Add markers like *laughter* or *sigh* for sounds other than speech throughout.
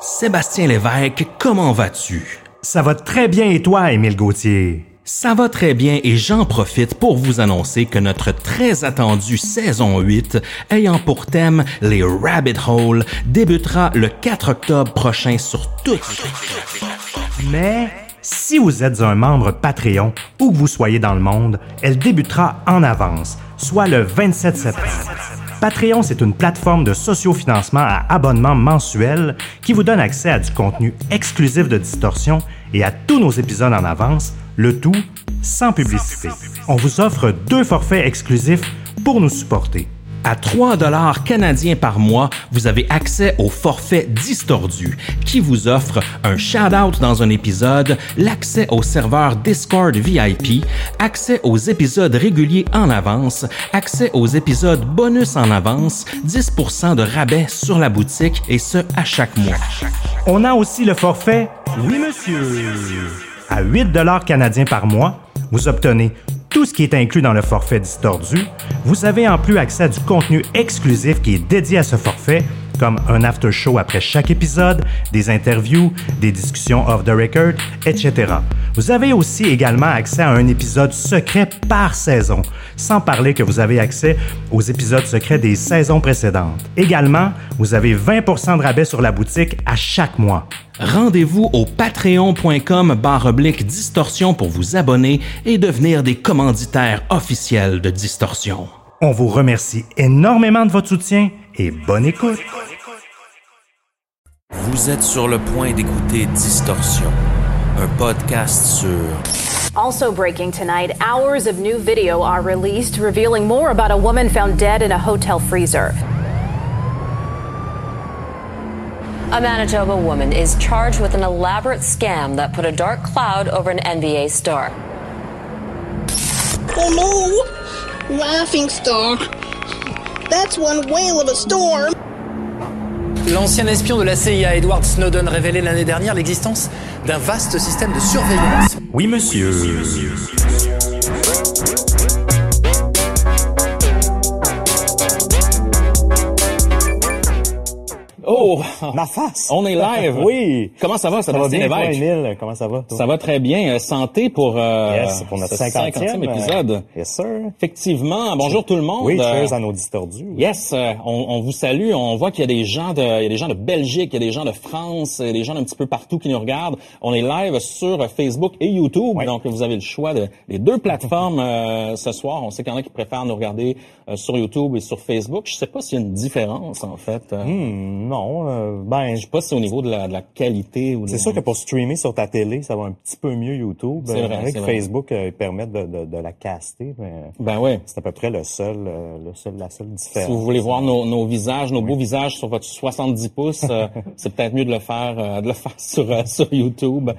Sébastien Lévesque, comment vas-tu? Ça va très bien et toi, Émile Gauthier? Ça va très bien et j'en profite pour vous annoncer que notre très attendue saison 8, ayant pour thème les Rabbit Hole, débutera le 4 octobre prochain sur toutes les Mais si vous êtes un membre Patreon, où que vous soyez dans le monde, elle débutera en avance, soit le 27 septembre. Patreon, c'est une plateforme de sociofinancement à abonnement mensuel qui vous donne accès à du contenu exclusif de Distorsion et à tous nos épisodes en avance, le tout sans publicité. On vous offre deux forfaits exclusifs pour nous supporter. À 3 dollars canadiens par mois, vous avez accès au forfait Distordu qui vous offre un shout-out dans un épisode, l'accès au serveur Discord VIP, accès aux épisodes réguliers en avance, accès aux épisodes bonus en avance, 10% de rabais sur la boutique et ce à chaque mois. On a aussi le forfait Oui monsieur. À 8 dollars canadiens par mois, vous obtenez tout ce qui est inclus dans le forfait Distordu. Vous avez en plus accès à du contenu exclusif qui est dédié à ce forfait, comme un after show après chaque épisode, des interviews, des discussions off the record, etc. Vous avez aussi également accès à un épisode secret par saison, sans parler que vous avez accès aux épisodes secrets des saisons précédentes. Également, vous avez 20% de rabais sur la boutique à chaque mois. Rendez-vous au patreon.com barre distorsion pour vous abonner et devenir des commanditaires officiels de Distorsion. On vous remercie énormément de votre soutien et bonne écoute. Vous êtes sur le point d'écouter Distorsion, un podcast sur Also breaking tonight, hours of new video are released revealing more about a woman found dead in a hotel freezer. A Manitoba woman is charged with an elaborate scam that put a dark cloud over an NBA star. Oh no! Laughing Star. That's one whale of a storm. L'ancien espion de la CIA Edward Snowden révélait l'année dernière l'existence d'un vaste système de surveillance. Oui monsieur. Oh, Ma face! on est live. *laughs* Oui! Comment ça va, Ça va bien, Lévesque? Comment ça va? toi? Ça va très bien. Euh, Santé pour, euh, Yes, pour notre ce 50e, épisode. euh, yes, sir. Effectivement. Bonjour tout le monde. Oui, cheers à nos distordus. Yes, euh, on, on vous salue. On voit qu'il y a des gens de, il y a des gens de Belgique, il y a des gens de France, il y a des gens d'un petit peu partout qui nous regardent. On est live sur Facebook et YouTube, Oui. donc vous avez le choix de les deux plateformes euh, ce soir. On sait qu'il y en a qui préfèrent nous regarder sur YouTube et sur Facebook. Je sais pas s'il y a une différence en fait. Euh, Hmm, non, euh, ben, Je sais pas si au niveau de la, de la qualité ou. de- c'est sûr que pour streamer sur ta télé, ça va un petit peu mieux YouTube. C'est vrai, Euh. Facebook euh, permet de, de, de la caster, mais Ben ouais. c'est à peu près le seul, euh, le seul, la seule différence. Si vous voulez voir nos, nos visages, nos beaux visages sur votre 70 pouces, euh, *laughs* c'est peut-être mieux de le faire, euh, de le faire sur, euh, sur YouTube.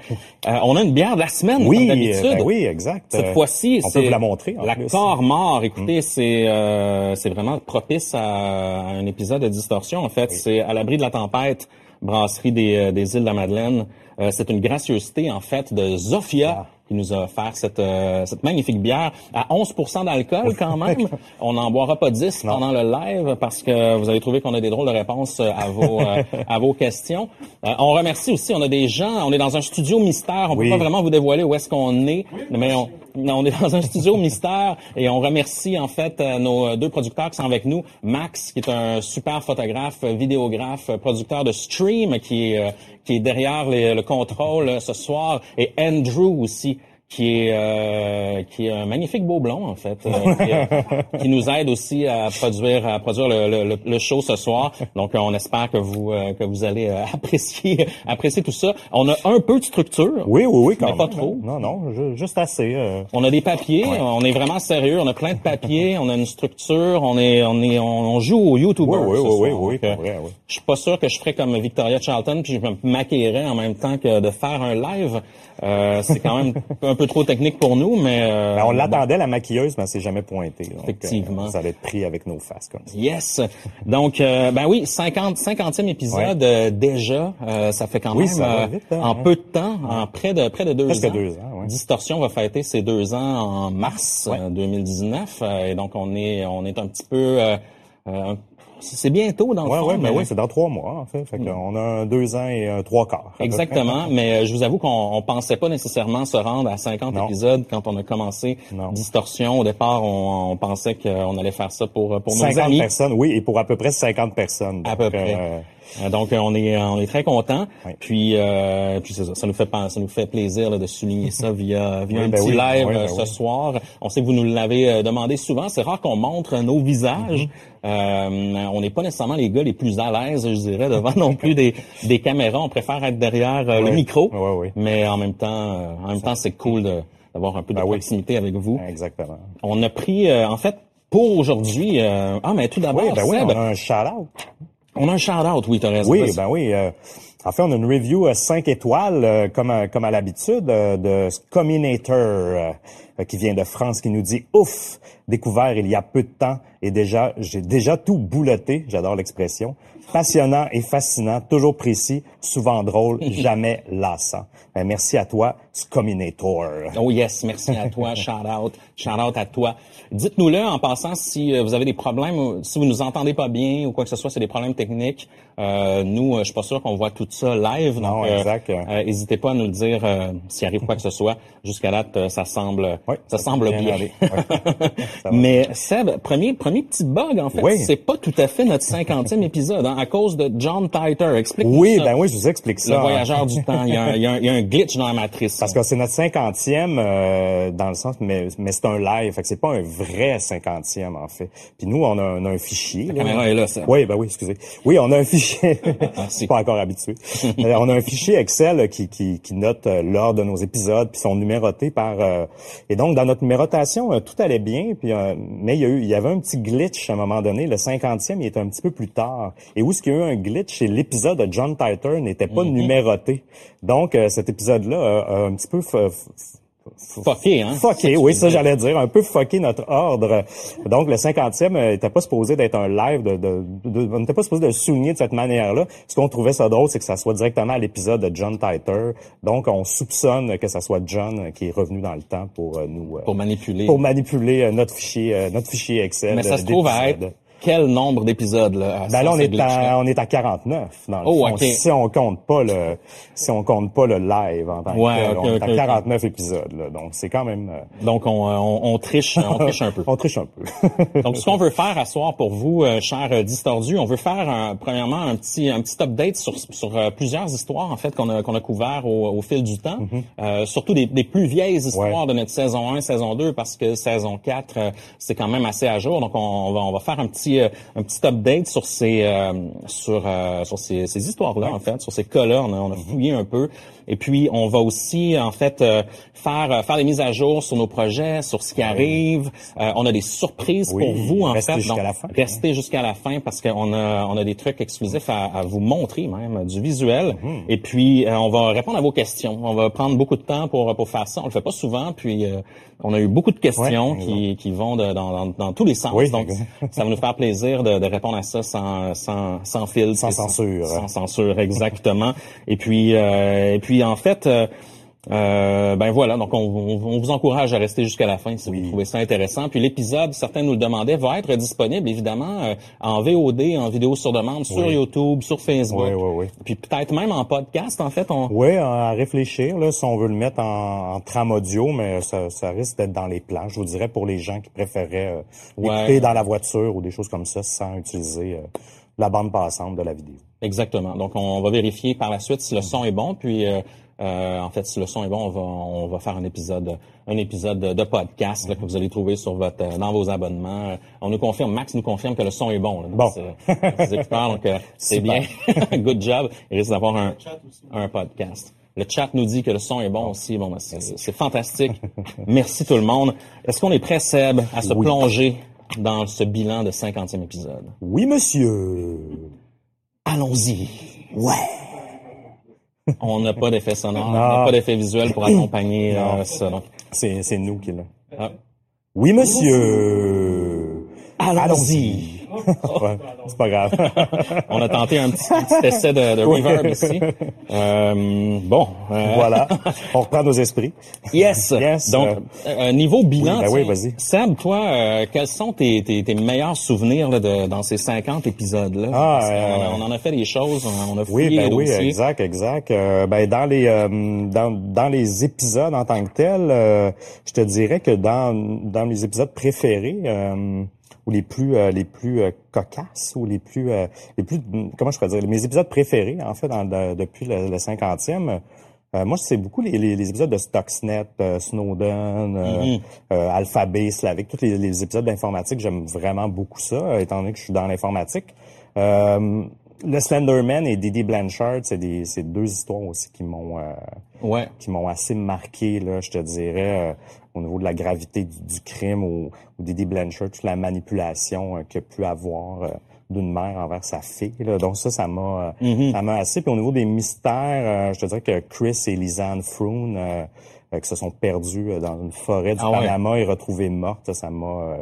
Euh, on a une bière de la semaine, Oui, comme euh, d'habitude. ben oui, exact. Cette Euh, fois-ci, on peut vous la montrer, en La plus. Corps mort. Écoutez, c'est euh, c'est vraiment propice à, à un épisode de distorsion. En fait, c'est à l'abri de la tempête, brasserie des, euh, des îles de la Madeleine. Euh, c'est une gracieuseté en fait de Zofia. Ah. qui nous a offert cette, euh, cette magnifique bière à 11% d'alcool quand *laughs* même. On n'en boira pas 10 pendant le live parce que vous avez trouvé qu'on a des drôles de réponses euh, à vos, euh, *laughs* à vos questions. Euh, on remercie aussi, on a des gens, on est dans un studio mystère, on Oui. peut pas vraiment vous dévoiler où est-ce qu'on est, mais on, on est dans un studio mystère et on remercie en fait euh, nos deux producteurs qui sont avec nous. Max, qui est un super photographe, euh, vidéographe, euh, producteur de stream, qui est, euh, qui est derrière le contrôle euh, ce soir, et Andrew aussi, qui est euh, qui est un magnifique beau blond en fait, euh, qui, euh, qui nous aide aussi à produire à produire le, le- le- show ce soir. Donc on espère que vous euh, que vous allez euh, *laughs* apprécier apprécier tout ça. On a un peu de structure. Oui, oui, oui, quand Mais même. pas trop. Non, non, ju- juste assez. euh, On a des papiers, on est vraiment sérieux, on a plein de papiers, on a une structure, on est on est on, on joue au YouTuber. Oui, oui, ce oui, soir. oui, oui, vrai, oui. Je suis pas sûr que je ferais comme Victoria Charlton puis je me maquillerais en même temps que de faire un live. Euh, c'est quand même un *laughs* peu trop technique pour nous, mais euh, ben, on bon. l'attendait, la maquilleuse, mais elle s'est jamais pointée. Donc, Effectivement. euh, ça allait être pris avec nos faces comme ça. Yes. Donc, euh, ben oui, 50, 50e épisode euh, déjà. Euh, ça fait quand Oui, même ça euh, vite, hein, en peu de temps, en près de près de deux Presque ans. deux ans, ouais. Distorsion va fêter ses deux ans en mars Ouais. euh, 2019, euh, et donc on est on est un petit peu euh, euh, c'est bientôt dans le Ouais, fond. ouais, mais mais- oui, c'est dans trois mois, en fait. Fait qu'on a un deux ans et un trois quarts. Exactement, mais euh, je vous avoue qu'on on pensait pas nécessairement se rendre à 50 Non. épisodes quand on a commencé Non. Distorsion. Au départ, on, on pensait qu'on allait faire ça pour, pour nos 50 amis. personnes, oui, et pour à peu près 50 personnes. À peu près. euh, Euh, Donc, euh, on est on est très content. Oui. Puis, euh, puis c'est ça, ça nous fait ça nous fait plaisir là, de souligner ça via via Oui, un ben petit oui. live euh, ben ce soir. On sait que vous nous l'avez euh, demandé souvent. C'est rare qu'on montre nos visages. Mm-hmm. Euh, on n'est pas nécessairement les gars les plus à l'aise, je dirais, devant non plus des des caméras. On préfère être derrière euh, le micro. Oui, oui. Mais en même temps, euh, en même temps, c'est cool d'avoir un peu de Ben proximité avec vous. Exactement. On a pris, euh, en fait, pour aujourd'hui. euh, ah, mais tout d'abord, ben on a un shout-out. On a un shout-out. Oui, t'as raison. Oui, ben oui. euh, en fait, on a une review 5 étoiles, euh, comme, à- comme à l'habitude, euh, de Scominator, euh, euh, qui vient de France, qui nous dit « Ouf! Découvert il y a peu de temps et déjà, j'ai déjà tout bouloté. » J'adore l'expression. Passionnant et fascinant, toujours précis, souvent drôle, *laughs* jamais lassant. Ben, merci à toi, Scominator. Oh yes, merci à toi, *laughs* shout out, shout out à toi. Dites-nous-le en passant si euh, vous avez des problèmes, si vous nous entendez pas bien ou quoi que ce soit, c'est des problèmes techniques. Euh, nous, euh, je suis pas sûr qu'on voit tout ça live, Non, donc euh, exact. euh, n'hésitez pas à nous le dire euh, s'il arrive quoi que ce soit. Jusqu'à date, euh, ça semble, Oui, ça semble bien. aller. Ça. *laughs* Mais Seb, premier premier petit bug en fait, Oui. c'est pas tout à fait notre cinquantième épisode hein, à cause de John Titer. Explique. Oui, ben oui, je vous explique ça. Le voyageur du temps. Il y, a un, il y a un- il y a un glitch dans la matrice. Parce que c'est notre cinquantième euh, dans le sens, mais, mais c'est un live, fait que c'est pas un vrai cinquantième en fait. Puis nous, on a, un- un fichier. La caméra est là, ça. Oui, ben oui, excusez. Oui, on a un fichier. *laughs* Merci. pas encore habitué. Euh, on a un fichier Excel qui, qui, qui note euh, l'ordre de nos épisodes, puis sont numérotés par. euh, et donc dans notre numérotation, euh, tout allait bien, puis euh, mais il y a eu, il y avait un petit glitch à un moment donné. Le cinquantième, il était un petit peu plus tard. Et où est-ce qu'il y a eu un glitch, c'est l'épisode de John Titer n'était pas Mhm. numéroté. Donc euh, cet épisode-là a, a un petit peu Fucké, hein? Fucké, oui, ça j'allais dire, un peu fucké notre ordre. Donc le 50e euh, était pas supposé d'être un live, de, de, de- on n'était pas supposé de le souligner de cette manière-là. Ce qu'on trouvait ça drôle, c'est que ça soit directement à l'épisode de John Titer. Donc on soupçonne que ça soit John euh, qui est revenu dans le temps pour euh, nous euh, Pour manipuler. pour manipuler euh, notre fichier, euh, notre fichier Excel. Mais ça euh, se trouve à être quel nombre d'épisodes là? Ben là, on est à, on est à 49 dans le Oh, fond. Si on compte pas le, si on compte pas le live en tant que tel, ok, on est à ok. 49 épisodes. Là. Donc c'est quand même. euh, Donc on, euh, on, on triche, on *laughs* triche un peu. on triche un peu. *laughs* Donc ce qu'on veut faire à soir pour vous, euh, chers euh, distordus, on veut faire un- premièrement un petit un petit update sur sur euh, plusieurs histoires en fait qu'on a qu'on a couvert au, au fil du temps, Euh, surtout des, des plus vieilles histoires. Ouais. de notre saison 1, saison 2 parce que saison 4 euh, c'est quand même assez à jour. Donc on, on va on va faire un petit euh, un petit update sur ces euh, sur euh, sur ces, ces histoires là en fait, sur ces cas là, on a, on a fouillé un peu et puis on va aussi en fait euh, faire euh, faire des mises à jour sur nos projets, sur ce qui arrive. Euh, on a des surprises Oui, pour vous en restez fait. jusqu'à Donc, la fin. Restez jusqu'à la fin parce qu'on a on a des trucs exclusifs à, à vous montrer même, du visuel. Mhm. Et puis euh, on va répondre à vos questions. On va prendre beaucoup de temps pour pour faire ça. On le fait pas souvent. Puis euh, on a eu beaucoup de questions Ouais, qui, qui vont de- dans, dans, dans tous les sens. Oui, Donc *laughs* ça va nous faire plaisir de, de répondre à ça sans sans sans filtre, Sans censure. Sans censure, exactement. et puis euh, et puis en fait. euh, euh, ben voilà, donc on, on- on vous encourage à rester jusqu'à la fin si vous trouvez ça intéressant. Puis l'épisode, certains nous le demandaient, va être disponible évidemment euh, en VOD, en vidéo sur demande, sur Oui. YouTube, sur Facebook. Oui, oui, oui. Puis peut-être même en podcast, en fait. On... Oui, à réfléchir, là, si on veut le mettre en, en trame audio, mais ça, ça risque d'être dans les plans. Je vous dirais pour les gens qui préféraient euh, Ouais. écouter dans la voiture ou des choses comme ça sans utiliser euh, la bande passante de la vidéo. Exactement. Donc on va vérifier par la suite si le son est bon. Puis euh, euh, en fait, si le son est bon, on va on va faire un épisode un épisode de, podcast là, que vous allez trouver sur votre euh, dans vos abonnements. On nous confirme, Max nous confirme que le son est bon. là, Bon. ce- dans ces écouteurs. donc euh, c'est bien. *laughs* Good job. Il risque d'avoir un un podcast. Le chat nous dit que le son est bon aussi. Bon, ben, c'est c'est fantastique. Merci tout le monde. Est-ce qu'on est prêt, Seb, à se Oui. plonger dans ce bilan de 50e épisode? Oui, monsieur. Allons-y. Ouais. On n'a pas d'effet sonore, on n'a pas d'effet visuel pour accompagner euh, ça. Donc, C'est, c'est nous qui l'avons. ah, Oui, monsieur. Allons-y. C'est pas grave. *laughs* On a tenté un petit, un petit essai de, de reverb ici. Euh, bon. euh, voilà. On reprend nos esprits. Yes. Yes, Donc, euh, euh, niveau bilan, oui, ben oui. Seb, toi, euh, quels sont tes, tes, tes meilleurs souvenirs là, de, dans ces 50 épisodes-là? Ah, euh, on, en a fait des choses, on, on a Oui, fouillé ben les oui, dossiers. exact, exact. Euh, ben dans les euh, dans, dans les épisodes en tant que tels, euh, je te dirais que dans dans les épisodes préférés euh, ou les plus euh, les plus euh, cocasses ou les plus euh, les plus comment je pourrais dire mes épisodes préférés en fait dans- de- depuis le, 50e euh, moi, c'est beaucoup les, les, les épisodes de Stuxnet, euh, Snowden, euh, Mhm. euh, Alphabet, Slavic, tous les, les épisodes d'informatique, j'aime vraiment beaucoup ça, étant donné que je suis dans l'informatique. Euh, le Slenderman et Didi Blanchard, c'est des c'est deux histoires aussi qui m'ont euh, Ouais. qui m'ont assez marqué, là, je te dirais, euh, au niveau de la gravité du, du crime ou, ou Blanchard, toute la manipulation euh, qu'il a pu avoir euh, d'une mère envers sa fille. Là. Donc ça, ça m'a euh, Mhm. ça m'a assez. Puis au niveau des mystères, euh, je te dirais que Chris et Lisanne Froon, qui se sont perdus dans une forêt du Ah ouais. Panama et retrouvés mortes, ça m'a...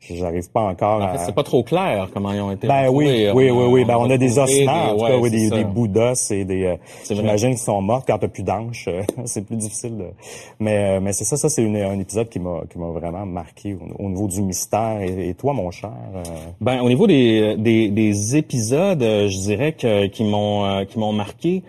J'arrive pas encore En à... fait, c'est pas trop clair comment ils ont été Ben oui, oui, oui, oui. Ben, on a des ossements, en tout ouais, cas, oui, des, des bouts d'os et des. euh. J'imagine qu'ils sont morts quand t'as plus d'anches. euh, *laughs* c'est plus difficile. De... Mais, euh, mais c'est ça, ça c'est un épisode qui m'a qui m'a vraiment marqué au, au niveau du mystère. Et, et toi, mon cher. euh, Ben, au niveau des, des, des épisodes, je dirais que qui m'ont qui m'ont marqué.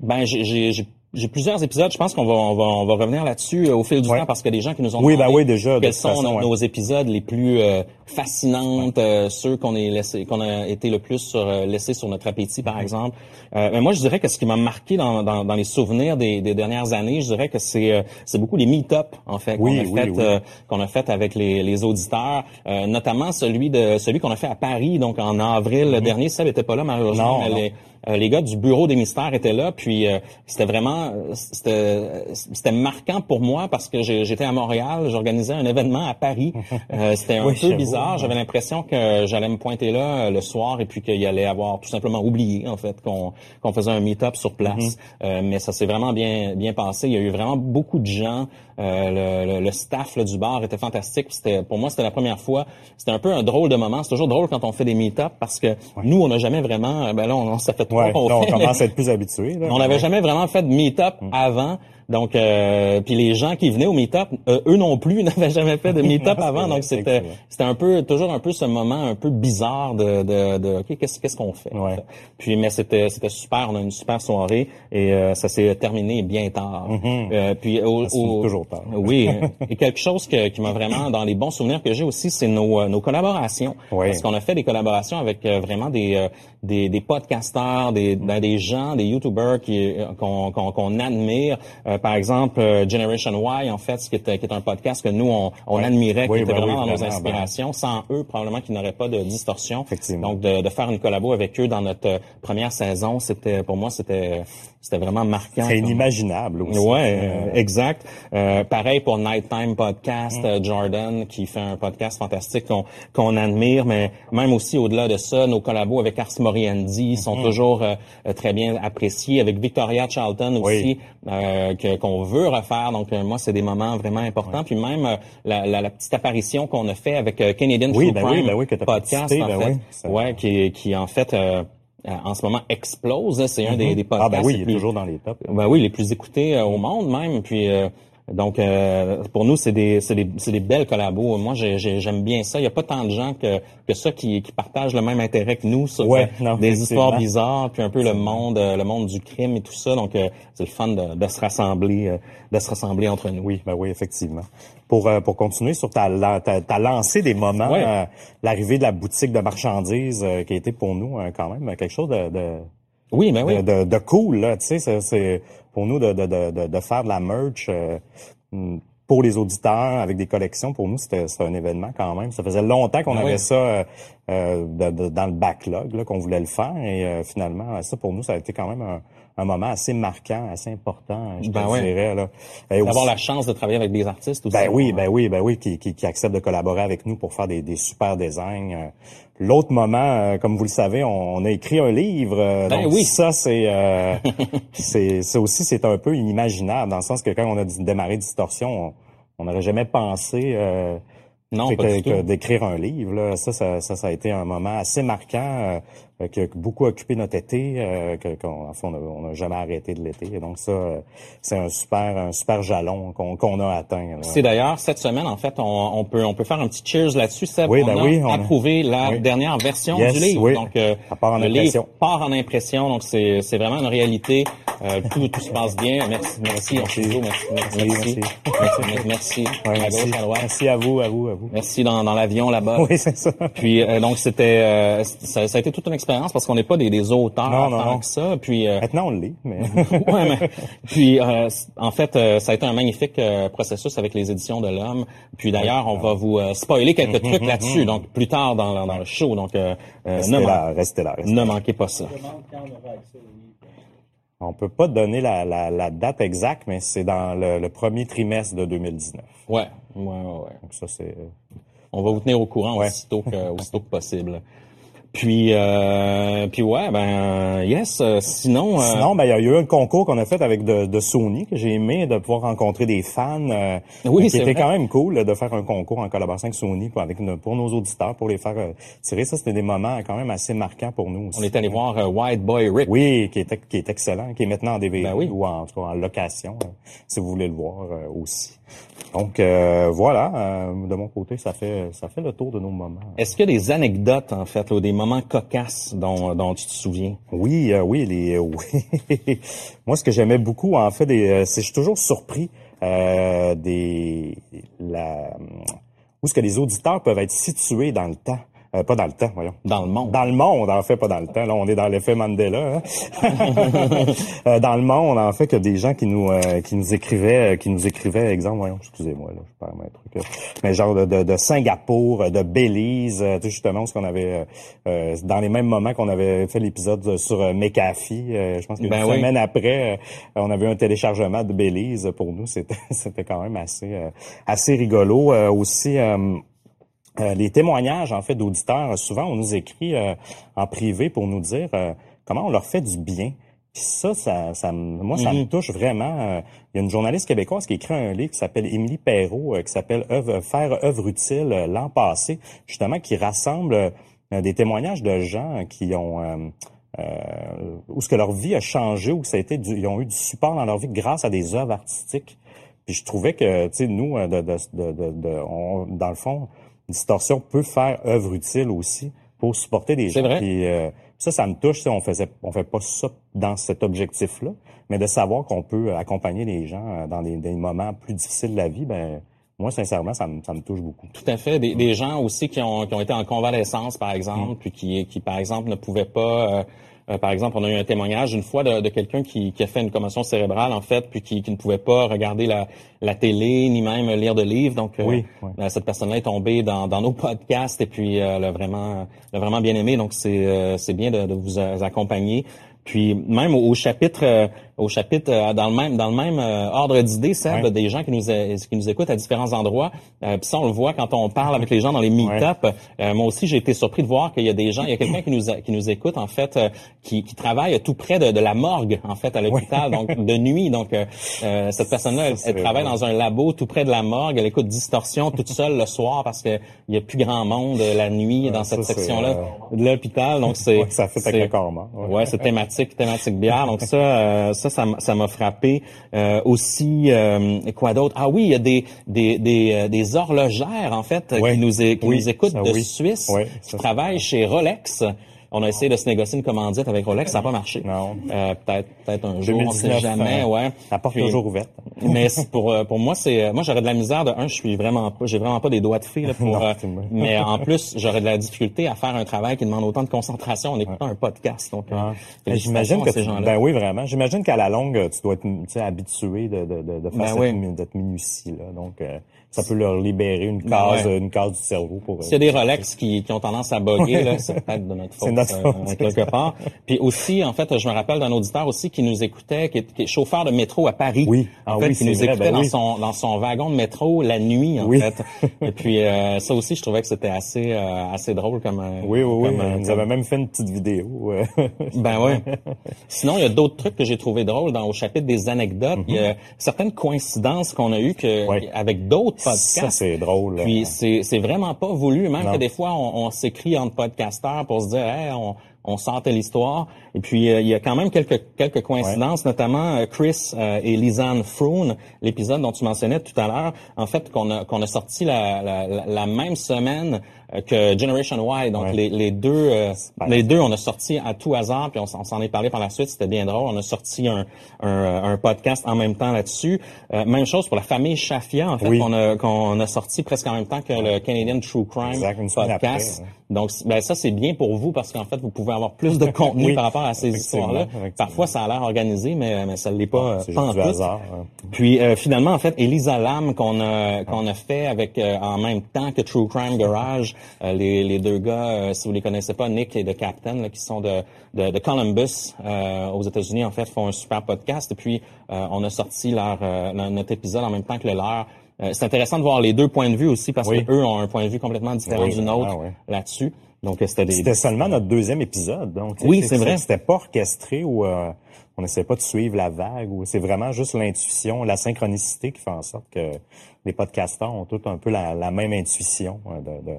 Ben, j'ai- j'ai plusieurs épisodes. Je pense qu'on va on va on va revenir là-dessus euh, au fil du Ouais. temps parce qu'il y a des gens qui nous ont Oui, demandé ben oui, déjà, de quels toute sont façon, nos, ouais. nos épisodes les plus euh, fascinantes, euh, ceux qu'on est laissé qu'on a été le plus sur, euh, laissé sur notre appétit, Mm-hmm. par exemple. Euh, mais moi, je dirais que ce qui m'a marqué dans, dans, dans les souvenirs des, des dernières années, je dirais que c'est euh, c'est beaucoup les meet-up en fait Oui, qu'on a oui, fait oui. euh, qu'on a fait avec les, les auditeurs, euh, notamment celui de celui qu'on a fait à Paris, donc en avril dernier. Ça n'était pas là malheureusement. Mm-hmm. Non, mais non. les- les gars du bureau des mystères étaient là, puis euh, c'était vraiment euh, c'était c'était marquant pour moi parce que j'ai- j'étais à Montréal, j'organisais un événement à Paris. *laughs* Euh, c'était un Oui, peu bizarre. J'avais l'impression que j'allais me pointer là euh, le soir et puis qu'il allait avoir tout simplement oublié en fait qu'on qu'on faisait un meet-up sur place. Euh, mais ça s'est vraiment bien bien passé. Il y a eu vraiment beaucoup de gens. Euh, le, le- le staff là, du bar était fantastique. C'était pour moi c'était la première fois. C'était un peu un drôle de moment. C'est toujours drôle quand on fait des meet-up parce que nous on n'a jamais vraiment. Ben là on, ça fait ouais, on commence à être plus habitué. on n'avait jamais vraiment fait de meet-up Mm. avant. Donc, euh, puis les gens qui venaient au meet-up, euh, eux non plus *laughs* n'avaient jamais fait de *laughs* meet-up avant. Donc, c'était c'était un peu toujours un peu ce moment un peu bizarre de de, de ok qu'est-ce qu'est-ce qu'on fait? Ouais. Puis mais c'était c'était super. On a une super soirée et euh, ça s'est terminé bien tard. Euh, puis au. Ça se finit au- toujours tard. Oui. *laughs* et quelque chose que, qui m'a vraiment dans les bons souvenirs que j'ai aussi, c'est nos nos collaborations. Ouais. Parce qu'on a fait des collaborations avec vraiment des des, des podcasteurs, des, ben, des gens, des YouTubers qui qu'on qu'on qu'on admire. Euh, par exemple, euh, Generation Y, en fait, ce qui est, qui est un podcast que nous on, on Ouais. admirait, qui Oui, était ben vraiment oui, dans nos vraiment, inspirations. Sans eux, probablement qu'il n'aurait pas de distorsion. Effectivement. Donc de, de faire une collabo avec eux dans notre euh, première saison, c'était pour moi c'était c'était vraiment marquant. C'est inimaginable aussi. Ouais, Euh, euh, exact. Euh, pareil pour Nighttime Podcast, euh, Jordan qui fait un podcast fantastique qu'on qu'on admire, mais même aussi au-delà de ça, nos collabos avec Ars Moriendi sont toujours euh, très bien appréciés. Avec Victoria Charlton aussi, euh, que- qu'on veut refaire. Donc moi, c'est des moments vraiment importants. Puis même la, la- la petite apparition qu'on a fait avec Canadian Oui, True ben oui, ben oui, que t'as podcast, en ben fait, oui, ça- ouais, qui, qui en fait en ce moment explose. hein. C'est un des, des podcasts Ah ben oui, les il est plus- toujours dans les tops. ben oui, les plus écoutés euh, au monde même. Puis euh, donc euh, pour nous, c'est des, c'est des, c'est des belles collabos. Moi, j'ai- j'ai- j'aime bien ça. Il y a pas tant de gens que, que ça qui, qui partagent le même intérêt que nous sur Ouais, non, des histoires bizarres, puis un peu le monde, euh, le monde du crime et tout ça. Donc euh, c'est le fun de, de se rassembler, euh, de se rassembler entre nous. Oui, ben oui, effectivement. Pour euh, pour continuer sur ta la- ta, ta lancée des moments, Ouais. euh, l'arrivée de la boutique de marchandises euh, qui a été pour nous quand même quelque chose de de, Oui, ben oui. de, de- de cool là, tu sais, c'est pour nous de, de, de, de- de faire de la merch euh, mm, pour les auditeurs avec des collections. Pour nous, c'était c'était un événement quand même. Ça faisait longtemps qu'on Ah avait oui. ça euh, euh, de- de- dans le backlog, là, qu'on voulait le faire. Et euh, finalement, ça pour nous, ça a été quand même un, un moment assez marquant, assez important, je Ben te ouais. dirais. Là. D'avoir aussi- la chance de travailler avec des artistes aussi. ben oui, ben oui, ben oui, qui, qui, qui acceptent de collaborer avec nous pour faire des, des super designs. Euh, L'autre moment, euh, comme vous le savez, on, on a écrit un livre. euh, Ben donc oui. ça, c'est, euh, *laughs* c'est, ça aussi, c'est un peu inimaginable dans le sens que quand on a démarré Distorsion, on- n'aurait jamais pensé euh, Non, que- que d'écrire un livre, là, ça, ça, ça, ça a été un moment assez marquant qui a beaucoup occupé notre été, euh, qu'on, en fait, on n'a a jamais arrêté de l'été. Et donc ça, euh, c'est un super, un super jalon qu'on, qu'on a atteint. là. C'est d'ailleurs cette semaine, en fait, on, on peut on peut faire un petit cheers là-dessus. Seb. Oui, on ben a oui, on a- approuvé la oui. dernière version Yes, du livre. oui. Donc, euh, part en le impression. livre part en impression. Donc, c'est c'est vraiment une réalité. Euh, tout, tout se passe bien. Merci, merci, Merci. Merci, merci, merci, merci, merci, Ouais, à merci. à droite. Merci à vous, à vous, à vous. Merci dans, dans l'avion là-bas. Oui, c'est ça. Puis euh, donc c'était euh, ça, ça a été toute une expérience parce qu'on n'est pas des, des auteurs Non, non, tant non. que ça. Puis euh, Maintenant, on le lit, mais *laughs* ouais, mais, puis euh, en fait, euh, ça a été un magnifique processus avec les éditions de l'Homme. Puis d'ailleurs, on va vous spoiler quelques trucs là-dessus, donc plus tard dans, dans le show. Donc restez ne, là, restez là. restez ne manquez pas ça. On peut pas donner la, la, la date exacte, mais c'est dans le, le premier trimestre de 2019. Ouais, ouais, ouais. ouais. Donc ça, c'est... On va vous tenir au courant Ouais. aussitôt que aussitôt que possible. Puis euh, puis ouais, ben yes. euh, sinon, euh, Sinon, ben, il y a eu un concours qu'on a fait avec de, de Sony que j'ai aimé de pouvoir rencontrer des fans. euh, Oui, qui c'est était vrai. quand même cool de faire un concours en collaboration avec Sony pour, avec nos- pour nos auditeurs, pour les faire euh, tirer. Ça, c'était des moments quand même assez marquants pour nous aussi. on est allé voir White Boy Rick. Oui, qui est, qui est excellent, qui est maintenant en DVD Ben oui. ou en, en location, si vous voulez le voir aussi. Donc euh, voilà, euh, de mon côté, ça fait ça fait le tour de nos moments. Est-ce qu'il y a des anecdotes en fait, ou des moments cocasses dont, dont tu te souviens? Oui, euh, oui, les, euh, *laughs* oui. Moi, ce que j'aimais beaucoup, en fait, c'est je suis toujours surpris euh, des la où est-ce que les auditeurs peuvent être situés dans le temps. Euh, pas dans le temps, voyons. Dans le monde. Dans le monde, en fait, pas dans le temps. Là, on est dans l'effet Mandela. hein. *laughs* Euh, dans le monde, en fait, que des gens qui nous euh, qui nous écrivaient, euh, qui nous écrivaient, exemple, voyons, excusez-moi, là, je perds un truc. euh, mais genre de, de, de Singapour, de Belize, euh, tu sais, justement, ce qu'on avait dans les mêmes moments qu'on avait fait l'épisode sur euh, je pense qu'une Ben oui. semaine après, on avait un téléchargement de Belize pour nous. C'était *laughs* c'était quand même assez euh, assez rigolo. Euh, aussi. Euh, les témoignages en fait d'auditeurs, souvent on nous écrit euh, en privé pour nous dire euh, comment on leur fait du bien. Puis ça, ça, ça moi, ça me touche vraiment. Euh, Il y a une journaliste québécoise qui a écrit un livre qui s'appelle Émilie Perrault, euh, qui s'appelle Œuvre- Faire œuvre utile l'an passé, justement, qui rassemble des témoignages de gens qui ont euh, euh, où ce que leur vie a changé, où ça a été du- ils ont eu du support dans leur vie grâce à des œuvres artistiques. Puis je trouvais que, tu sais, nous, de, de- de- on- dans le fond, Distorsion peut faire œuvre utile aussi pour supporter des C'est gens. vrai. Puis, euh, ça, ça me touche. On faisait, on fait pas ça dans cet objectif-là, mais de savoir qu'on peut accompagner les gens euh, dans des, des moments plus difficiles de la vie, ben moi, sincèrement, ça me, ça me touche beaucoup. Tout à fait. Des, des gens aussi qui ont, qui ont été en convalescence, par exemple, puis qui, qui, par exemple, ne pouvaient pas... euh, euh, par exemple, on a eu un témoignage une fois de, de quelqu'un qui, qui a fait une commotion cérébrale, en fait, puis qui, qui ne pouvait pas regarder la, la télé, ni même lire de livres. Donc, euh, Oui, oui. euh, cette personne-là est tombée dans, dans nos podcasts et puis euh, l'a vraiment, l'a vraiment bien aimé. Donc, c'est, euh, c'est bien de, de vous accompagner. Puis même au, au chapitre, euh, au chapitre euh, dans le même dans le même euh, ordre d'idées, Ouais. des gens qui nous euh, qui nous écoutent à différents endroits. Euh, puis ça, on le voit quand on parle avec les gens dans les meet-up. Euh, moi aussi, j'ai été surpris de voir qu'il y a des gens, il y a quelqu'un qui nous a- qui nous écoute en fait, euh, qui, qui travaille tout près de, de la morgue en fait à l'hôpital, donc de nuit. Donc cette personne-là, elle, Ça, travaille dans un labo tout près de la morgue. Elle écoute Distorsion toute seule le soir parce que il y a plus grand monde la nuit dans ça, cette section-là de l'hôpital. Donc c'est Ouais, ça fait avec le corps mort. Ouais. Ouais, c'est thématique, thématique bière. Donc ça, euh, ça, ça m'a- ça m'a frappé. Euh, aussi, euh, quoi d'autre? Ah oui, il y a des des des, euh, des horlogères en fait qui nous é- qui Oui, nous écoutent ça, de oui. Suisse, qui travaillent chez Rolex. On a essayé de se négocier une commandite avec Rolex, ça n'a pas marché. Non. Euh, peut-être peut-être un jour, on sait 2019, jamais. euh, ouais. La porte Puis- toujours ouverte. *laughs* mais pour euh, pour moi c'est moi j'aurais de la misère de un je suis vraiment pas j'ai vraiment pas des doigts de fée là, *laughs* pour Non, euh, mais *laughs* en plus j'aurais de la difficulté à faire un travail qui demande autant de concentration en écoutant un podcast donc euh, félicitations J'imagine que ces tu, gens-là ben oui vraiment. J'imagine qu'à la longue tu dois être habitué de de de, de faire Ben cette, oui. mi- cette minutie là. Donc euh, ça peut leur libérer une case ouais. une case du cerveau pour. euh, S'il y a des Rolex qui, qui ont tendance à bugger, là, c'est peut-être de notre faute, C'est notre euh, faute. quelque part. Puis aussi, en fait, je me rappelle d'un auditeur aussi qui nous écoutait, qui est, qui est chauffeur de métro à Paris. Oui. En Ah fait, oui, qui nous vrai, écoutait ben dans oui. son dans son wagon de métro la nuit, en Oui. fait. Et puis euh, ça aussi, je trouvais que c'était assez euh, assez drôle comme. euh, Oui oui oui. comme, euh, nous comme- avaient même fait une petite vidéo. euh. *laughs* Ben ouais. Sinon, il y a d'autres trucs que j'ai trouvé drôles dans au chapitre des anecdotes. Il y a certaines coïncidences qu'on a eues que Ouais. avec d'autres podcast. Ça, c'est drôle. Puis c'est c'est vraiment pas voulu, même Non. que des fois on, on s'écrit entre podcasteurs pour se dire, hey, on on sortait l'histoire. Et puis euh, il y a quand même quelques quelques coïncidences, notamment euh, Chris euh, et Lisanne Froon, l'épisode dont tu mentionnais tout à l'heure, en fait qu'on a qu'on a sorti la, la, la- même semaine que Generation Y. Donc Ouais. les, les deux euh, Ben, les deux on a sorti à tout hasard puis on, on s'en est parlé par la suite. C'était bien drôle. On a sorti un un, un podcast en même temps là-dessus. Euh, même chose pour la famille Shafia. En fait, Oui. qu'on a qu'on a sorti presque en même temps que le Canadian True Crime Exact, podcast. après, ouais. Donc, ben, ça, c'est bien pour vous parce qu'en fait, vous pouvez avoir plus de *laughs* contenu Oui, par rapport à ces histoires-là. Parfois, ça a l'air organisé, mais, mais ça ne l'est pas, c'est pas en juste du tout. hasard. hein. Puis euh, finalement, en fait, Elisa Lam qu'on a qu'on a fait avec euh, en même temps que True Crime Garage, euh, les, les deux gars, euh, si vous les connaissez pas, Nick et The Captain, là, qui sont de de, de Columbus euh, aux États-Unis, en fait, font un super podcast. Et puis euh, on a sorti leur, euh, notre épisode en même temps que le leur. Euh, c'est intéressant de voir les deux points de vue aussi parce Oui. que eux ont un point de vue complètement différent Oui, du nôtre ah là-dessus. Donc euh, c'était des C'était seulement notre deuxième épisode. Donc, Oui, c'est vrai. C'était pas orchestré ou euh, on n'essayait pas de suivre la vague. ou C'est vraiment juste l'intuition, la synchronicité qui fait en sorte que les podcasteurs ont tous un peu la, la même intuition euh, de, de,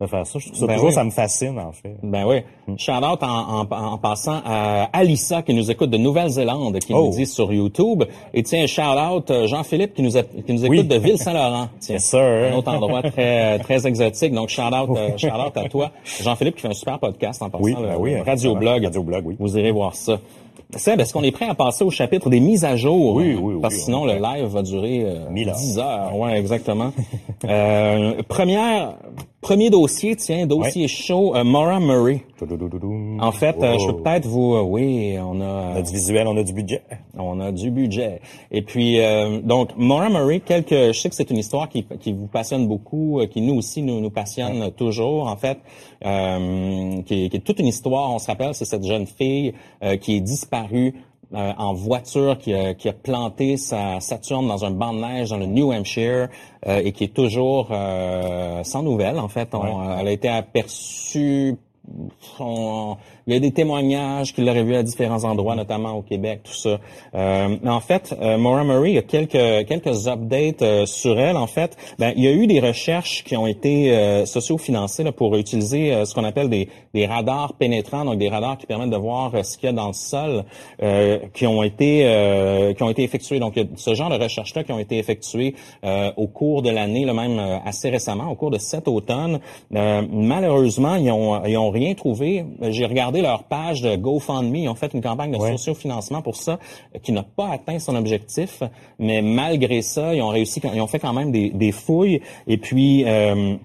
de faire ça. Je trouve ça Ben toujours, oui. ça me fascine en fait. Ben oui. Shout out en, en, en passant à Alissa qui nous écoute de Nouvelle-Zélande, qui Oh. nous dit sur YouTube. Et tiens, shout out euh, Jean-Philippe qui nous, a- qui nous écoute Oui. de Ville-Saint-Laurent. Tiens, *laughs* Yes, sir. un autre endroit très très exotique. Donc shout out, euh, shout out à toi, Jean-Philippe qui fait un super podcast en passant. Oui, ben oui, le Radio excellent. Blog. Radio Blog, oui. Vous irez voir ça. Seb, est-ce qu'on est prêt à passer au chapitre des mises à jour? Oui, oui, oui, Parce que on sinon, le live va durer euh, heures. 10 heures. Ouais, exactement. euh, première, premier dossier, tiens, dossier chaud, euh, Maura Murray. En fait, euh, je Oh. peux peut-être vous... euh, oui, on a... On a du visuel, on a du budget. On a du budget. Et puis, euh, donc, Maura Murray, quelques, je sais que c'est une histoire qui, qui vous passionne beaucoup, euh, qui nous aussi nous, nous passionne toujours, en fait, euh, qui, est, qui est toute une histoire. On se rappelle, c'est cette jeune fille euh, qui est disparue euh, en voiture, qui a, qui a planté sa Saturne dans un banc de neige dans le New Hampshire euh, et qui est toujours euh, sans nouvelles. En fait, On- elle a été aperçue on- il y a des témoignages qu'il l'aurait vu à différents endroits, notamment au Québec, tout ça. Euh, en fait, euh, Maura Murray, il y a quelques quelques updates euh, sur elle. En fait, ben, il y a eu des recherches qui ont été euh, socio-financées là, pour utiliser euh, ce qu'on appelle des, des radars pénétrants, donc des radars qui permettent de voir euh, ce qu'il y a dans le sol, euh, qui ont été euh, qui ont été effectués. Donc, il y a ce genre de recherches-là qui ont été effectuées euh, au cours de l'année, là, même assez récemment, au cours de cet automne. Euh, malheureusement, ils ont ils ont rien trouvé. J'ai regardé leur page de GoFundMe. Ils ont fait une campagne de Ouais. sociofinancement pour ça, euh, qui n'a pas atteint son objectif. Mais malgré ça, ils ont réussi, ils ont fait quand même des, des fouilles. Et puis, euh,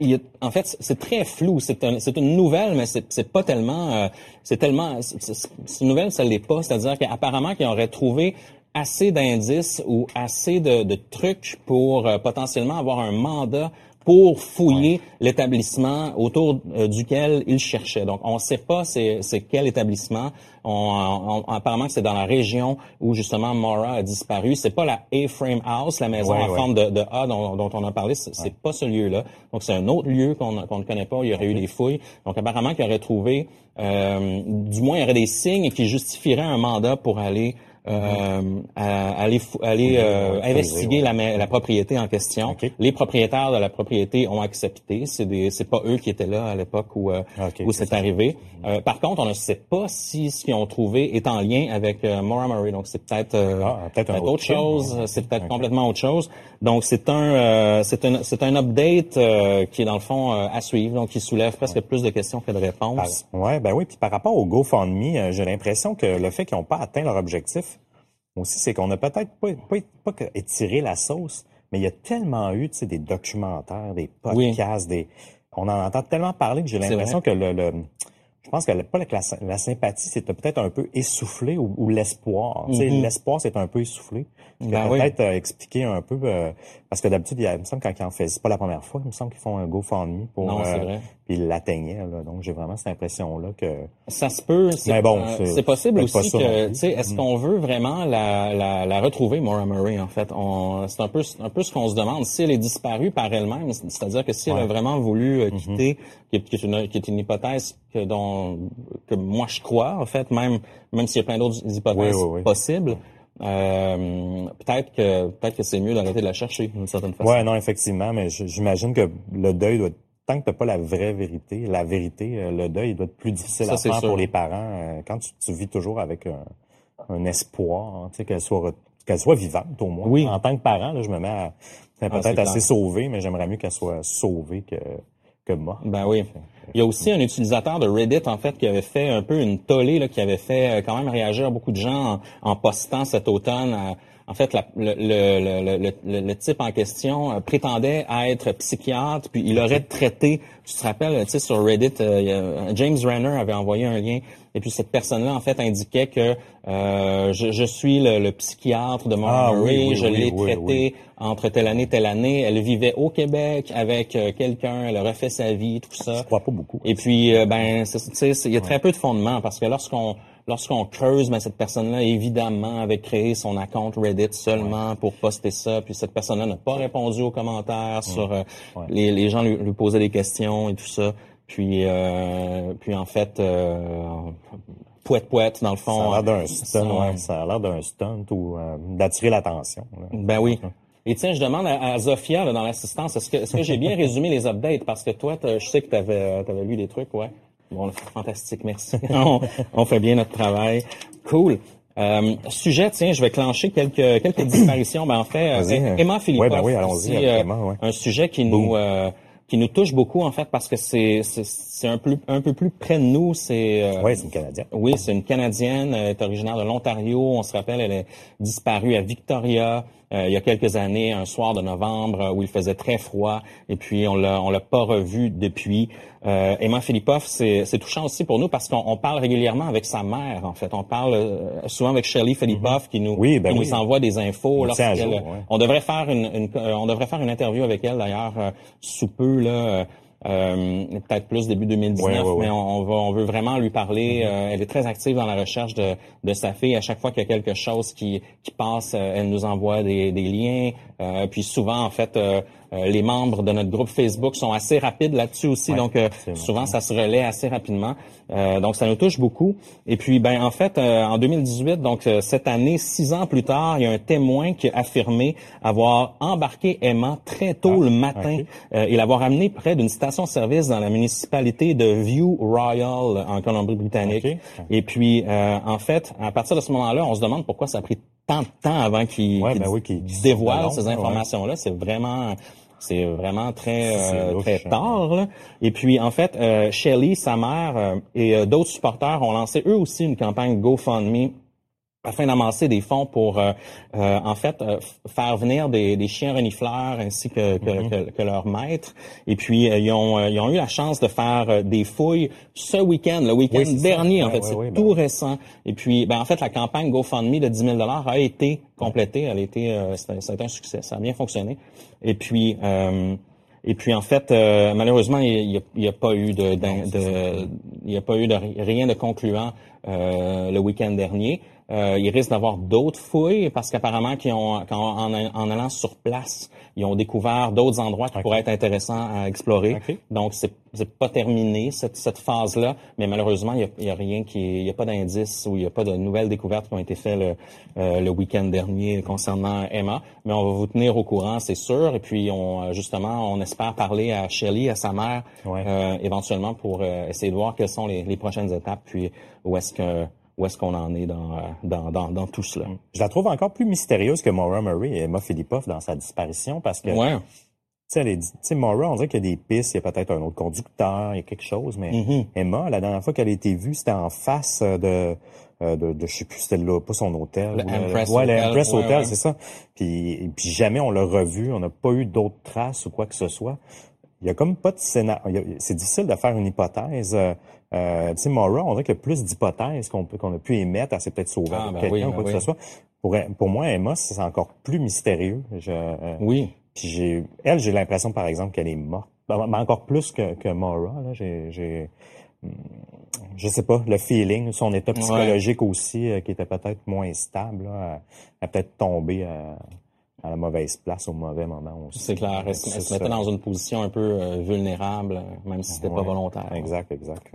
il en fait, c'est très flou. C'est un- c'est une nouvelle, mais c'est pas tellement. euh, c'est tellement. c'est- une nouvelle, ça l'est pas. C'est-à-dire qu'apparemment, qu'ils auraient trouvé assez d'indices ou assez de, de trucs pour euh, potentiellement avoir un mandat pour fouiller l'établissement autour euh, duquel ils cherchaient. Donc, on ne sait pas c'est c'est quel établissement. On, on- apparemment, c'est dans la région où justement Mora a disparu. C'est pas la A-frame house, la maison Ouais, en ouais. forme de, de A dont, dont on a parlé. C'est c'est pas ce lieu-là. Donc, c'est un autre lieu qu'on qu'on ne connaît pas. Il y aurait eu des fouilles. Donc, apparemment, qu'il aurait trouvé, euh, du moins, il y aurait des signes qui justifieraient un mandat pour aller euh, à- aller aller euh, investiguer la, la propriété en question. OK. Les propriétaires de la propriété ont accepté. C'est des c'est pas eux qui étaient là à l'époque où euh, OK, où c'est arrivé. Euh, par contre, on ne sait pas si ce qu'ils ont trouvé est en lien avec euh, Maura Murray. Donc c'est peut-être euh, Ah, peut-être autre chose. ouais. C'est peut-être complètement autre chose. Donc c'est un euh, c'est un c'est un update euh, qui est dans le fond euh, à suivre. Donc qui soulève presque plus de questions que de réponses. Ouais, ben oui. Puis par rapport au GoFundMe, j'ai l'impression que le fait qu'ils n'ont pas atteint leur objectif, aussi, c'est qu'on a peut-être pas, pas, pas étiré la sauce, mais il y a tellement eu, des documentaires, des podcasts, des, on en entend tellement parler que j'ai l'impression que le, le- je pense que le- pas la, la sympathie, c'est peut-être un peu essoufflé ou, ou l'espoir. Mhm. l'espoir, c'est un peu essoufflé. Ben oui. peut-être euh, expliquer un peu, euh, parce que d'habitude, il, me semble quand ils en font, c'est pas la première fois, il me semble qu'ils font un GoFundMe pour, Non, c'est euh, vrai. Puis l'atteignaient, là. Donc, j'ai vraiment cette impression-là que, Ça se peut. C'est Mais bon, euh, c'est- c'est possible pas aussi que, est-ce qu'on veut vraiment la, la, la retrouver, Maura Murray, en fait? On, c'est un peu, un peu ce qu'on se demande. Si elle est disparue par elle-même, c'est-à-dire que si elle a vraiment voulu euh, quitter, qui, est, qui est une, qui est une hypothèse que, dont, que moi je crois, en fait, même, même s'il y a plein d'autres hypothèses Oui, oui, oui. possibles, euh, peut-être que peut-être que c'est mieux d'arrêter de la chercher d'une certaine façon. Ouais, non, effectivement, mais j'imagine que le deuil doit tant que t'as pas la vraie vérité, la vérité, euh, le deuil doit être plus difficile Ça, à faire sûr. pour les parents euh, quand tu, tu vis toujours avec un, un espoir, hein, tu sais qu'elle soit qu'elle soit vivante au moins. Oui. En tant que parent, là, je me mets à Ah, peut-être assez clair. sauvé, mais j'aimerais mieux qu'elle soit sauvée que que moi. Ben oui. Il y a aussi un utilisateur de Reddit, en fait, qui avait fait un peu une tollée, là, qui avait fait euh, quand même réagir beaucoup de gens en, en postant cet automne. à- en fait, la- le, le, le, le, type en question euh, prétendait être psychiatre, puis il aurait traité, tu te rappelles, tu sais, sur Reddit, euh, James Renner avait envoyé un lien, et puis cette personne-là, en fait, indiquait que euh, je, je suis le, le psychiatre de Maura Ah, oui, je oui, l'ai oui, traité entre telle année, telle année. Elle vivait au Québec avec euh, quelqu'un, elle a refait sa vie, tout ça. Je crois pas beaucoup. Et puis, euh, ben, tu sais, il y a très peu de fondement parce que lorsqu'on lorsqu'on creuse, ben, cette personne-là, évidemment, avait créé son account Reddit seulement pour poster ça. Puis cette personne-là n'a pas répondu aux commentaires sur euh, les, les gens lui, lui posaient des questions et tout ça. Puis, euh, puis en fait, euh, pouette pouette dans le Ça fond. a l'air d'un euh, stunt, ça a l'air d'un stunt ou euh, d'attirer l'attention. là. Ben oui. Et tiens, je demande à, à Zofia là, dans l'assistance, est-ce que, est-ce que j'ai bien *laughs* résumé les updates? Parce que toi, je sais que tu avais, lu des trucs, ouais. Bon, fantastique, merci. *laughs* on, on fait bien notre travail. Cool. Euh, sujet, tiens, je vais clencher quelques, quelques *clears throat* disparitions. Ben, en fait, euh. Emma Philippot, Ouais, ben oui, allons-y aussi, avec euh, ouais. un sujet qui nous euh, qui nous touche beaucoup en fait parce que c'est c'est, un peu un peu plus près de nous. C'est euh, Ouais, c'est une Canadienne. oui, c'est une Canadienne, elle est originaire de l'Ontario. On se rappelle, elle est disparue à Victoria euh, il y a quelques années, un soir de novembre euh, où il faisait très froid. Et puis on l'a on l'a pas revue depuis. Euh, Emma Philippov, c'est c'est touchant aussi pour nous parce qu'on on parle régulièrement avec sa mère. En fait, on parle euh, souvent avec Shirley Philippov qui nous Oui, ben qui oui. nous envoie des infos. lorsqu'elle- ouais. On devrait faire une, une- euh, on devrait faire une interview avec elle d'ailleurs euh, sous peu là. Euh, peut-être plus début 2019, Ouais, ouais, ouais. mais on, on va, on veut vraiment lui parler. Euh, elle est très active dans la recherche de, de sa fille. À chaque fois qu'il y a quelque chose qui, qui passe, euh, elle nous envoie des, des liens. Euh, puis souvent, en fait, euh, les membres de notre groupe Facebook sont assez rapides là-dessus aussi. donc, euh, souvent, ça se relaie assez rapidement. Euh, donc, ça nous touche beaucoup. Et puis, ben, en fait, euh, en 2018, donc cette année, six ans plus tard, il y a un témoin qui a affirmé avoir embarqué Emma très tôt Ah, le matin ok. euh, et l'avoir amené près d'une station-service dans la municipalité de View Royal en Colombie-Britannique. Et puis, euh, en fait, à partir de ce moment-là, on se demande pourquoi ça a pris tant de temps avant qu'il Ouais, ben oui, qu'il- qu'il dévoile sorte de ces ouais. informations-là. C'est vraiment... C'est vraiment très euh, louche, très hein. tard. là. Et puis en fait, euh, Shelley, sa mère euh, et euh, d'autres supporters ont lancé eux aussi une campagne GoFundMe afin d'amasser des fonds pour, euh, euh, en fait, euh, faire venir des, des chiens renifleurs ainsi que, que, Mm-hmm. que, que leurs maîtres. Et puis, euh, ils, ont, euh, ils ont eu la chance de faire euh, des fouilles ce week-end, le week-end Oui, c'est ça. dernier, en fait. c'est ben tout récent. Et puis, ben, en fait, la campagne GoFundMe de 10 000 a été complétée. Elle a été, euh, ça a été un succès. Ça a bien fonctionné. Et puis... Euh, et puis en fait, euh, malheureusement, il n'y a, il y a pas eu de, d'in- de- il y a pas eu de ri- rien de concluant euh, le week-end dernier. Euh, il risque d'avoir d'autres fouilles parce qu'apparemment, ont, en, en allant sur place, ils ont découvert d'autres endroits qui pourraient être intéressants à explorer. Donc c'est c'est pas terminé cette, cette phase-là, mais malheureusement, il y a, rien qui, il y a pas d'indices ou il y a pas de nouvelles découvertes qui ont été faites le, euh, le week-end dernier concernant Emma. Mais on va vous tenir au courant, c'est sûr. Et puis on justement, on espère parler à Shelley, à sa mère, Ouais. euh, éventuellement pour euh, essayer de voir quelles sont les, les prochaines étapes, puis où est-ce que où est-ce qu'on en est dans, euh, dans, dans, dans tout cela. Je la trouve encore plus mystérieuse que Maura Murray et Emma Philippov dans sa disparition parce que, tu Ouais. sais, tu Maura, on dirait qu'il y a des pistes, il y a peut-être un autre conducteur, il y a quelque chose, mais Mhm. Emma, la dernière fois qu'elle a été vue, c'était en face euh, de, euh, de, de, je sais plus, c'était là, pas son hôtel. Le Empress ouais, Hotel, Empress ouais, Hotel, ouais. c'est ça. Puis, puis jamais on l'a revu, on n'a pas eu d'autres traces ou quoi que ce soit. Il y a comme pas de scénario. C'est difficile de faire une hypothèse. Euh, euh, tu sais, Maura, on dirait qu'il y a plus d'hypothèses qu'on a pu émettre. Elle s'est peut-être sauvée Ah, ben quelqu'un oui, ou ben quoi que oui. ce soit. Pour, pour moi, Emma, c'est encore plus mystérieux. Je, euh, Oui. puis j'ai, elle, j'ai l'impression, par exemple, qu'elle est morte. Ben, ben, encore plus que, que Maura. Là, j'ai, j'ai, hum, je sais pas, le feeling, son état psychologique aussi, euh, qui était peut-être moins stable. Là, a, a peut-être tombé. euh, à la mauvaise place au mauvais moment aussi. C'est clair. Elle, se- elle se mettait dans une position un peu euh, vulnérable, euh, même si c'était pas Ouais. volontaire. Exact, exact.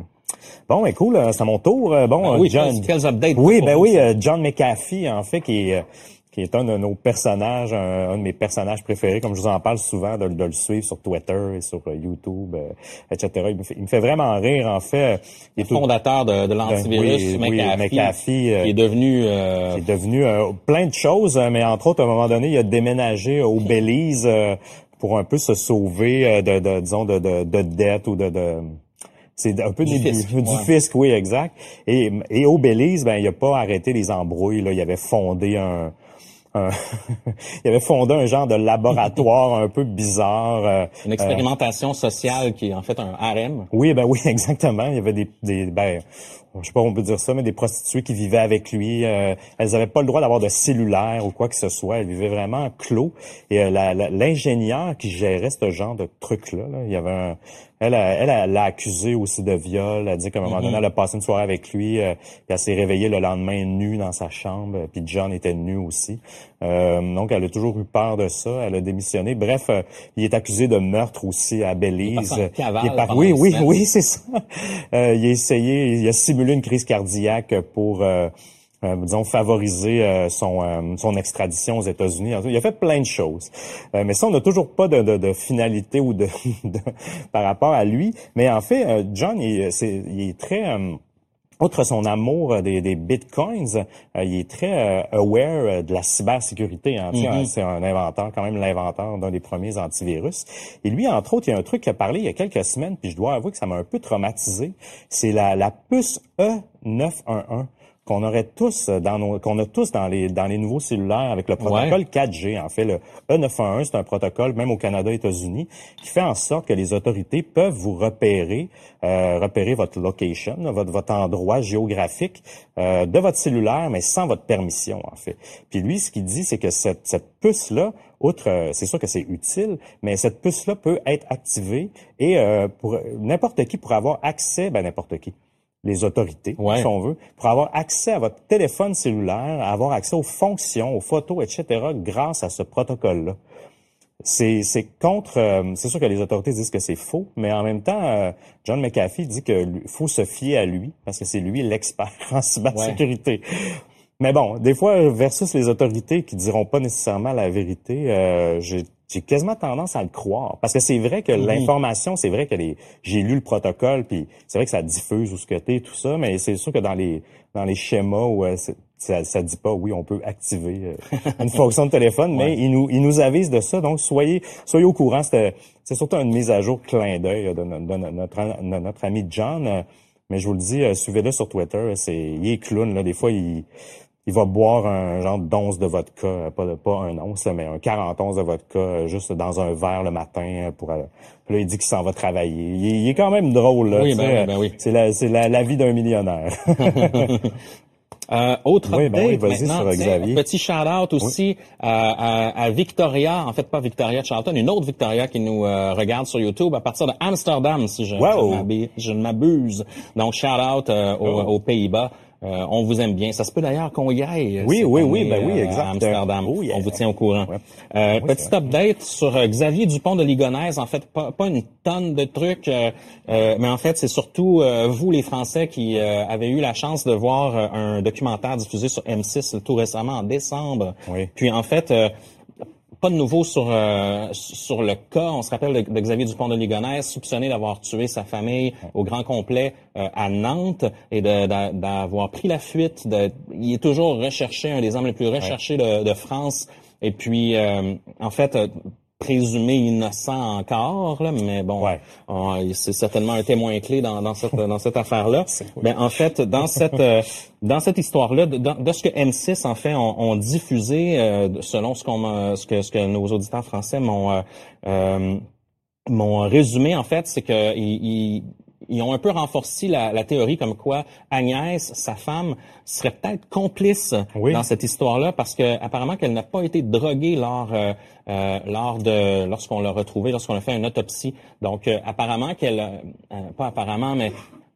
Bon, ben cool, euh, c'est à mon tour. Euh, Bon, Ben euh, oui, John. quels- quels updates Oui, ben oui, John McAfee, en fait, qui est, qui est un de nos personnages, un, un de mes personnages préférés, comme je vous en parle souvent, de, de le suivre sur Twitter et sur YouTube, euh, etc. Il me, fait, il me fait vraiment rire, en fait. Il est Fondateur de, de l'antivirus, Ben oui, oui, McAfee, euh, qui est devenu... euh, qui est devenu euh, plein de choses, mais entre autres, à un moment donné, il a déménagé au Belize euh, pour un peu se sauver de, de disons, de, de, de dettes ou de... c'est un peu Du fisc, du ouais. fisc, oui, exact. Et, et au Belize, ben, il a pas arrêté les embrouilles. Là. Il avait fondé un, un- *laughs* il avait fondé un genre de laboratoire un peu bizarre. euh, une expérimentation sociale qui est en fait un harem. oui, ben oui, *laughs* exactement. Il y avait des, des ben, je sais pas, on peut dire ça, mais des prostituées qui vivaient avec lui. euh, elles n'avaient pas le droit d'avoir de cellulaire ou quoi que ce soit. Elles vivaient vraiment clos. Et euh, l'ingénieur qui gérait ce genre de truc-là, là, il y avait un, elle, elle, elle l'a accusé aussi de viol. Elle a dit qu'à un moment donné, elle a passé une soirée avec lui. euh, puis elle s'est réveillée le lendemain nue dans sa chambre. euh, Puis John était nu aussi. Euh, donc, elle a toujours eu peur de ça. Elle a démissionné. Bref, euh, il est accusé de meurtre aussi à Belize. Il est par- Oui, oui, oui, *laughs* c'est ça. Euh, il a essayé, il a simulé une crise cardiaque pour, euh, euh, disons, favoriser euh, son, son extradition aux États-Unis. Il a fait plein de choses. Mais ça, on n'a toujours pas de, finalité ou *laughs* de, par rapport à lui. Mais en fait, John, il est très... Outre son amour euh, des, des bitcoins, euh, il est très euh, aware de la cybersécurité. Hein, Mhm. C'est un inventeur, quand même l'inventeur d'un des premiers antivirus. Et lui, entre autres, il y a un truc qu'il a parlé il y a quelques semaines, puis je dois avouer que ça m'a un peu traumatisé. C'est la, la puce E911 qu'on aurait tous dans nos, qu'on a tous dans les dans les nouveaux cellulaires avec le protocole 4G. En fait, le E911, c'est un protocole même au Canada, et États-Unis, qui fait en sorte que les autorités peuvent vous repérer, euh, repérer votre location, votre votre endroit géographique euh, de votre cellulaire, mais sans votre permission, en fait. Puis lui, ce qu'il dit, c'est que cette cette puce là, outre, euh, c'est sûr que c'est utile, mais cette puce là peut être activée et euh, pour n'importe qui pour avoir accès, ben n'importe qui les autorités, Ouais. si on veut, pour avoir accès à votre téléphone cellulaire, avoir accès aux fonctions, aux photos, etc., grâce à ce protocole-là. C'est, c'est contre. euh, c'est sûr que les autorités disent que c'est faux, mais en même temps, euh, John McAfee dit que lui- faut se fier à lui parce que c'est lui l'expert *laughs* en cybersécurité. Mais bon, des fois, versus les autorités qui diront pas nécessairement la vérité, euh, j'ai, j'ai quasiment tendance à le croire. Parce que c'est vrai que l'information, c'est vrai que les, j'ai lu le protocole, puis c'est vrai que ça diffuse où ce que t'es, tout ça, mais c'est sûr que dans les dans les schémas où euh, ça, ça dit pas oui, on peut activer euh, une *laughs* fonction de téléphone, mais il nous il nous avise de ça. Donc soyez soyez au courant. C'était c'est surtout une mise à jour clin d'œil euh, de, de no- notre de notre ami John. euh, Mais je vous le dis, suivez-le sur Twitter. C'est il est clown là. Des fois il il va boire un genre d'once de vodka, euh, pas, de- pas un once, mais un 40 onces de vodka, euh, juste dans un verre le matin euh, pour. euh, puis là, il dit qu'il s'en va travailler. Il est, il est quand même drôle. Là, Oui, ben oui, ben oui. C'est la, c'est la, la vie d'un millionnaire. *laughs* Euh, autre Oui, ben oui, maintenant, Xavier. Petit shout-out aussi à, à- à Victoria, en fait pas Victoria Charlton, une autre Victoria qui nous euh, regarde sur YouTube à partir de Amsterdam, si je, Wow. je ne m'abuse. Donc shout-out euh, aux, Oh. aux Pays-Bas. Euh, on vous aime bien. Ça se peut d'ailleurs qu'on y aille. euh, Oui, oui, oui, ben oui, euh, exact. À Amsterdam. Oh, yeah. On vous tient au courant. Ouais. Euh, Oui, petit update sur euh, Xavier Dupont de Ligonnès. En fait, pas, pas une tonne de trucs, euh, mais en fait, c'est surtout euh, vous, les Français, qui euh, avez eu la chance de voir un documentaire diffusé sur M6 tout récemment en décembre. Oui. Puis en fait, euh, pas de nouveau sur euh, sur le cas. On se rappelle de, de Xavier Dupont de Ligonnès, soupçonné d'avoir tué sa famille au grand complet euh, à Nantes et d'avoir pris la fuite. De, il est toujours recherché, un des hommes les plus recherchés de, de France. Et puis, euh, en fait, euh, présumé innocent encore, là, mais bon, Ouais. on- c'est certainement un témoin clé dans, dans cette dans cette affaire-là. *laughs* Ben en fait, dans cette euh, dans cette histoire-là, de, de ce que M6 en fait ont, ont diffusé, euh, selon ce qu'on ce que ce que nos auditeurs français m'ont euh, euh, m'ont résumé en fait, c'est que ils, ils- ils ont un peu renforcé la, la théorie comme quoi Agnès, sa femme, serait peut-être complice Oui. dans cette histoire-là parce que apparemment qu'elle n'a pas été droguée lors euh, euh, lors de lorsqu'on l'a retrouvée, lorsqu'on a fait une autopsie. Donc euh, apparemment qu'elle, euh, euh, pas apparemment, mais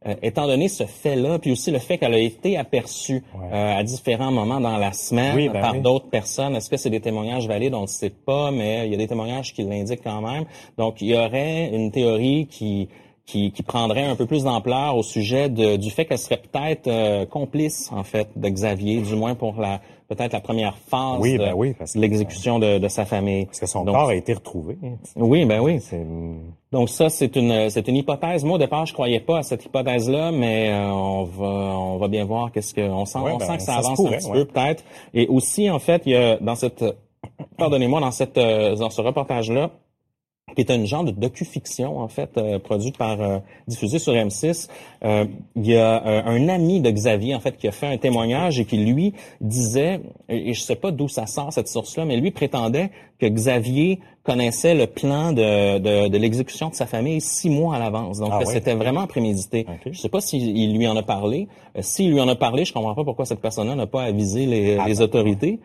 euh, étant donné ce fait-là, puis aussi le fait qu'elle a été aperçue euh, à différents moments dans la semaine Oui, ben par oui. d'autres personnes, est-ce que c'est des témoignages valides? On ne sait pas, mais il y a des témoignages qui l'indiquent quand même. Donc, il y aurait une théorie qui qui, qui prendrait un peu plus d'ampleur au sujet de- du fait qu'elle serait peut-être euh, complice, en fait, de Xavier, du moins pour la peut-être la première phase Oui, de, ben oui, parce de l'exécution de, de sa famille. Parce que son Donc, corps a été retrouvé. Oui, ben oui. Donc ça, c'est une c'est une hypothèse. Moi, au départ, je croyais pas à cette hypothèse-là, mais euh, on va on va bien voir qu'est-ce que on sent. Ouais, on ben, sent que ça, ça avance pourrait, un petit ouais. peu peut-être. Et aussi, en fait, il y a dans cette pardonnez-moi dans cette euh, dans ce reportage-là qui est un genre de docu-fiction, en fait, euh, produite par, euh, diffusée sur M6. Euh, il y a euh, un ami de Xavier, en fait, qui a fait un témoignage et qui, lui, disait, et, et je sais pas d'où ça sort, cette source-là, mais lui prétendait que Xavier connaissait le plan de, de, de l'exécution de sa famille six mois à l'avance. Donc, Ah oui? c'était vraiment prémédité. Ok. Je sais pas s'il lui en a parlé. Euh, s'il lui en a parlé, je comprends pas pourquoi cette personne-là n'a pas avisé les, Ah, les ben, autorités.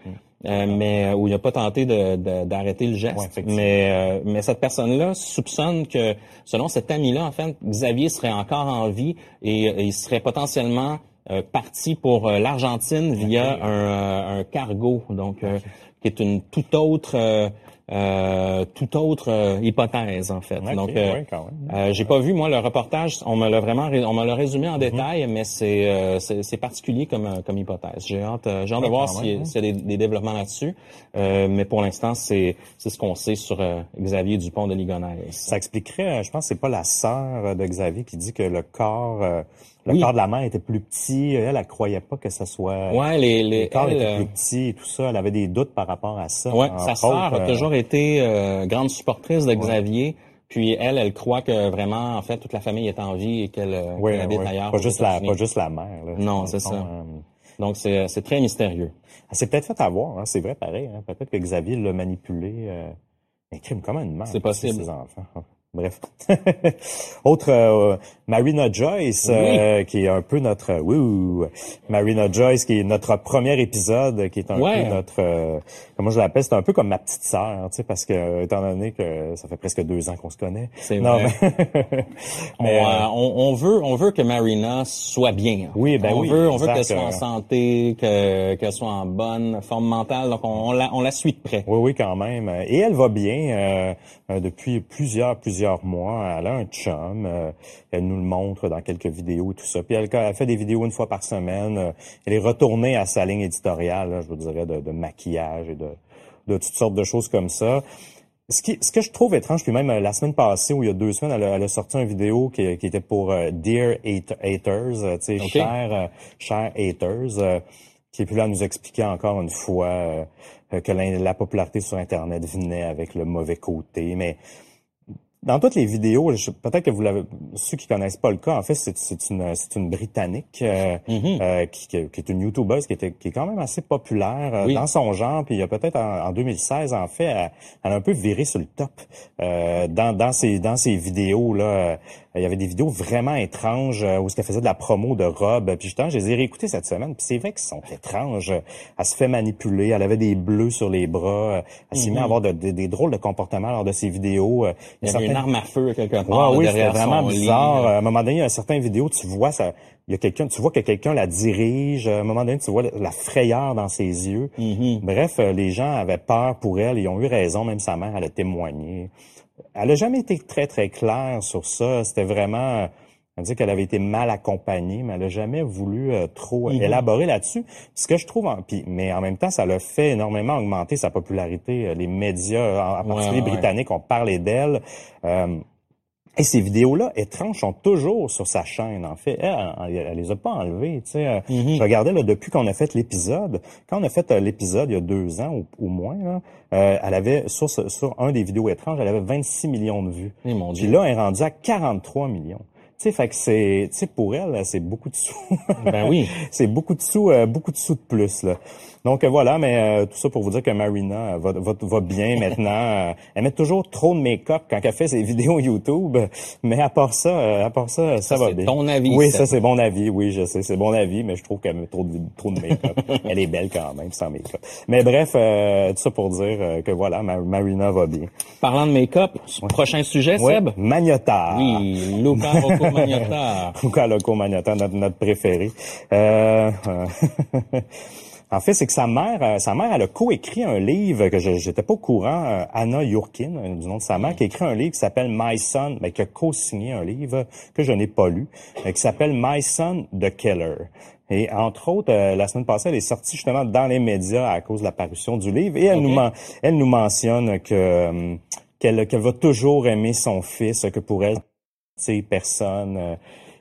Euh, mais euh, où il n'a pas tenté de- de- d'arrêter le geste. Ouais, mais euh, mais cette personne-là soupçonne que, selon cet ami-là, en fait, Xavier serait encore en vie et, euh, il serait potentiellement euh, parti pour l'Argentine via un, un cargo, donc euh, qui est une toute autre euh, toute autre euh, hypothèse en fait. Donc euh, ouais, quand même. euh, j'ai pas vu moi le reportage, on me l'a vraiment on me l'a résumé Mhm. en détail, mais c'est euh, c'est c'est particulier comme comme hypothèse. J'ai hâte j'ai hâte de voir s'il y y a des, des développements là-dessus, Euh, mais pour l'instant c'est c'est ce qu'on sait sur Xavier Dupont de Ligonnès. Ça expliquerait, je pense que c'est pas la sœur de Xavier qui dit que le corps, euh, le Oui. corps de la mère était plus petit. Elle, elle croyait pas que ce soit. Ouais, les les le corps elle, était euh, plus petit et tout ça. Elle avait des doutes par rapport à ça. Ouais, sa sœur a euh, toujours été euh, grande supportrice de Xavier. Puis elle, elle croit que vraiment, en fait, toute la famille est en vie et qu'elle euh, qu'elle habite ouais. ailleurs. Pas juste la, pas juste la mère. là. Non, c'est ça. euh, Donc c'est très mystérieux. elle s'est peut-être fait avoir. Hein, c'est vrai, pareil. Hein. Peut-être que Xavier l'a manipulé. Euh, un crime comme une mère. C'est possible. Ses enfants. Bref. *laughs* Autre, euh, Marina Joyce, euh, qui est un peu notre, wouh, Marina Joyce, qui est notre premier épisode, qui est un Ouais. peu notre, euh, comment je l'appelle, c'est un peu comme ma petite sœur, tu sais, parce que, étant donné que ça fait presque deux ans qu'on se connaît. C'est vrai. mais- *laughs* On, mais, on, on veut, on veut que Marina soit bien. Oui, ben on oui, Veut, on veut qu'elle soit en santé, que- qu'elle soit en bonne forme mentale. Donc on, on la, on la suit de près. Oui, oui, quand même. Et elle va bien depuis plusieurs, plusieurs mois. Elle a un chum. euh, elle nous le montre dans quelques vidéos et tout ça. Puis elle, elle fait des vidéos une fois par semaine. euh, elle est retournée à sa ligne éditoriale, là, je vous dirais, de, de maquillage et de, de toutes sortes de choses comme ça. Ce, qui, ce que je trouve étrange, puis même euh, la semaine passée ou il y a deux semaines, elle a, elle a sorti une vidéo qui, qui était pour euh, Dear Hate- Haters, tu sais, haters, qui est plus là à nous expliquer encore une fois euh, que la, la popularité sur Internet venait avec le mauvais côté. Mais dans toutes les vidéos, je- peut-être que vous l'avez, ceux qui connaissent pas le cas, en fait, c'est c'est une, c'est une Britannique euh, Mhm. euh, qui, qui- est une YouTubeuse qui, était, qui est quand même assez populaire euh, Oui. dans son genre. Puis il y a peut-être en, en 2016, en fait, elle, elle a un peu viré sur le top euh, dans, dans ses dans ses vidéos là. euh, il y avait des vidéos vraiment étranges euh, où elle faisait de la promo de robes. Puis justement, je les ai réécoutées cette semaine. Puis c'est vrai qu'ils sont étranges. Elle se fait manipuler. Elle avait des bleus sur les bras. Elle s'est mis à avoir de- de- des drôles de comportements lors de ses vidéos. euh, Il y une arme à feu quelque Ouais, part oui, c'était vraiment son lit. bizarre. À un moment donné, il y a certaines vidéos, tu vois ça, il y a quelqu'un, tu vois que quelqu'un la dirige. À un moment donné, tu vois la frayeur dans ses yeux. Mhm. Bref, euh, les gens avaient peur pour elle. Ils ont eu raison. Même sa mère, elle a témoigné. Elle a jamais été très très claire sur ça. C'était vraiment, elle dit qu'elle avait été mal accompagnée, mais elle a jamais voulu euh, trop Mhm. élaborer là-dessus. Ce que je trouve, en, puis, mais en même temps, ça l'a fait énormément augmenter sa popularité. Euh, Les médias, en, en particulier ouais, ouais. britanniques, ont parlé d'elle. Euh, et ces vidéos-là, étranges, sont toujours sur sa chaîne, en fait. Elle, elle, elle les a pas enlevées, tu sais. Euh, Mhm. Je regardais, là, depuis qu'on a fait l'épisode, quand on a fait euh, l'épisode il y a deux ans ou, ou moins, là, euh, elle avait, sur, sur un des vidéos étranges, elle avait 26 millions de vues. Eh, mon Puis Dieu. là, elle est rendue à 43 millions. Tu sais, fait que c'est, tu sais, pour elle, c'est beaucoup de sous. Ben oui. *laughs* c'est beaucoup de sous, euh, beaucoup de sous de plus, là. Donc voilà, mais euh, tout ça pour vous dire que Marina va, va, va bien *laughs* maintenant. elle met toujours trop de make-up quand elle fait ses *laughs* vidéos YouTube, mais à part ça, à part ça, ça, va bien. Ton avis. Oui, ça c'est bon avis. Oui, je sais, c'est bon avis, mais je trouve qu'elle met trop de trop de make-up. *laughs* elle est belle quand même sans make-up. Mais bref, tout ça pour dire que voilà, Marina va bien. Parlant de make-up, prochain sujet, Seb? Magnotta. Oui, Luca Rocco Magnotta. Luca Rocco Magnotta, notre, notre préféré. Euh, en fait, c'est que sa mère, euh, sa mère, elle a coécrit un livre que je j'étais pas au courant, euh, Anna Yurkin, du nom de sa mère, qui a écrit un livre qui s'appelle My Son, mais qui a co-signé un livre que je n'ai pas lu, qui s'appelle My Son the Killer. Et entre autres, la semaine passée, elle est sortie justement dans les médias à cause de la parution du livre, et elle nous elle nous mentionne que qu'elle qu'elle va toujours aimer son fils, que pour elle, c'est personne. Euh,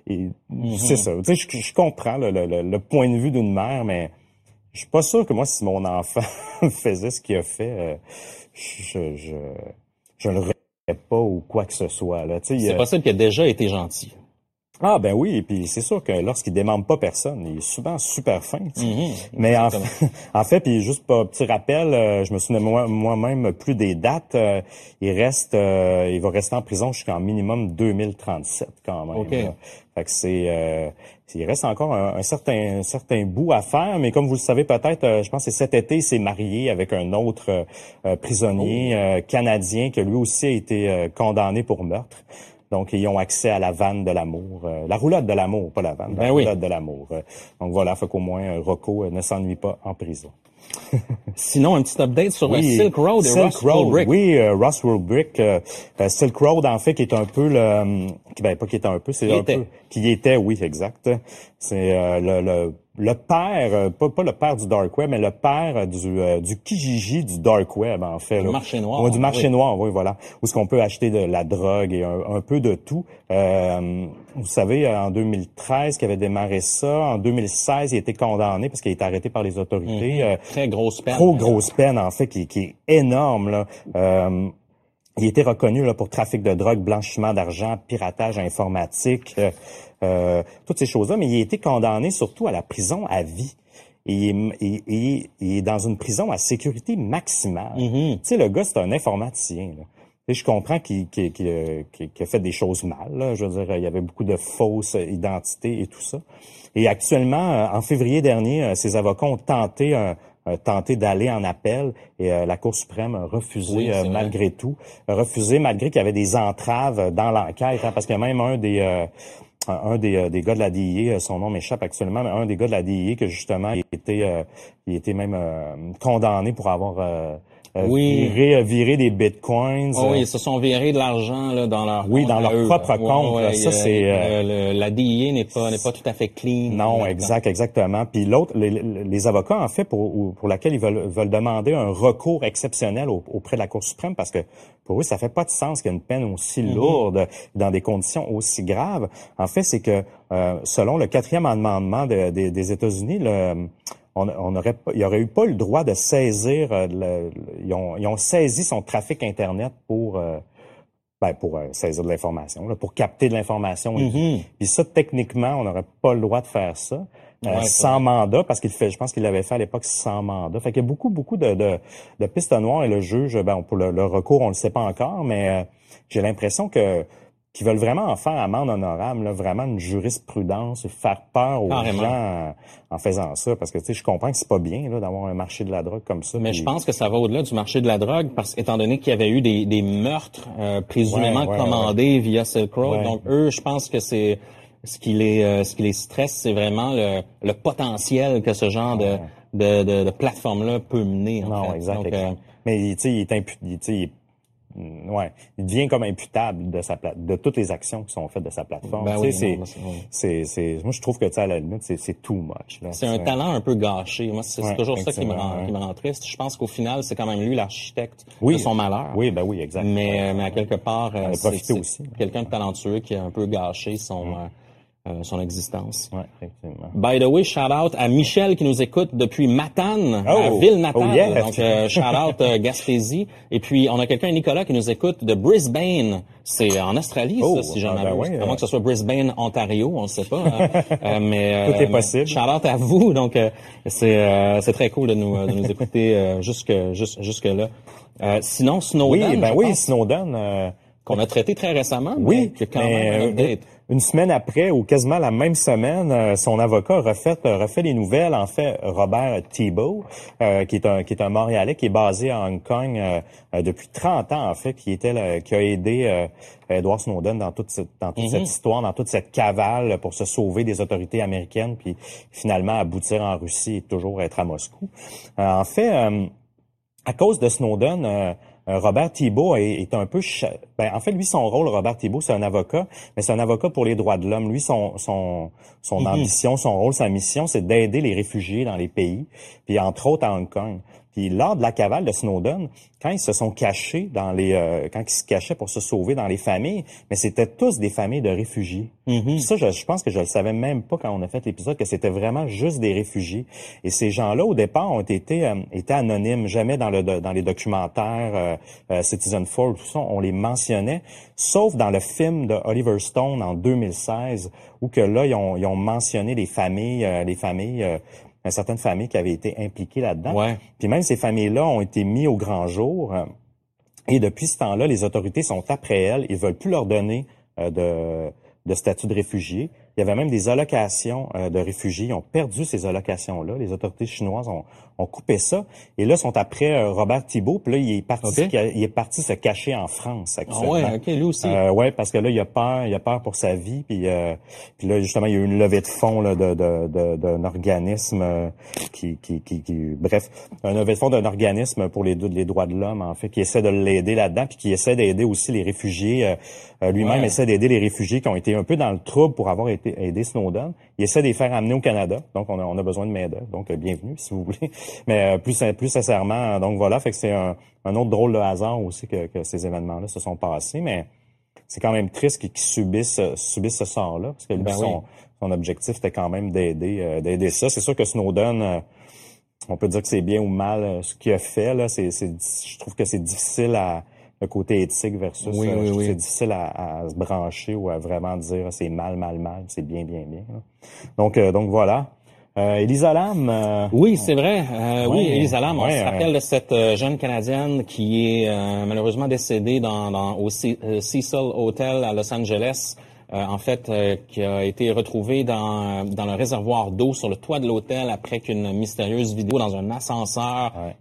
mm-hmm. C'est ça. Tu sais, je, comprends le, point de vue d'une mère, mais je suis pas sûr que moi, si mon enfant *laughs* faisait ce qu'il a fait, euh, je, je, je ne le regrette pas ou quoi que ce soit. C'est possible qu'il a déjà été gentil. Ah ben oui, et puis c'est sûr que lorsqu'il demande pas personne, il est souvent super fin. Mm-hmm. Mais en, *laughs* en, fait, puis juste pour petit rappel, euh, je me souviens moi-même plus des dates. Euh, il reste, euh, il va rester en prison jusqu'en minimum 2037 quand même. Fait que c'est, il reste encore un, certain, un certain bout à faire. Mais comme vous le savez peut-être, je pense que cet été, il s'est marié avec un autre prisonnier oh. canadien qui lui aussi a été condamné pour meurtre. Donc, ils ont accès à la vanne de l'amour. Euh, la roulotte de l'amour, pas la vanne, la ben roulotte de l'amour. Euh, donc voilà, faut qu'au moins euh, Rocco ne s'ennuie pas en prison. *laughs* Sinon, un petit update sur le Silk Road et Silk Road, Brick. Oui, euh, World Brick. Silk Road, en fait, qui est un peu le... Ben, pas qui est un peu, c'est un peu... Qui était, oui, exact. C'est le, le le père, euh, pas, pas, le père du dark web, mais le père du, euh, du Kijiji du dark web en fait. Du marché noir. du marché noir, oui, voilà, où ce qu'on peut acheter de la drogue et un, peu de tout. Euh, vous savez, en 2013, qu'il avait démarré ça. En 2016, il a été condamné parce qu'il a été arrêté par les autorités. Mhm. Très grosse peine. Trop grosse peine, en fait, qui, qui est énorme. Là. il a été reconnu là, pour trafic de drogue, blanchiment d'argent, piratage informatique. Euh, toutes ces choses-là, mais il a été condamné surtout à la prison à vie. Il, est dans une prison à sécurité maximale. Mm-hmm. Tu sais, le gars, c'est un informaticien. Là. je comprends qu'il a fait des choses mal. Je veux dire, il y avait beaucoup de fausses identités et tout ça. Et actuellement, euh, en février dernier, euh, ses avocats ont tenté tenté d'aller en appel et la Cour suprême a refusé malgré tout, refusé malgré qu'il y avait des entraves dans l'enquête, hein, parce qu'il y a même un des un des, euh, des gars de la DIA, euh, son nom m'échappe actuellement, mais un des gars de la DIA que justement il était, euh, il était même condamné pour avoir euh, oui. virer, des bitcoins. Oh, oui, ils se sont virés de l'argent là, dans leur oui, dans leur propre compte. ça c'est la DIA n'est pas n'est pas tout à fait clean. Non, exact, exactement. Puis l'autre, les, avocats en fait pour pour laquelle ils veulent veulent demander un recours exceptionnel auprès de la Cour suprême parce que pour eux ça fait pas de sens qu'il y ait une peine aussi mm-hmm. lourde dans des conditions aussi graves. En fait, c'est que euh, selon le quatrième amendement des États-Unis, le on, on aurait pas, il aurait eu pas le droit de saisir. Euh, le, ils, ont, ils, ont, saisi son trafic internet pour euh, ben, pour euh, saisir de l'information, pour capter de l'information. Mm-hmm. Puis ça, techniquement, on n'aurait pas le droit de faire ça. sans mandat, parce qu'il fait, je pense qu'il l'avait fait à l'époque sans mandat. Fait qu'il y a beaucoup, beaucoup de, de, de pistes noires et le juge, ben, pour le, le recours, on ne le sait pas encore, mais j'ai l'impression que qui veulent vraiment en faire amende honorable, là, vraiment une jurisprudence, faire peur aux gens en, faisant ça, parce que tu sais, je comprends que c'est pas bien d'avoir un marché de la drogue comme ça. Mais je pense que ça va au-delà du marché de la drogue, parce qu'étant donné qu'il y avait eu des, des meurtres euh, présumément commandés via Silk Road, donc eux, je pense que c'est ce qui les euh, ce qui les stresse, c'est vraiment le, le, potentiel que ce genre de, de, de, de plateforme-là peut mener. En non, exact. Euh, mais tu sais, il est impu, ouais, il devient comme imputable de sa plate, de toutes les actions qui sont faites de sa plateforme. Ben c'est, c'est, c'est, moi je trouve que à la limite c'est, c'est too much. C'est un talent un peu gâché. Moi c'est toujours ça qui me rend, qui me rend triste. Je pense qu'au final c'est quand même lui l'architecte de son malheur. Oui, ben oui, exact. Mais, mais à quelque part, euh, c'est, aussi. quelqu'un de talentueux qui a un peu gâché son. Euh, euh, son existence. Ouais, effectivement. By the way, shout out à Michel qui nous écoute depuis Matane, Oh! à ville natale. Oh, yes! Donc euh, shout out euh, Gaspésie. Et puis on a quelqu'un Nicolas qui nous écoute de Brisbane. C'est en Australie Oh, ça, si jamais. ah, ben à moins euh. que ce soit Brisbane, Ontario, on ne sait pas. hein. *laughs* Euh, mais Tout est possible. Shout out à vous. Donc euh, c'est euh, c'est très cool de nous de nous écouter euh, jusque jusque jusque là. Euh, sinon Snowden, Oui, ben oui, pense Snowden. euh, qu'on a traité très récemment. mais Oui, qui a quand mais, même euh. Une semaine après ou quasiment la même semaine, euh, son avocat a refait, a refait les nouvelles. En fait, Robert Thibault, euh, qui est un qui est un Montréalais qui est basé à Hong Kong euh, euh, depuis 30 ans en fait, qui était le- qui a aidé euh, Edward Snowden dans toute cette dans toute cette histoire, dans toute cette cavale pour se sauver des autorités américaines, puis finalement aboutir en Russie et toujours être à Moscou. Euh, en fait. euh, à cause de Snowden, euh, euh, Robert Thibault est, est un peu... Ben, en fait, lui, son rôle, Robert Thibault, c'est un avocat, mais c'est un avocat pour les droits de l'homme. Lui, son, son, son ambition, son rôle, sa mission, c'est d'aider les réfugiés dans les pays, puis entre autres à Hong Kong. Puis lors de la cavale de Snowden, quand ils se sont cachés dans les, euh, quand ils se cachaient pour se sauver dans les familles, mais c'était tous des familles de réfugiés. Puis ça, je, je pense que je le savais même pas quand on a fait l'épisode que c'était vraiment juste des réfugiés. Et ces gens-là, au départ, ont été, euh, étaient anonymes, jamais dans le dans les documentaires euh, euh, Citizen Four, tout ça, on les mentionnait, sauf dans le film de Oliver Stone en 2016, où que là, ils ont, ils ont mentionné les familles, euh, les familles. Certaines familles qui avaient été impliquées là-dedans. Ouais. Puis même ces familles-là ont été mis au grand jour. euh, et depuis ce temps-là, les autorités sont après elles. Ils veulent plus leur donner euh, de, de statut de réfugié. Il y avait même des allocations euh, de réfugiés. Ils ont perdu ces allocations-là. Les autorités chinoises ont, ont coupé ça. Et là, sont après euh, Robert Thibault. Puis là, il est parti, il est parti se cacher en France Ah actuellement. ouais, ok, lui aussi. Euh, ouais, parce que là, il a peur, il a peur pour sa vie, puis, euh, puis là, justement, il y a eu une levée de fonds là, de, de, de- d'un organisme euh, qui, qui, qui, qui- bref, un levée de fonds d'un organisme pour les, les droits de l'homme, en fait, qui essaie de l'aider là-dedans, puis qui essaie d'aider aussi les réfugiés. euh, lui-même Ouais. essaie d'aider les réfugiés qui ont été un peu dans le trouble pour avoir été aidé Snowden. Il essaie de les faire amener au Canada, donc on a, on a besoin de main d'œuvre, donc euh, bienvenue si vous voulez. *laughs* Mais euh, plus plus sincèrement, donc voilà, fait que c'est un, un autre drôle de hasard aussi que, que ces événements-là se sont passés, mais c'est quand même triste qu'ils subissent, euh, subissent ce sort-là, parce que lui, Ben son, oui. son objectif était quand même d'aider euh, d'aider ça. C'est sûr que Snowden, euh, on peut dire que c'est bien ou mal euh, ce qu'il a fait. Là, c'est, je trouve que c'est difficile à le côté éthique versus Oui, euh, oui, oui. c'est difficile à, à se brancher ou à vraiment dire ah, c'est mal, mal, mal, c'est bien, bien, bien. Donc, euh, donc voilà. Euh, Elisa Lam, euh, Oui, c'est vrai. Euh, oui, Elisa Lam, on se rappelle de cette euh, jeune Canadienne qui est euh, malheureusement décédée dans, dans, au Ce- Cecil Hotel à Los Angeles. Euh, en fait, euh, qui a été retrouvée dans, dans le réservoir d'eau sur le toit de l'hôtel après qu'une mystérieuse vidéo dans un ascenseur Ouais.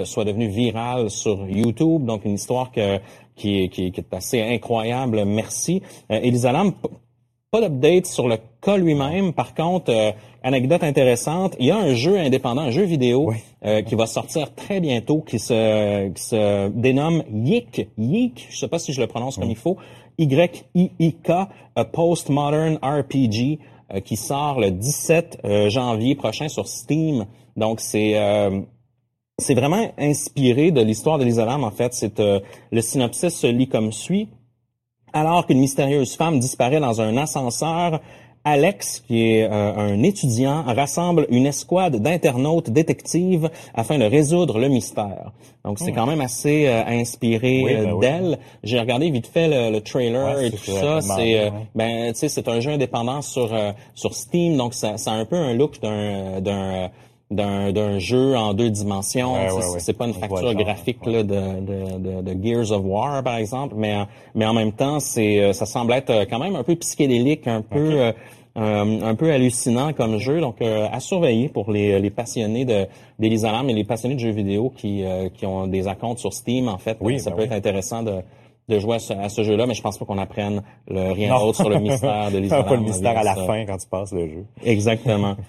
euh, soit devenue virale sur YouTube. Donc, une histoire que, qui, est- qui, est- qui est assez incroyable. Merci. Elisa Lam, pas d'update sur le cas lui-même. Par contre, euh, anecdote intéressante, il y a un jeu indépendant, un jeu vidéo Oui. euh, qui va sortir très bientôt, qui se, qui se dénomme Yik. Yik, je sais pas si je le prononce comme il faut. Y-I-I-K, a Postmodern RPG, euh, qui sort le 17 euh, janvier prochain sur Steam. Donc c'est euh, c'est vraiment inspiré de l'histoire de Lisa Lam, en fait. C'est le synopsis se lit comme suit. Alors qu'une mystérieuse femme disparaît dans un ascenseur, Alex, qui est euh, un étudiant, rassemble une escouade d'internautes détectives afin de résoudre le mystère. Donc c'est quand même assez euh, inspiré. Oui, euh, ben oui. d'elle. J'ai regardé vite fait le, le trailer Ouais, et tout ça. C'est euh, ben tu sais c'est un jeu indépendant sur euh, sur Steam, donc ça, ça a un peu un look d'un d'un d'un d'un jeu en deux dimensions. Ouais, C'est- ouais, ouais. pas une facture graphique là, de, de, de, de Gears of War, par exemple, mais, mais en même temps, c'est euh, ça semble être euh, quand même un peu psychédélique, un peu euh, euh, un peu hallucinant comme jeu. Donc, euh, à surveiller pour les, les passionnés de d'Elisa et les passionnés de jeux vidéo qui, euh, qui ont des accounts sur Steam, en fait. Oui, ça ben peut oui. être intéressant de de jouer à ce, à ce jeu-là, mais je pense pas qu'on apprenne le, rien d'autre sur le mystère de *laughs* Lisa pas le mystère à la ça. fin quand tu passes le jeu. Exactement. *laughs*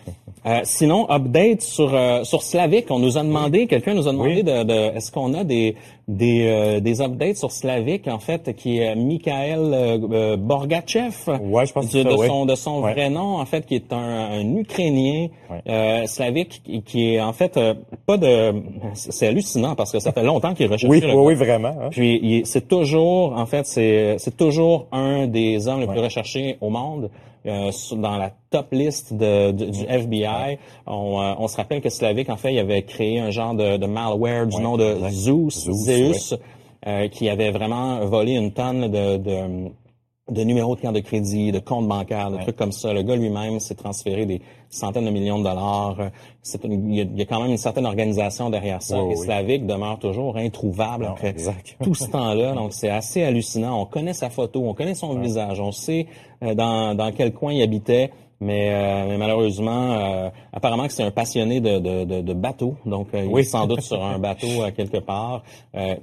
Euh, sinon, update sur euh, sur Slavic. On nous a demandé, quelqu'un nous a demandé Oui. de, de- est-ce qu'on a des des euh, des updates sur Slavic en fait, qui est Mikhail euh, euh, Borgachev. Ouais, je pense que de, ça, de ouais. son de son Ouais. vrai nom en fait, qui est un, un Ukrainien euh, Slavic qui, qui est en fait euh, pas de. C'est hallucinant parce que ça fait longtemps qu'il recherche. Oui, oui, oui, vraiment. hein. Puis c'est toujours, en fait, c'est c'est toujours un des hommes les plus recherchés au monde. Euh, dans la top liste de, du FBI. On, euh, on, se rappelle que Slavic, en fait, il avait créé un genre de, de malware du nom de Zeus, Zeus, euh, qui avait vraiment volé une tonne de, de numéros de carte de crédit, de comptes bancaires, de trucs comme ça. Le gars lui-même s'est transféré des centaines de millions de dollars. il, y a, quand même une certaine organisation derrière ça. et Slavic demeure toujours introuvable après *laughs* tout ce temps-là. Donc, c'est assez hallucinant. On connaît sa photo, on connaît son visage, on sait euh, dans, dans quel coin il habitait. Mais, euh, malheureusement, euh, apparemment que c'est un passionné de, de, de, bateaux, donc il est sans doute sur un bateau *laughs* quelque part,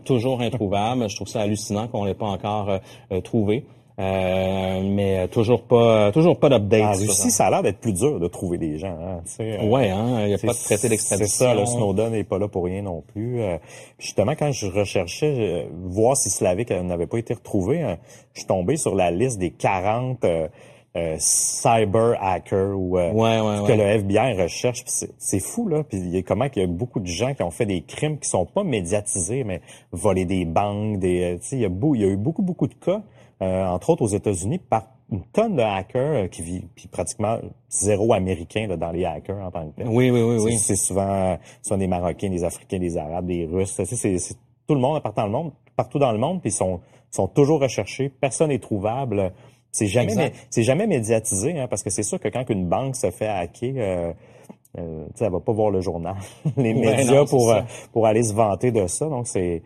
toujours introuvable. Je trouve ça hallucinant qu'on l'ait pas encore trouvé. Euh, mais toujours pas, toujours pas d'update. En Russie, ça. a l'air d'être plus dur de trouver des gens. Hein, euh, ouais, hein, il n'y a pas de traité d'extradition. C'est ça, le Snowden n'est pas là pour rien non plus. Euh, justement, quand je recherchais voir si Slavic n'avait pas été retrouvé, hein, je suis tombé sur la liste des 40 cyber hackers ou que le FBI recherche. C'est fou là. Puis il y a comment qu'il y a beaucoup de gens qui ont fait des crimes qui sont pas médiatisés, mais voler des banques, des, il y a il y a eu beaucoup beaucoup de cas. Euh, entre autres aux États-Unis, par une tonne de hackers euh, qui vit, puis pratiquement zéro américain là, dans les hackers en tant que tel. Oui, oui, oui, oui. C'est souvent, souvent des Marocains, des Africains, des Arabes, des Russes. C'est tout le monde partout dans le monde, partout dans le monde, puis ils sont, sont toujours recherchés. Personne n'est trouvable. C'est jamais, c'est jamais médiatisé, hein, parce que c'est sûr que quand une banque se fait hacker, euh, euh, elle va pas voir le journal, *laughs* les médias pour euh, pour aller se vanter de ça. Donc c'est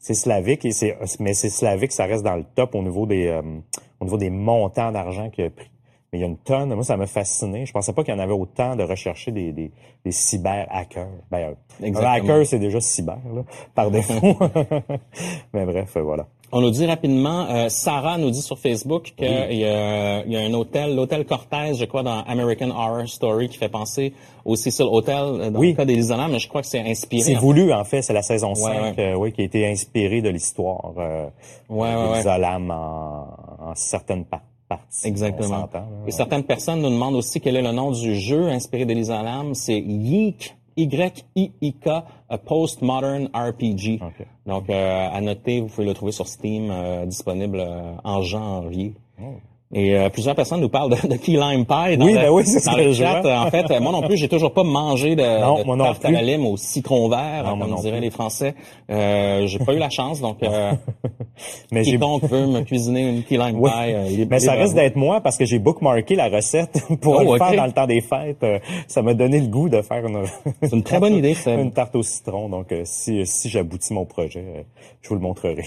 c'est slavique et c'est mais c'est slavique, ça reste dans le top au niveau des euh, au niveau des montants d'argent qu'il a pris. Mais il y a une tonne. Moi, ça m'a fasciné. Je pensais pas qu'il y en avait autant de rechercher des, des, des cyber hackers. Ben, un hacker, c'est déjà cyber, là, par défaut. *laughs* mais bref, voilà. On nous dit rapidement, euh, Sarah nous dit sur Facebook qu'il y, a, y a un hôtel, l'hôtel Cortez, je crois, dans American Horror Story, qui fait penser au Cecil Hotel euh, dans le cas mais je crois que c'est inspiré. C'est voulu, en fait, c'est la saison 5, euh, oui, qui a été inspirée de l'histoire euh, ouais, en, en certaines parties. Exactement. Et certaines personnes nous demandent aussi quel est le nom du jeu inspiré d'Elisa Lam. C'est Yeek Y-I-I-K, a Postmodern RPG. Donc, euh, à noter, vous pouvez le trouver sur Steam, euh, disponible euh, en janvier. Oh. Et euh, plusieurs personnes nous parlent de, de key lime pie dans oui, le, ben oui, c'est le chat. En fait, moi non plus, j'ai toujours pas mangé de, non, de tarte à la lime au citron vert, comme diraient les Français. Euh, j'ai pas eu la chance, donc euh, *laughs* mais quiconque veut me cuisiner une key lime *laughs* pie. Euh, mais ça risque d'être moi parce que j'ai bookmarké la recette *laughs* pour oh, le faire dans le temps des fêtes. Euh, ça m'a donné le goût de faire une, c'est une très bonne idée, ça. une tarte au citron. Donc si si j'aboutis mon projet, je vous le montrerai.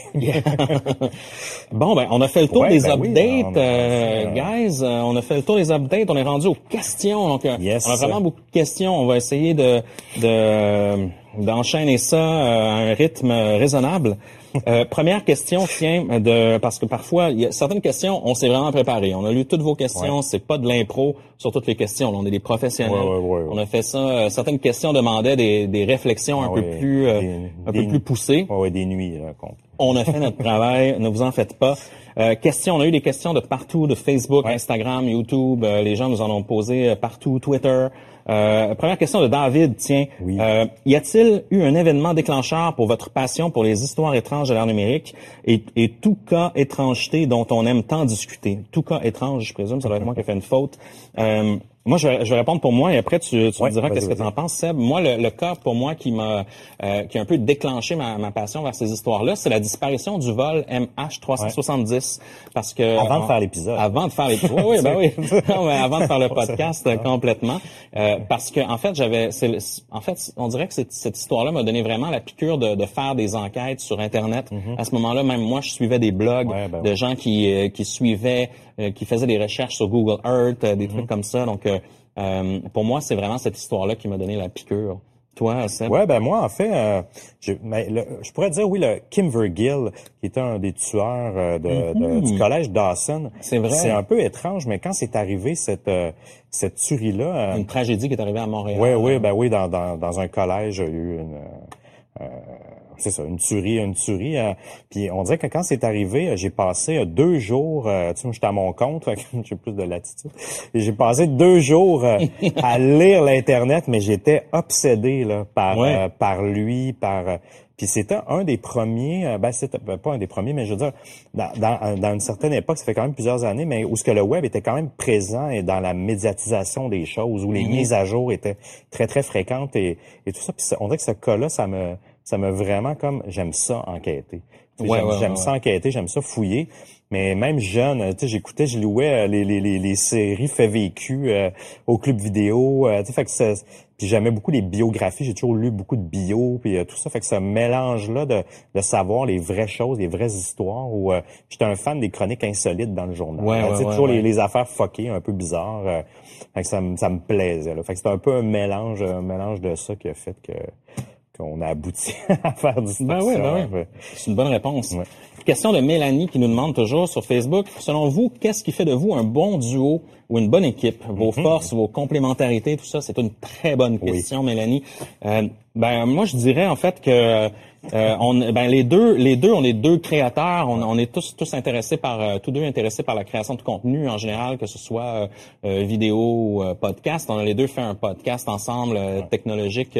bon, ben on a fait le tour des ben updates. Euh, guys, euh, on a fait le tour des updates, on est rendu aux questions. Donc, euh, on a vraiment beaucoup de questions. On va essayer de, de d'enchaîner ça à un rythme raisonnable. *laughs* première question tient de parce que parfois il y a certaines questions on s'est vraiment préparé. On a lu toutes vos questions, c'est pas de l'impro sur toutes les questions. on est des professionnels. on a fait ça. certaines questions demandaient des, des réflexions un peu plus un peu plus poussées. Ouais, des nuits. on a fait notre *laughs* travail. Ne vous en faites pas. Euh, questions, on a eu des questions de partout, de Facebook, Instagram, YouTube. Euh, les gens nous en ont posé euh, partout, Twitter. première question de David, tiens. y a-t-il eu un événement déclencheur pour votre passion pour les histoires étranges de l'ère numérique et, et, tout cas étrangeté dont on aime tant discuter? Tout cas étrange, je présume, ça doit être moi qui ai fait une faute. Moi, je vais, je vais, répondre pour moi et après tu, tu me diras qu'est-ce que tu en penses, Seb. Moi, le, le, cas pour moi qui m'a euh, qui a un peu déclenché ma, ma passion vers ces histoires-là, c'est la disparition du vol MH370. Parce que avant de faire l'épisode. Avant de faire l'épisode. oui, ben oui. *laughs* non, mais avant de faire le *laughs* podcast complètement. Euh, parce que en fait, j'avais, en fait, on dirait que cette, cette histoire-là m'a donné vraiment la piqûre de, de, faire des enquêtes sur Internet. Mm-hmm. À ce moment-là, même moi, je suivais des blogs ben de gens qui euh, qui suivaient, euh, qui faisaient des recherches sur Google Earth, des mm-hmm. trucs comme ça. Donc euh, pour moi, c'est vraiment cette histoire-là qui m'a donné la piqûre. Toi, Seb? Ouais, ben moi, en fait, euh, je, je, pourrais dire, oui, le Kim Vergil, qui était un des tueurs euh, de, du collège Dawson. C'est vrai. C'est un peu étrange, mais quand c'est arrivé, cette, cette tuerie-là... une tragédie qui est arrivée à Montréal. Oui, oui, ben oui, dans, dans, dans un collège, il y a eu une c'est ça, une tuerie, une tuerie. euh, puis on dirait que quand c'est arrivé, j'ai passé deux jours, euh, tu sais, moi, j'étais à mon compte, *laughs* j'ai plus de latitude. Et j'ai passé deux jours euh, à *laughs* lire l'internet, mais j'étais obsédé là par Ouais. euh, par lui, par euh, puis c'était un des premiers, euh, ben c'était ben, pas un des premiers, mais je veux dire, dans, dans, dans une certaine époque, ça fait quand même plusieurs années, mais où ce que le web était quand même présent et dans la médiatisation des choses, où les mises à jour étaient très très fréquentes et, et tout ça. Puis on dirait que ce cas-là, ça me ça me vraiment comme j'aime ça enquêter. Ouais, j'aime ouais, ça enquêter, j'aime ça fouiller. Mais même jeune, tu sais, j'écoutais, je louais euh, les, les, les, les séries fait vécu euh, au club vidéo. euh, tu sais, fait que ça, puis j'aimais beaucoup les biographies. J'ai toujours lu beaucoup de bio, puis euh, tout ça. Fait que ce mélange-là de, de savoir les vraies choses, les vraies histoires. Où euh, j'étais un fan des chroniques insolites dans le journal. Ouais, ouais, tu sais, ouais, toujours. Les, les affaires fuckées, un peu bizarres. euh, fait que ça, me- ça me plaisait. Là. Fait que c'était un peu un mélange, un mélange de ça qui a fait que qu'on a abouti *laughs* à faire du Ben oui, ben oui. C'est une bonne réponse. Ouais. Question de Mélanie qui nous demande toujours sur Facebook, selon vous, qu'est-ce qui fait de vous un bon duo ou une bonne équipe? Vos forces, vos complémentarités, tout ça, c'est une très bonne Mhm. Oui. question, Mélanie. Euh, ben moi, je dirais en fait que euh, on, ben les deux, les deux, on est deux créateurs, on, on est tous tous intéressés par, euh, tous deux intéressés par la création de contenu en général, que ce soit euh, vidéo ou podcast. On a les deux fait un podcast ensemble technologique.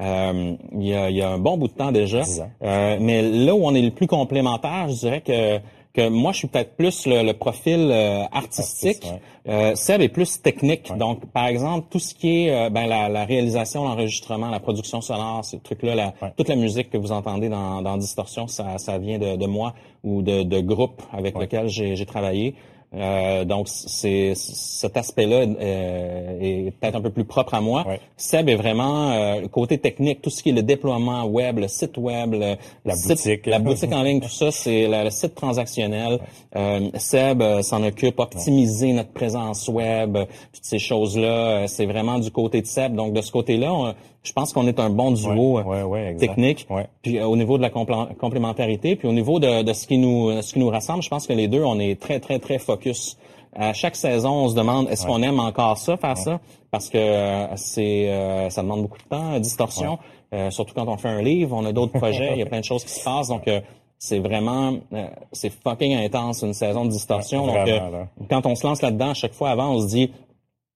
Euh, il, y a, il y a un bon bout de temps déjà. Euh, mais là où on est le plus complémentaire, je dirais que que moi je suis peut-être plus le, le profil euh, artistique. Artiste, Euh, Seb est plus technique. Donc par exemple tout ce qui est euh, ben, la, la réalisation, l'enregistrement, la production sonore, ces trucs-là, la, Ouais. toute la musique que vous entendez dans, dans Distorsion, ça, ça vient de, de moi ou de, de groupes avec lesquels j'ai travaillé. Euh, donc c'est cet aspect-là euh, est peut-être un peu plus propre à moi. Ouais. Seb est vraiment euh, le côté technique, tout ce qui est le déploiement web, le site web, le, La site- boutique. la boutique en ligne, tout ça, c'est le, site transactionnel. Euh, Seb euh, s'en occupe, optimiser notre présence web, toutes ces choses-là. euh, c'est vraiment du côté de Seb. Donc de ce côté-là, on- je pense qu'on est un bon duo Ouais, euh, ouais, ouais, technique. Puis euh, au niveau de la complé- complémentarité, puis au niveau de, de ce qui nous ce qui nous rassemble, je pense que les deux, on est très très très focus. À chaque saison, on se demande est-ce qu'on aime encore ça, faire ça, parce que euh, c'est euh, ça demande beaucoup de temps, euh, distorsion. Euh, surtout quand on fait un livre, on a d'autres *laughs* projets, il y a plein de choses qui se passent, donc euh, c'est vraiment euh, c'est fucking intense une saison de distorsion. Ouais, donc vraiment, euh, quand on se lance là-dedans, à chaque fois avant, on se dit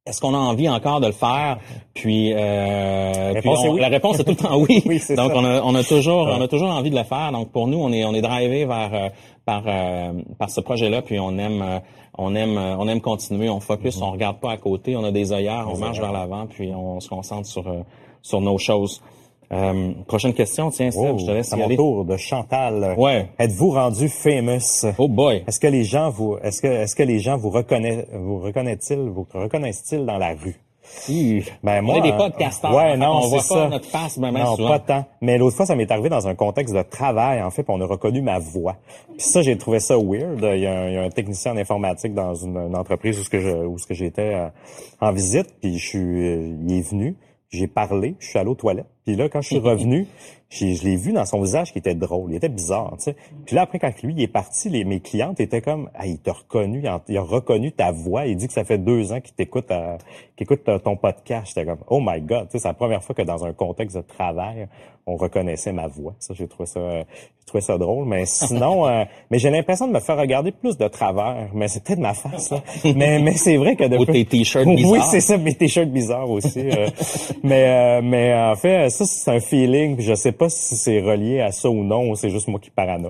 est-ce qu'on a envie encore de le faire? Puis, euh, puis réponse est on- oui. la réponse est tout le temps oui. *laughs* Oui, Donc ça. on a, on a toujours Ouais. on a toujours envie de le faire. Donc pour nous, on est on est drivé vers euh, par euh, par ce projet-là. Puis on aime euh, on aime on aime continuer. On focus, Mm-hmm. on regarde pas à côté. On a des œillères, on marche vers l'avant. Puis on se concentre sur sur nos choses. Euh, prochaine question, tiens, Seb, Oh, je te laisse c'est à y mon aller. tour de Chantal. Ouais. Êtes-vous rendu famous? Oh boy. Est-ce que les gens vous, est-ce que, est-ce que les gens vous reconnaissent, vous reconnaissent-ils, vous reconnaissent-ils dans la rue? Hi. Ben moi, on est des euh, podcasteurs. Ouais, non, on voit ça. pas notre face ben, ben non, souvent. pas tant. Mais l'autre fois, ça m'est arrivé dans un contexte de travail, en fait, puis on a reconnu ma voix. Puis ça, j'ai trouvé ça weird. Il y a un, il y a un technicien en informatique dans une, une entreprise où ce que je, où ce que j'étais euh, en visite, puis je suis, euh, il est venu, j'ai parlé, je suis allé aux toilettes. Là, quand je suis revenu, je l'ai vu dans son visage qui était drôle, il était bizarre, tu sais. Puis là, après, quand lui il est parti, les, mes clientes étaient comme, ah, il t'a reconnu, il a, reconnu ta voix, il dit que ça fait deux ans qu'il t'écoute, euh, qu'il écoute ton podcast. J'étais comme, oh my god, tu sais, c'est la première fois que dans un contexte de travail, on reconnaissait ma voix. Ça, j'ai trouvé ça, euh, j'ai trouvé ça drôle. Mais sinon, euh, mais j'ai l'impression de me faire regarder plus de travers. Mais c'est peut-être ma face, là. Mais, mais c'est vrai que Ou tes t-shirts Oui, bizarres. c'est ça, mes t-shirts bizarres aussi. euh. mais, euh, mais en fait, ça, c'est un feeling. puis Je sais pas si c'est relié à ça ou non, c'est juste moi qui parano.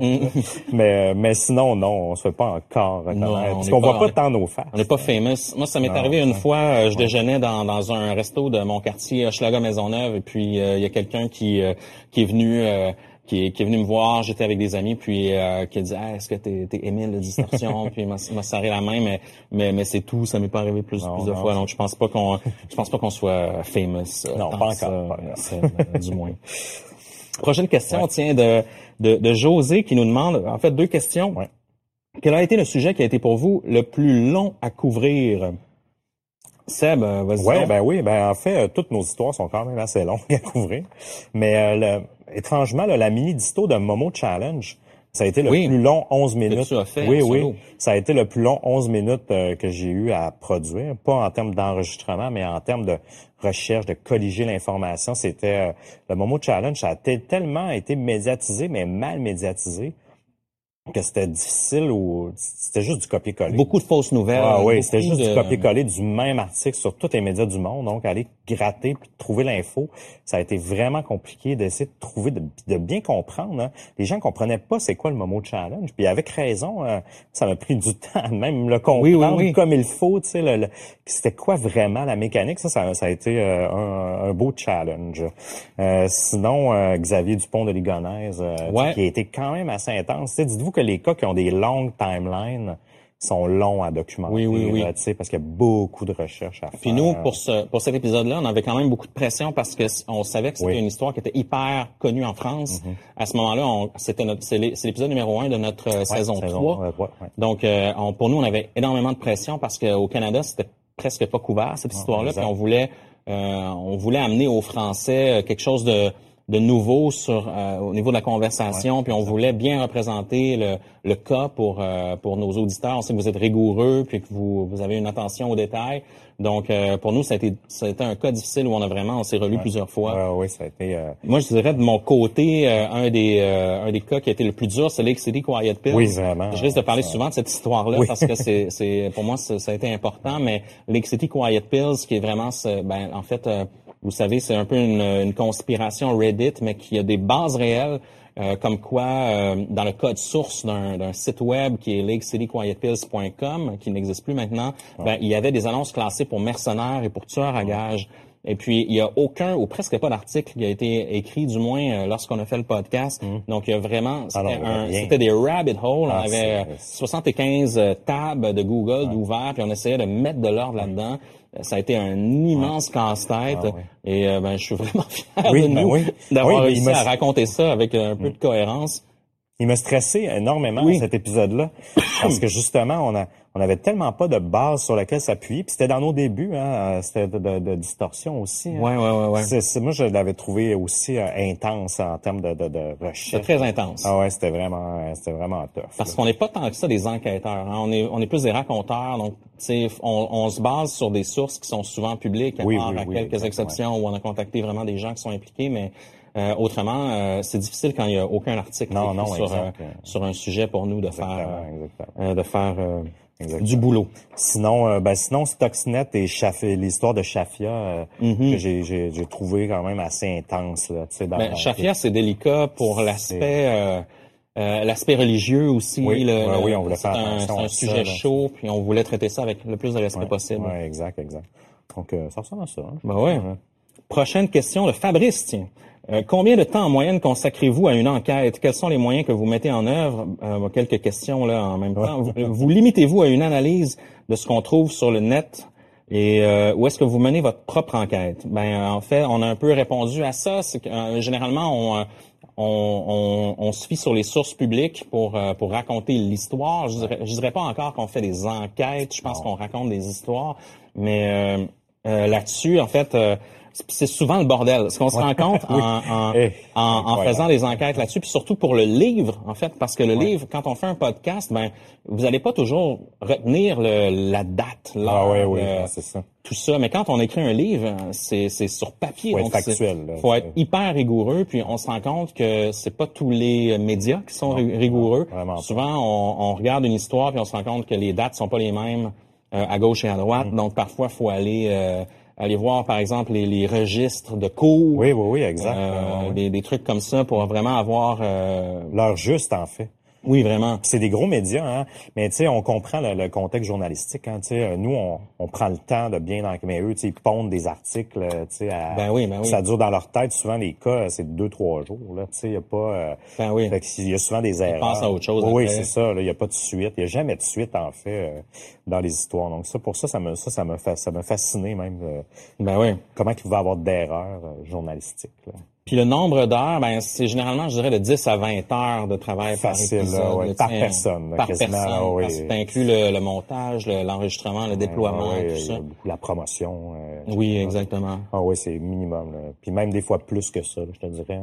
mais, euh, mais sinon, non, on se fait pas encore reconnaître. Mm. on Parce qu'on voit pas tant nos faces. On n'est pas famous. Moi, ça m'est arrivé une fois, euh, je déjeunais dans, dans un resto de mon quartier, Hochelaga Maisonneuve, et puis euh, il y a quelqu'un qui euh, qui est venu euh, qui, est, qui est venu me voir, j'étais avec des amis, puis euh, qui a dit ah, est-ce que t'es es Émile de Distorsion? *laughs* Puis il m'a serré la main, mais mais, mais c'est tout, ça m'est pas arrivé plus, Non, plus de non. fois, donc je pense pas qu'on je pense pas qu'on soit famous. euh, Non, pas que ça, encore, pas encore. euh, du moins. *laughs* Prochaine question tient de, de de José qui nous demande en fait deux questions. Ouais. Quel a été le sujet qui a été pour vous le plus long à couvrir? Seb, euh, vas-y. Ouais, ben oui, ben en fait, euh, toutes nos histoires sont quand même assez longues *laughs* à couvrir. Mais euh, le- étrangement, là, la mini disto de Momo Challenge, ça a été le Oui. plus long 11 minutes. tu as fait oui, oui. solo. Ça a été le plus long 11 minutes euh, que j'ai eu à produire, pas en termes d'enregistrement, mais en termes de recherche, de colliger l'information. C'était euh, le Momo Challenge, ça a tellement été médiatisé, mais mal médiatisé que c'était difficile ou c'était juste du copier-coller. Beaucoup de fausses nouvelles. Ah oui, c'était juste de... du copier-coller du même article sur tous les médias du monde. Donc, aller gratter puis trouver l'info, ça a été vraiment compliqué d'essayer de trouver, de, de bien comprendre. Hein. Les gens comprenaient pas c'est quoi le Momo Challenge. Puis avec raison, hein, ça m'a pris du *laughs* temps de même le comprendre oui, oui, oui. comme il faut. Tu sais, le, le, c'était quoi vraiment la mécanique? Ça, ça, ça a été euh, un, un, beau challenge. Euh, sinon, euh, Xavier Dupont de Ligonnès, ouais. qui a été quand même assez intense. Tu que les cas qui ont des longues timelines sont longs à documenter, oui, oui, oui. Là, parce qu'il y a beaucoup de recherches à faire. Puis nous, pour ce pour cet épisode-là, on avait quand même beaucoup de pression parce que on savait que c'était Oui. une histoire qui était hyper connue en France. Mhm. À ce moment-là, on- c'était notre c'est l'é- c'est l'épisode numéro un de notre euh, saison 3. saison, euh, ouais, ouais. Donc, euh, on- pour nous, on avait énormément de pression parce qu'au Canada, c'était presque pas couvert cette histoire-là. exact. Puis on voulait euh, on voulait amener aux Français euh, quelque chose de de nouveau sur euh, au niveau de la conversation, puis on voulait bien représenter le, le cas pour euh, pour nos auditeurs. On sait que vous êtes rigoureux, puis que vous vous avez une attention aux détails. Donc euh, pour nous, ça a été ça a été un cas difficile où on a vraiment on s'est relu plusieurs fois. Ouais, oui, ça a été. euh, Moi, je dirais de mon côté, euh, un des euh, un des cas qui a été le plus dur, c'est Lake City Quiet Pills. Oui, vraiment. Je risque de parler Ça- souvent de cette histoire-là Oui. parce que c'est *laughs* c'est pour moi ça, a été important. Mais Lake City Quiet Pills, qui est vraiment ben en fait, euh, vous savez, c'est un peu une, une conspiration Reddit, mais qui a des bases réelles. euh, comme quoi, euh, dans le code source d'un site web qui est lakecityquietpills.com, qui n'existe plus maintenant, ben, il y avait des annonces classées pour mercenaires et pour tueurs à gages. Et puis, il y a aucun ou presque pas d'article qui a été écrit, du moins euh, lorsqu'on a fait le podcast. Donc, il y a vraiment, c'était rien. c'était des rabbit holes. Ah, on avait euh, c'est- 75 euh, tabs de Google d'ouvert, puis on essayait de mettre de l'ordre là-dedans. Euh, Ça a été un immense casse-tête. Ah, ouais. Et euh, ben, je suis vraiment *laughs* fier Oui, de ben nous oui. d'avoir Oui, réussi à raconter ça avec un peu de cohérence. Il m'a stressé énormément cet épisode-là parce que *coughs* justement on a on avait tellement pas de base sur laquelle s'appuyer puis c'était dans nos débuts hein, euh, c'était de, de- de distorsion aussi. hein. Ouais, ouais, ouais, moi je l'avais trouvé aussi euh, intense en termes de, de, recherche. très intense. Ah ouais, c'était vraiment c'était vraiment tough. Parce qu'on n'est pas tant que ça des enquêteurs. hein. On est on est plus des raconteurs. Donc, tu sais, on, on se base sur des sources qui sont souvent publiques, à Oui, part oui, à oui, quelques exceptions où on a contacté vraiment des gens qui sont impliqués, mais euh, autrement, euh, c'est difficile quand il y a aucun article Non, non, sur euh, sur un sujet pour nous de Exactement, faire exactement. euh, de faire Exactement. du boulot. Sinon, euh, ben sinon Stuxnet et l'histoire de Shafia euh, que j'ai, j'ai, j'ai trouvé quand même assez intense là. Dans. Ben, Shafia, c'est délicat pour l'aspect euh, euh, l'aspect religieux aussi. Oui, le- ouais, oui, on voulait faire un, attention un ça, sujet là. chaud, puis on voulait traiter ça avec le plus de respect possible. Ouais, exact, exact. Donc euh, ça ressemble à ça. hein. Ben ouais. Prochaine question de Fabrice, tiens. Euh, combien de temps en moyenne consacrez-vous à une enquête? Quels sont les moyens que vous mettez en œuvre? Euh, quelques questions là en même temps. Vous, vous limitez-vous à une analyse de ce qu'on trouve sur le net? Et euh, où est-ce que vous menez votre propre enquête? Ben en fait, on a un peu répondu à ça. C'est que, euh, généralement, on, euh, on, on, on se fie sur les sources publiques pour euh, pour raconter l'histoire. Je dirais, je dirais pas encore qu'on fait des enquêtes. Je pense qu'on raconte des histoires, mais euh, euh, là-dessus, en fait, euh, c'est- souvent le bordel. Ce qu'on se rend compte *laughs* en, en, Eh, en, faisant des enquêtes là-dessus, puis surtout pour le livre, en fait, parce que le livre, quand on fait un podcast, ben vous allez pas toujours retenir le, la date, l'heure, Ah ouais, oui, c'est ça. tout ça. Mais quand on écrit un livre, c'est sur papier. Donc factuel, là. faut être hyper rigoureux. Puis on se rend compte que c'est pas tous les médias qui sont ri- rigoureux. Souvent, on, on regarde une histoire puis on se rend compte que les dates sont pas les mêmes euh, à gauche et à droite. Mm. Donc parfois, faut aller euh, aller voir, par exemple, les, les registres de cours. Oui, oui, oui, exact. euh, ouais. des, des trucs comme ça pour vraiment avoir. euh, L'heure juste, en fait. Oui, vraiment. C'est des gros médias, hein. Mais tu sais, on comprend le, le contexte journalistique. Hein. Tu sais, euh, nous, on, on prend le temps de bien enquêter. Mais eux, tu sais, ils pondent des articles. euh, Tu sais, à- Ben oui, ben oui. ça dure dans leur tête. Souvent, les cas, c'est deux, trois jours. Là, tu sais, il y a pas. euh, Ben oui. fait il y a souvent des erreurs. pensent à autre chose Oui, c'est ça. Il y a pas de suite. Il y a jamais de suite en fait euh, dans les histoires. Donc ça, pour ça, ça me, ça, ça me ça m'a fasciné même. euh, Ben oui. comment il pouvait y avoir d'erreurs euh, journalistiques. Là. Puis le nombre d'heures, ben c'est généralement, je dirais, de 10 à 20 heures de travail Facile, par épisode. là, ouais, par personne, Par personne. parce que t'inclus le, le montage, le- l'enregistrement, le déploiement, Ouais, tout ça. beaucoup la promotion. euh, Oui, exactement. Ah oui, c'est minimum. Là. Puis même des fois plus que ça, là, je te dirais.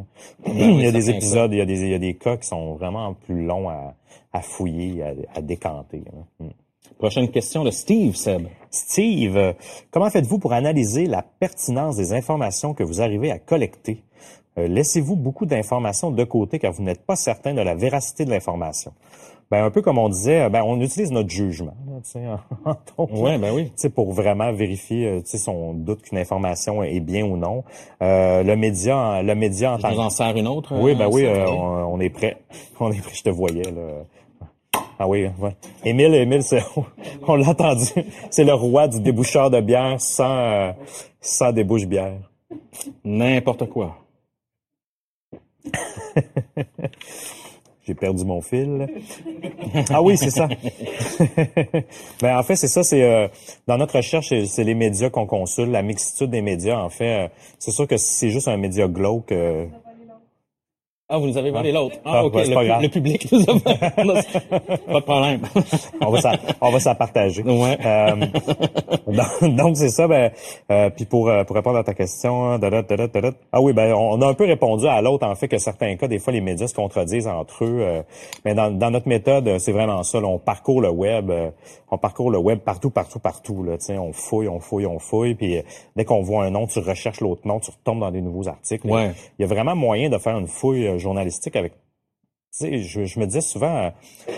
oui, il y a des épisodes, il y a des, il y a des cas qui sont vraiment plus longs à, à fouiller, à, à décanter. là. Mm. Prochaine question de Steve, Seb. Steve, euh, comment faites-vous pour analyser la pertinence des informations que vous arrivez à collecter? Euh, Laissez-vous beaucoup d'informations de côté car vous n'êtes pas certain de la véracité de l'information? Ben, un peu comme on disait, ben, on utilise notre jugement. Là, *laughs* Ouais, ben oui. sais, pour vraiment vérifier euh, si on doute qu'une information est bien ou non. Euh, le média, le média en Je tant vous en sers une autre? oui, euh, ben oui, euh, on, on est prêt. *laughs* On est prêt, je te voyais, là. Ah oui, ouais. Émile, Émile, c'est, *laughs* on l'a entendu. C'est le roi du déboucheur de bière sans, euh, sans débouche-bière. N'importe quoi. *laughs* J'ai perdu mon fil. Ah oui, c'est ça. *laughs* ben, en fait, c'est ça. C'est euh, dans notre recherche, c'est, les médias qu'on consulte, la mixitude des médias. En fait, euh, c'est sûr que si c'est juste un média glauque, euh, Ah, vous nous avez volé l'autre. Ah, Ah, OK. le, pas grave. le public nous a *laughs* Pas de problème. *laughs* on va s'en, on va partager. Ouais. Euh, donc, c'est ça. Ben, euh, puis pour euh, pour répondre à ta question, da, da, da, ah oui, ben on a un peu répondu à l'autre en fait que certains cas, des fois les médias se contredisent entre eux. euh, mais dans, dans notre méthode, c'est vraiment ça. là, on parcourt le web, euh, on parcourt le web partout, partout, partout. Là, on fouille, on fouille, on fouille. Puis dès qu'on voit un nom, tu recherches l'autre nom, tu retombes dans des nouveaux articles. Ouais. Il y a vraiment moyen de faire une fouille euh, journalistique avec je, je me disais souvent, euh,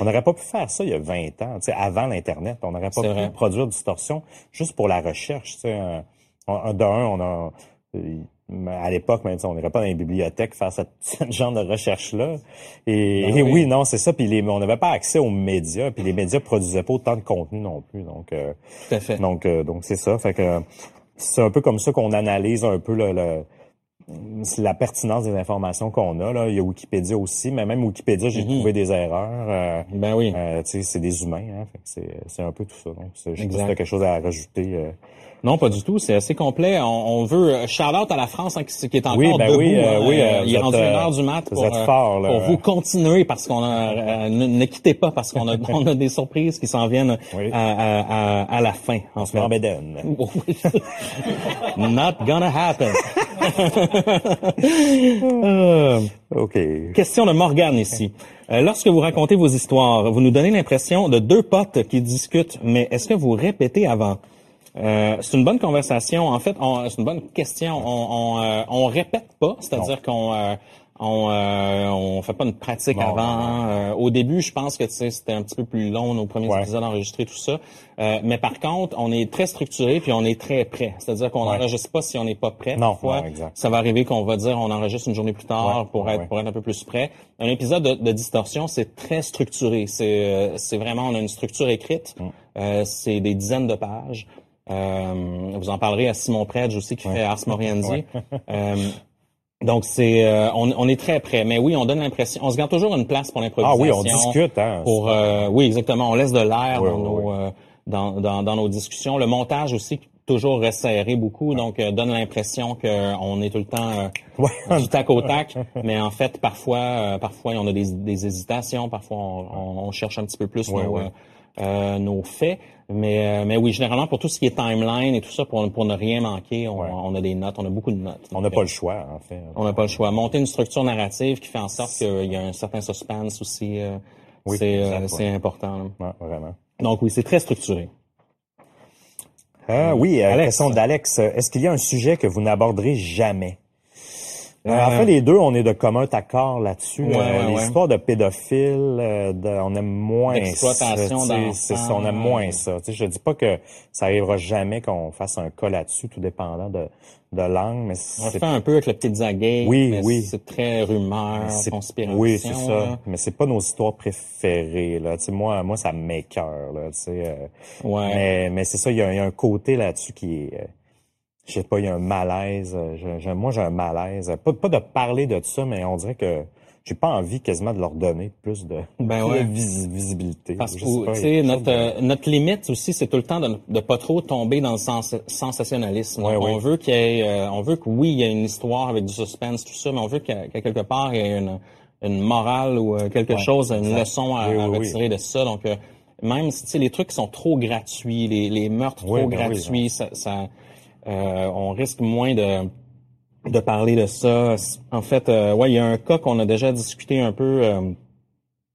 on n'aurait pas pu faire ça il y a 20 ans, avant l'Internet. On n'aurait pas pu vrai. produire distorsion juste pour la recherche. Un, un- d'un, on a, euh, à l'époque, même, on n'irait pas dans les bibliothèques faire cette, *laughs* ce genre de recherche-là. Et, Ben et oui. non, c'est ça. Puis les, on n'avait pas accès aux médias, puis les médias produisaient pas autant de contenu non plus. Donc, euh, Tout à fait. donc, euh, donc c'est ça. Fait que c'est un peu comme ça qu'on analyse un peu le, le- la pertinence des informations qu'on a. Là. Il y a Wikipédia aussi, mais même Wikipédia, j'ai Mhm. trouvé des erreurs. Euh, Ben oui. euh, tu sais, c'est des humains, hein, c'est, un peu tout ça. Donc, t'as quelque chose à rajouter. euh. Non, pas du tout. C'est assez complet. On, on veut euh, shout out à la France hein, qui, qui est encore Oui, ben debout. oui, euh, hein. oui, Euh, il est vous rendu une heure du mat vous pour, êtes euh, fort, là. pour vous continuer parce qu'on a euh, ne, ne quittez pas parce qu'on a *laughs* on a des surprises qui s'en viennent Oui. à, à, à, à la fin. En. Morbeden. Oui. *laughs* Not gonna happen. Euh, *laughs* OK. Question de Morgane ici. Euh, lorsque vous racontez vos histoires, vous nous donnez l'impression de deux potes qui discutent, mais est-ce que vous répétez avant? Euh, c'est une bonne conversation. En fait, c'est une bonne question. On, on, euh, on répète pas, c'est-à-dire qu'on euh, on, euh, on fait pas une pratique avant. Euh, au début, je pense que c'était un petit peu plus long nos premiers Ouais. épisodes enregistrés tout ça. Euh, mais par contre, on est très structuré puis on est très prêt. C'est-à-dire qu'on n'enregistre pas si on n'est pas prêt. Non, Parfois, ça va arriver qu'on va dire on enregistre une journée plus tard pour être pour être un peu plus près. Un épisode de, de distorsion, c'est très structuré. C'est euh, c'est vraiment on a une structure écrite. Mm. Euh, c'est des dizaines de pages. Euh, vous en parlerez à Simon Predge aussi qui fait Ars Moriendi. *laughs* Donc c'est euh, on, on est très prêt. Mais oui, on donne l'impression. On se garde toujours une place pour Ah l'improvisation. oui, on discute, hein. Pour euh, oui, exactement. On laisse de l'air Oui, dans, oui, nos, oui. euh, dans, dans, dans nos discussions. Le montage aussi toujours resserré beaucoup, donc euh, donne l'impression qu'on est tout le temps euh, du tac au tac. Mais en fait, parfois, euh, parfois on a des, des hésitations, parfois on, on- on cherche un petit peu plus Ouais, nos, nos faits. Mais, euh, mais oui, généralement pour tout ce qui est timeline et tout ça, pour, pour ne rien manquer, on, Ouais. on a des notes, on a beaucoup de notes. On n'a pas euh, le choix, en fait. on n'a pas le choix. Monter une structure narrative qui fait en sorte qu'il y a un certain suspense aussi, euh, Oui, c'est euh, ouais. important. Ouais, vraiment. Donc oui, c'est très structuré. Ah, oui, euh, Alex. question d'Alex. Est-ce qu'il y a un sujet que vous n'aborderez jamais? Euh, Euh, en fait, les deux, on est de commun accord là-dessus. Ouais, Euh, ouais, histoires de pédophiles, euh, de- on aime moins ça. C'est on aime moins ça. Je dis pas que ça arrivera jamais qu'on fasse un cas là-dessus, tout dépendant de, de l'angle, mais On le fait un peu avec le pizza gay. Oui, mais oui. C'est très rumeur, c'est- conspiration. Oui, c'est là. ça. Mais c'est pas nos histoires préférées. Là. Moi, moi, ça m'écœure. Euh, Ouais. Mais, mais c'est ça, il y, y a un côté là-dessus qui est. je sais pas, il y a un malaise. euh, je- je- moi, j'ai un malaise. Pas, pas de parler de ça, mais on dirait que j'ai pas envie quasiment de leur donner plus de, *laughs* Ben ouais. de visibilité. Parce que, tu sais, notre, de- euh, notre limite aussi, c'est tout le temps de ne pas trop tomber dans le sens, sensationnalisme. Ouais, on veut qu'il y ait, euh, on veut que oui, il y ait une histoire avec du suspense, tout ça, mais on veut qu'à quelque part, il y ait une, une morale ou quelque Ouais, chose, une leçon à, Oui, oui, retirer de ça. Donc, euh, même si, tu sais, les trucs qui sont trop gratuits, les, les meurtres trop ben gratuits, ça, ça, on risque moins de, de parler de ça. En fait, euh, ouais, il y a un cas qu'on a déjà discuté un peu, euh,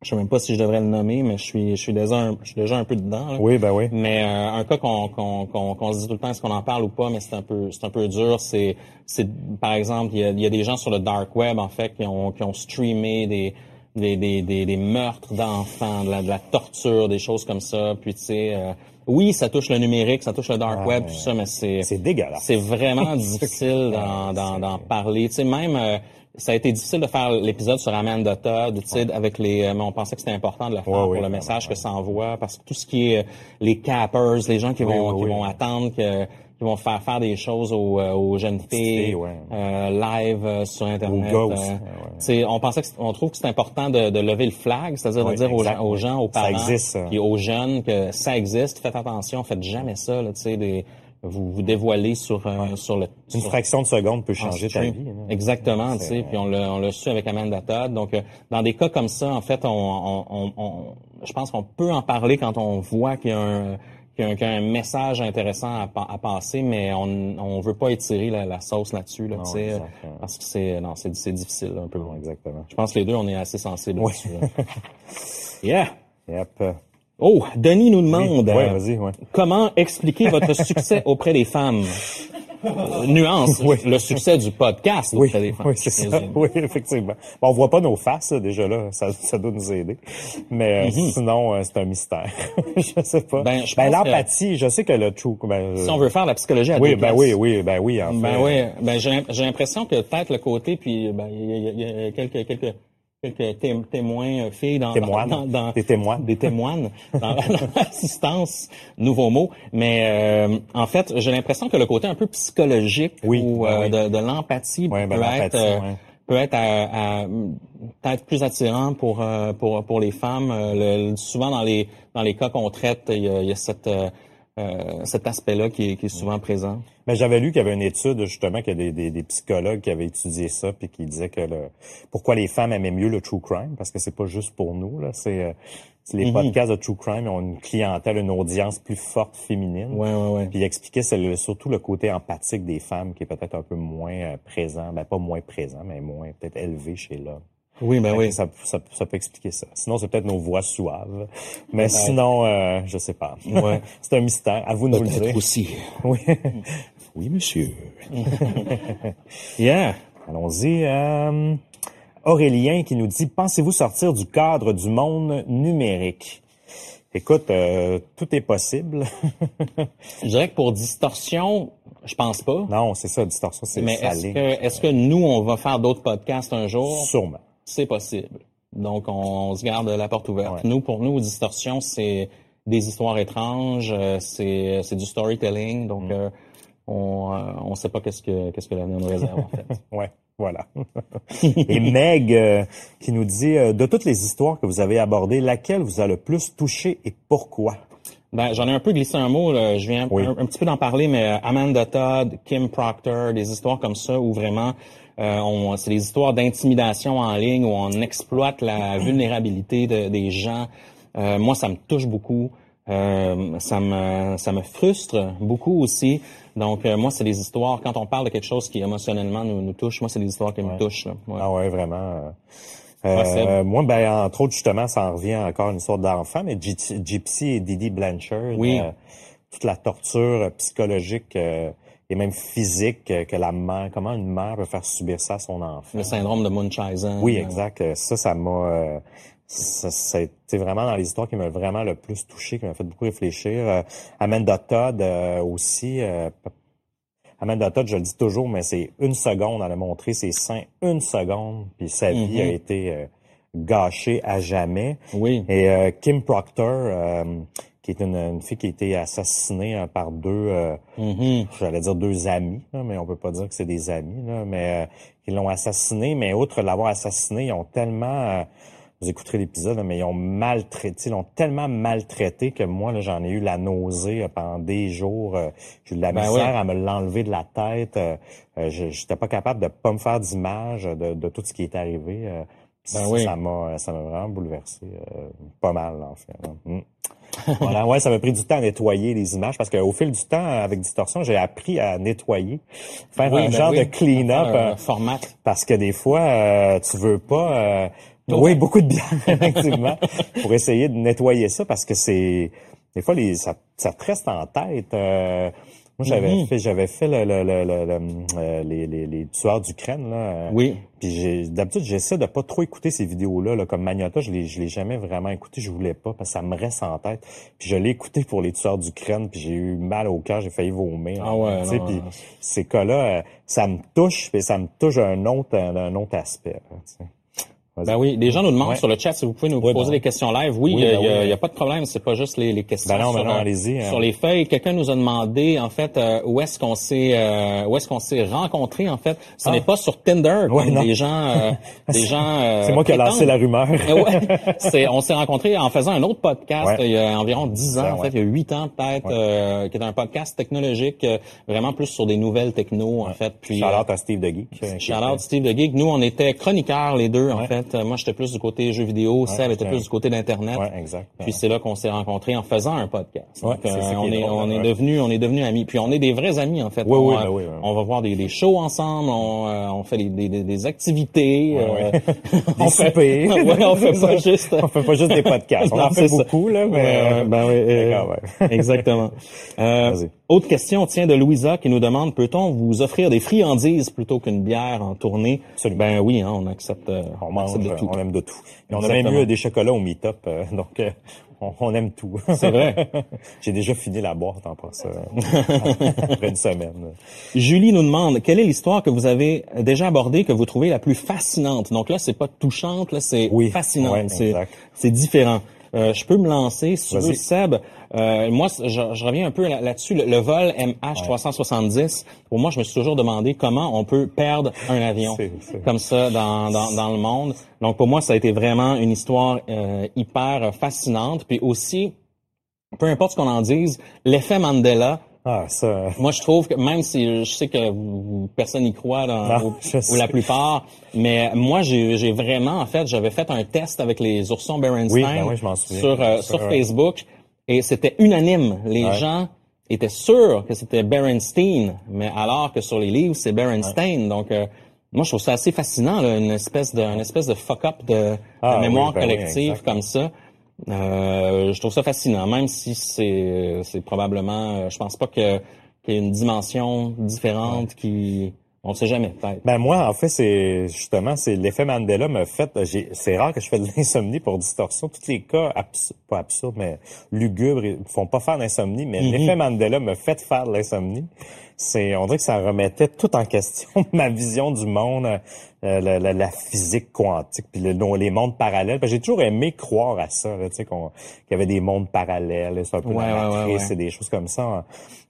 je sais même pas si je devrais le nommer, mais je suis, je suis déjà un, je suis déjà un peu dedans. là. Oui, ben oui. Mais euh, un cas qu'on qu'on qu'on qu'on se dit tout le temps, est-ce qu'on en parle ou pas, mais c'est un peu c'est un peu dur. C'est c'est par exemple, il y a, il y a des gens sur le dark web en fait qui ont qui ont streamé des des des des, des meurtres d'enfants, de la, de la torture, des choses comme ça. Puis tu sais, euh, oui, ça touche le numérique, ça touche le dark Ah, web, tout ça, mais c'est C'est dégueulasse. c'est vraiment *laughs* difficile d'en d'en d'en parler. Tu sais, même euh, ça a été difficile de faire l'épisode sur Amanda Todd, tu sais, avec les. euh, Mais on pensait que c'était important de le faire Ouais, pour oui, le message que ça envoie, parce que tout ce qui est euh, les cappers, les gens qui vont oui, qui vont attendre que vont faire faire des choses aux, aux jeunes filles ouais. euh, live sur internet. Aux ouais. on pensait que on trouve que c'est important de, de lever le flag, c'est-à-dire de dire aux gens, aux Ça parents, existe, ça. puis aux jeunes que ça existe. Faites attention, faites jamais ça. Là, tu sais, des, vous vous dévoilez sur euh, sur le Une sur- fraction de seconde peut en changer ta vie. là. Exactement, tu sais. Puis on l'a, on l'a su avec Amanda Todd. Donc, euh, dans des cas comme ça, en fait, on, on, on, on- je pense qu'on peut en parler quand on voit qu'il y a un, qu'il y a a un message intéressant à, à passer, mais on, on veut pas étirer la, la sauce là-dessus, là, Non, ouais. parce que c'est, non, c'est, c'est difficile un peu. Non, exactement. Je pense que les deux, on est assez sensibles Oui. *laughs* yeah. Yep. Oh, Denis nous demande. Oui, euh, vas-y, ouais. Comment expliquer votre succès auprès des femmes? Nuance, Oui. le succès du podcast Oui, oui c'est ça. Oui, effectivement. Bon, on voit pas nos faces là, déjà là, ça, ça doit nous aider. Mais euh, sinon, euh, c'est un mystère. *laughs* je sais pas. Ben, je pense l'empathie, je sais que le true. Ben, euh, Si on veut faire la psychologie à oui, ben places. oui, oui, ben oui, en Ben fait. oui, ben j'ai l'impression que peut-être le côté, puis ben il y, a- il y a quelques quelques quelques té- témoins euh, filles dans, Témoines. *laughs* dans, dans- Des témoines. des témoines *laughs* dans, l'assistance, nouveau mot. Mais euh, en fait, j'ai l'impression que le côté un peu psychologique Oui, ou ben euh, oui. de, de l'empathie ben peut, être, euh, ouais. peut être à- à- peut-être plus attirant pour pour pour les femmes. Le- souvent dans les dans les cas qu'on traite, il y a, il y a cette cet aspect-là qui est, qui est souvent présent. Mais j'avais lu qu'il y avait une étude justement qu'il y a des, des, des psychologues qui avaient étudié ça puis qui disaient que le pourquoi les femmes aimaient mieux le true crime parce que c'est pas juste pour nous là, c'est euh, les Mhm. podcasts de true crime ont une clientèle, une audience plus forte féminine. Ouais, ouais, ouais. Puis il expliquait c'est le- surtout le côté empathique des femmes qui est peut-être un peu moins euh, présent, ben pas moins présent, mais moins peut-être élevé chez l'homme. Oui, ben oui. Ça, ça, ça peut expliquer ça. Sinon, c'est peut-être nos voix suaves. Mais sinon, euh, je sais pas. Ouais. *laughs* c'est un mystère. À vous de nous le dire. aussi. Oui. *laughs* Oui, monsieur. *laughs* yeah. Allons-y. Euh, Aurélien qui nous dit Pensez-vous sortir du cadre du monde numérique? Écoute, euh, tout est possible. *laughs* Je dirais que pour distorsion, je pense pas. non, c'est ça, distorsion, c'est Mais est-ce que, est-ce que nous, on va faire d'autres podcasts un jour? Sûrement. C'est possible. Donc, on, on se garde la porte ouverte. Ouais. Nous, pour nous, distorsion, c'est des histoires étranges, euh, c'est, c'est du storytelling. Mm. Donc, euh, on euh, on sait pas qu'est-ce que qu'est-ce que l'avenir nous réserve en fait. *laughs* Ouais, voilà. Et Meg euh, qui nous dit euh, de toutes les histoires que vous avez abordées, laquelle vous a le plus touché et pourquoi? Ben, j'en ai un peu glissé un mot, là. je viens Oui. un, un petit peu d'en parler, mais euh, Amanda Todd, Kim Proctor, des histoires comme ça où vraiment euh, on, c'est des histoires d'intimidation en ligne où on exploite la vulnérabilité de- des gens. Euh, moi, ça me touche beaucoup. Euh, ça me ça me frustre beaucoup aussi. Donc euh, moi, c'est des histoires quand on parle de quelque chose qui émotionnellement nous, nous touche. Moi, c'est des histoires qui me touchent. là. Ouais. Ah ouais, vraiment. euh, euh, moi, ben, entre autres, justement, ça en revient encore à une sorte d'enfant, mais Gypsy Gypsy et Didi Blanchard, Oui. euh, toute la torture psychologique euh, et même physique que la mère, comment une mère peut faire subir ça à son enfant. Le syndrome de Munchausen. Oui, exact. Ça, ça m'a... ça, ça vraiment dans les histoires qui m'a vraiment le plus touché, qui m'a fait beaucoup réfléchir. Euh, Amanda Todd euh, aussi. euh, Amanda Todd, je le dis toujours, mais c'est une seconde, elle a montré ses seins une seconde, puis sa vie Mhm. a été euh, gâchée à jamais. Oui. Et euh, Kim Proctor, euh, qui est une, une fille qui a été assassinée euh, par deux, euh, Mhm. j'allais dire deux amis, là, mais on peut pas dire que c'est des amis, là, mais euh, ils l'ont assassiné. Mais outre l'avoir assassiné, ils ont tellement, euh, vous écouterez l'épisode, mais ils ont maltraité, ils l'ont tellement maltraité que moi, là, j'en ai eu la nausée euh, pendant des jours. euh, J'ai eu de la Ben misère à me l'enlever de la tête. euh, je J'étais pas capable de pas me faire d'image de, de tout ce qui est arrivé. euh, Ben ça, oui. ça m'a, ça m'a vraiment bouleversé, euh, pas mal en fait. Mm. *laughs* voilà, ouais, ça m'a pris du temps à nettoyer les images parce qu'au fil du temps, avec Distorsion, j'ai appris à nettoyer, faire Oui, un ben genre oui. de clean-up. Un format. Parce que des fois, euh, tu veux pas... euh, oui, beaucoup de bière, *laughs* effectivement, pour essayer de nettoyer ça parce que c'est... Des fois, les, ça, ça te reste en tête. euh, moi, j'avais Mhm. fait, j'avais fait le, le- le- le- euh, les, les, les tueurs d'Ukraine. Là, euh, Oui. Puis j'ai, d'habitude, j'essaie de pas trop écouter ces vidéos-là. Là, comme Magnata, je l'ai, je l'ai jamais vraiment écouté. Je voulais pas parce que ça me reste en tête. Puis je l'ai écouté pour les tueurs d'Ukraine. Puis j'ai eu mal au cœur. J'ai failli vomir. Ah ouais, Tu sais, non, puis non. ces cas-là, euh, ça me touche. Puis ça me touche d'un autre, d'un autre aspect. là. Ben oui, les gens nous demandent Ouais. sur le chat si vous pouvez nous poser ben des questions live. Oui, il y a- ben a- oui. il y a pas de problème, c'est pas juste les, les questions Ben non, ben sur, non, euh, allez-y, hein. sur les feuilles. Quelqu'un nous a demandé en fait euh, où est-ce qu'on s'est euh, où est-ce qu'on s'est rencontrés en fait? Ce Ah. n'est pas sur Tinder Ouais, comme non. des gens euh, *laughs* des gens euh, C'est moi qui ai lancé la rumeur. *laughs* Ouais. *laughs* C'est- on s'est rencontrés en faisant un autre podcast il y a environ 10 ans, en fait, il y a 8 ans peut-être, euh, qui est un podcast technologique, euh, vraiment plus sur des nouvelles techno, en fait. Puis, Shout out à Steve de Geek. Shout out Steve de Geek. Nous, on était chroniqueurs les deux, en fait. Euh, Moi, j'étais plus du côté jeux vidéo, Seb était ouais. plus du côté d'Internet. Ouais, exact. Puis c'est là qu'on s'est rencontrés en faisant un podcast. Ouais, Donc, on est est, on est ouais. devenus, on est devenus amis. Puis on est des vrais amis en fait. Oui, on, oui, euh, ben oui, ouais. on va voir des, des shows ensemble, on, euh, on fait des, des, des- activités. Ouais, ouais. euh, *laughs* on fait, *laughs* ouais, on fait pas *laughs* juste. On fait pas juste des podcasts. On Non, en fait ça. beaucoup, là, mais... Ouais, ouais, ben oui, euh. Exactement. Euh, Vas-y. Autre question, tient de Louisa qui nous demande peut-on vous offrir des friandises plutôt qu'une bière en tournée? Ben oui, hein, on accepte. euh, On mange, accepte de tout. on aime de tout. Et on a même eu des chocolats au meet-up, euh, *laughs* donc euh, on, on aime tout. C'est vrai. *laughs* J'ai déjà fini la boîte en passant. *laughs* Après une semaine. Julie nous demande quelle est l'histoire que vous avez déjà abordée que vous trouvez la plus fascinante? Donc là, c'est pas touchante, là, c'est Oui, fascinante. ouais, c'est différent. Euh, je peux me lancer veux, Seb. Euh, moi, je, je reviens un peu là- là-dessus. le, le vol MH370. Pour moi, je me suis toujours demandé comment on peut perdre un avion *laughs* comme ça dans, dans, dans le monde. Donc pour moi, ça a été vraiment une histoire euh, hyper fascinante. Puis aussi, peu importe ce qu'on en dise, l'effet Mandela. Ah, ça... Moi, je trouve que même si je sais que personne n'y croit, dans, Non, *laughs* ou, la plupart, mais moi, j'ai vraiment, en fait, j'avais fait un test avec les oursons Berenstein Oui, ben oui, je sur, euh, sur. Facebook et c'était unanime. Les Ouais. gens étaient sûrs que c'était Berenstein, mais alors que sur les livres, c'est Berenstein. Donc, euh, moi, je trouve ça assez fascinant, là, une espèce de, une espèce de fuck-up de, Ah, de mémoire oui, ben collective comme ça. Euh, je trouve ça fascinant, même si c'est c'est probablement, euh, je pense pas que qu'il y ait une dimension différente qui, on ne sait jamais peut-être. Ben moi, en fait, c'est justement, c'est l'effet Mandela me fait. C'est rare que je fais de l'insomnie pour distorsion. Tous les cas, abs- pas absurdes, mais lugubres, ils font pas faire d'insomnie. Mais l'effet Mandela me fait faire de l'insomnie. C'est, on dirait que ça remettait tout en question *laughs* ma vision du monde, euh, la, la- la physique quantique, puis le- les mondes parallèles. Que J'ai toujours aimé croire à ça, tu sais, qu'on- qu'il y avait des mondes parallèles, c'est un peu Ouais, la ouais, matrice ouais. et des choses comme ça.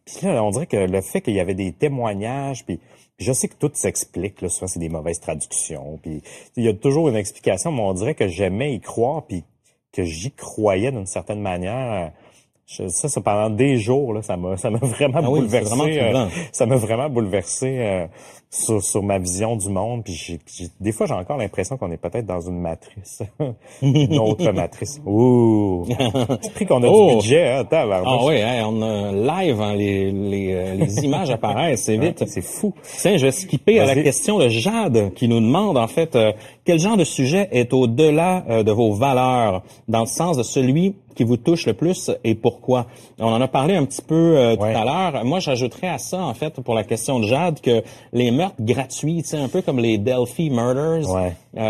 Puis là, on dirait que le fait qu'il y avait des témoignages, puis je sais que tout s'explique, là, souvent c'est des mauvaises traductions, puis il y a toujours une explication, mais on dirait que j'aimais y croire, puis que j'y croyais d'une certaine manière. Je- ça, ça pendant des jours, là, ça m'a, ça m'a *laughs* vraiment Ah oui, bouleversé. c'est vraiment euh, ça m'a vraiment bouleversé euh, sur, sur ma vision du monde. Puis j'ai, des fois, j'ai encore l'impression qu'on est peut-être dans une matrice, *laughs* une autre matrice. *laughs* Ouh, c'est pris qu'on a Oh. du budget, hein. Ah oui, hein, on a live, hein, les, les, euh, les *laughs* images apparaissent, c'est vite. C'est fou. Tiens, je vais skipper à la question de Jade qui nous demande en fait euh, quel genre de sujet est au-delà euh, de vos valeurs, dans le sens de celui qui vous touche le plus et pourquoi? On en a parlé un petit peu euh, Ouais. tout à l'heure. Moi, j'ajouterais à ça en fait pour la question de Jade que les meurtres gratuits, tu sais, un peu comme les Delphi Murders. Ouais. Euh,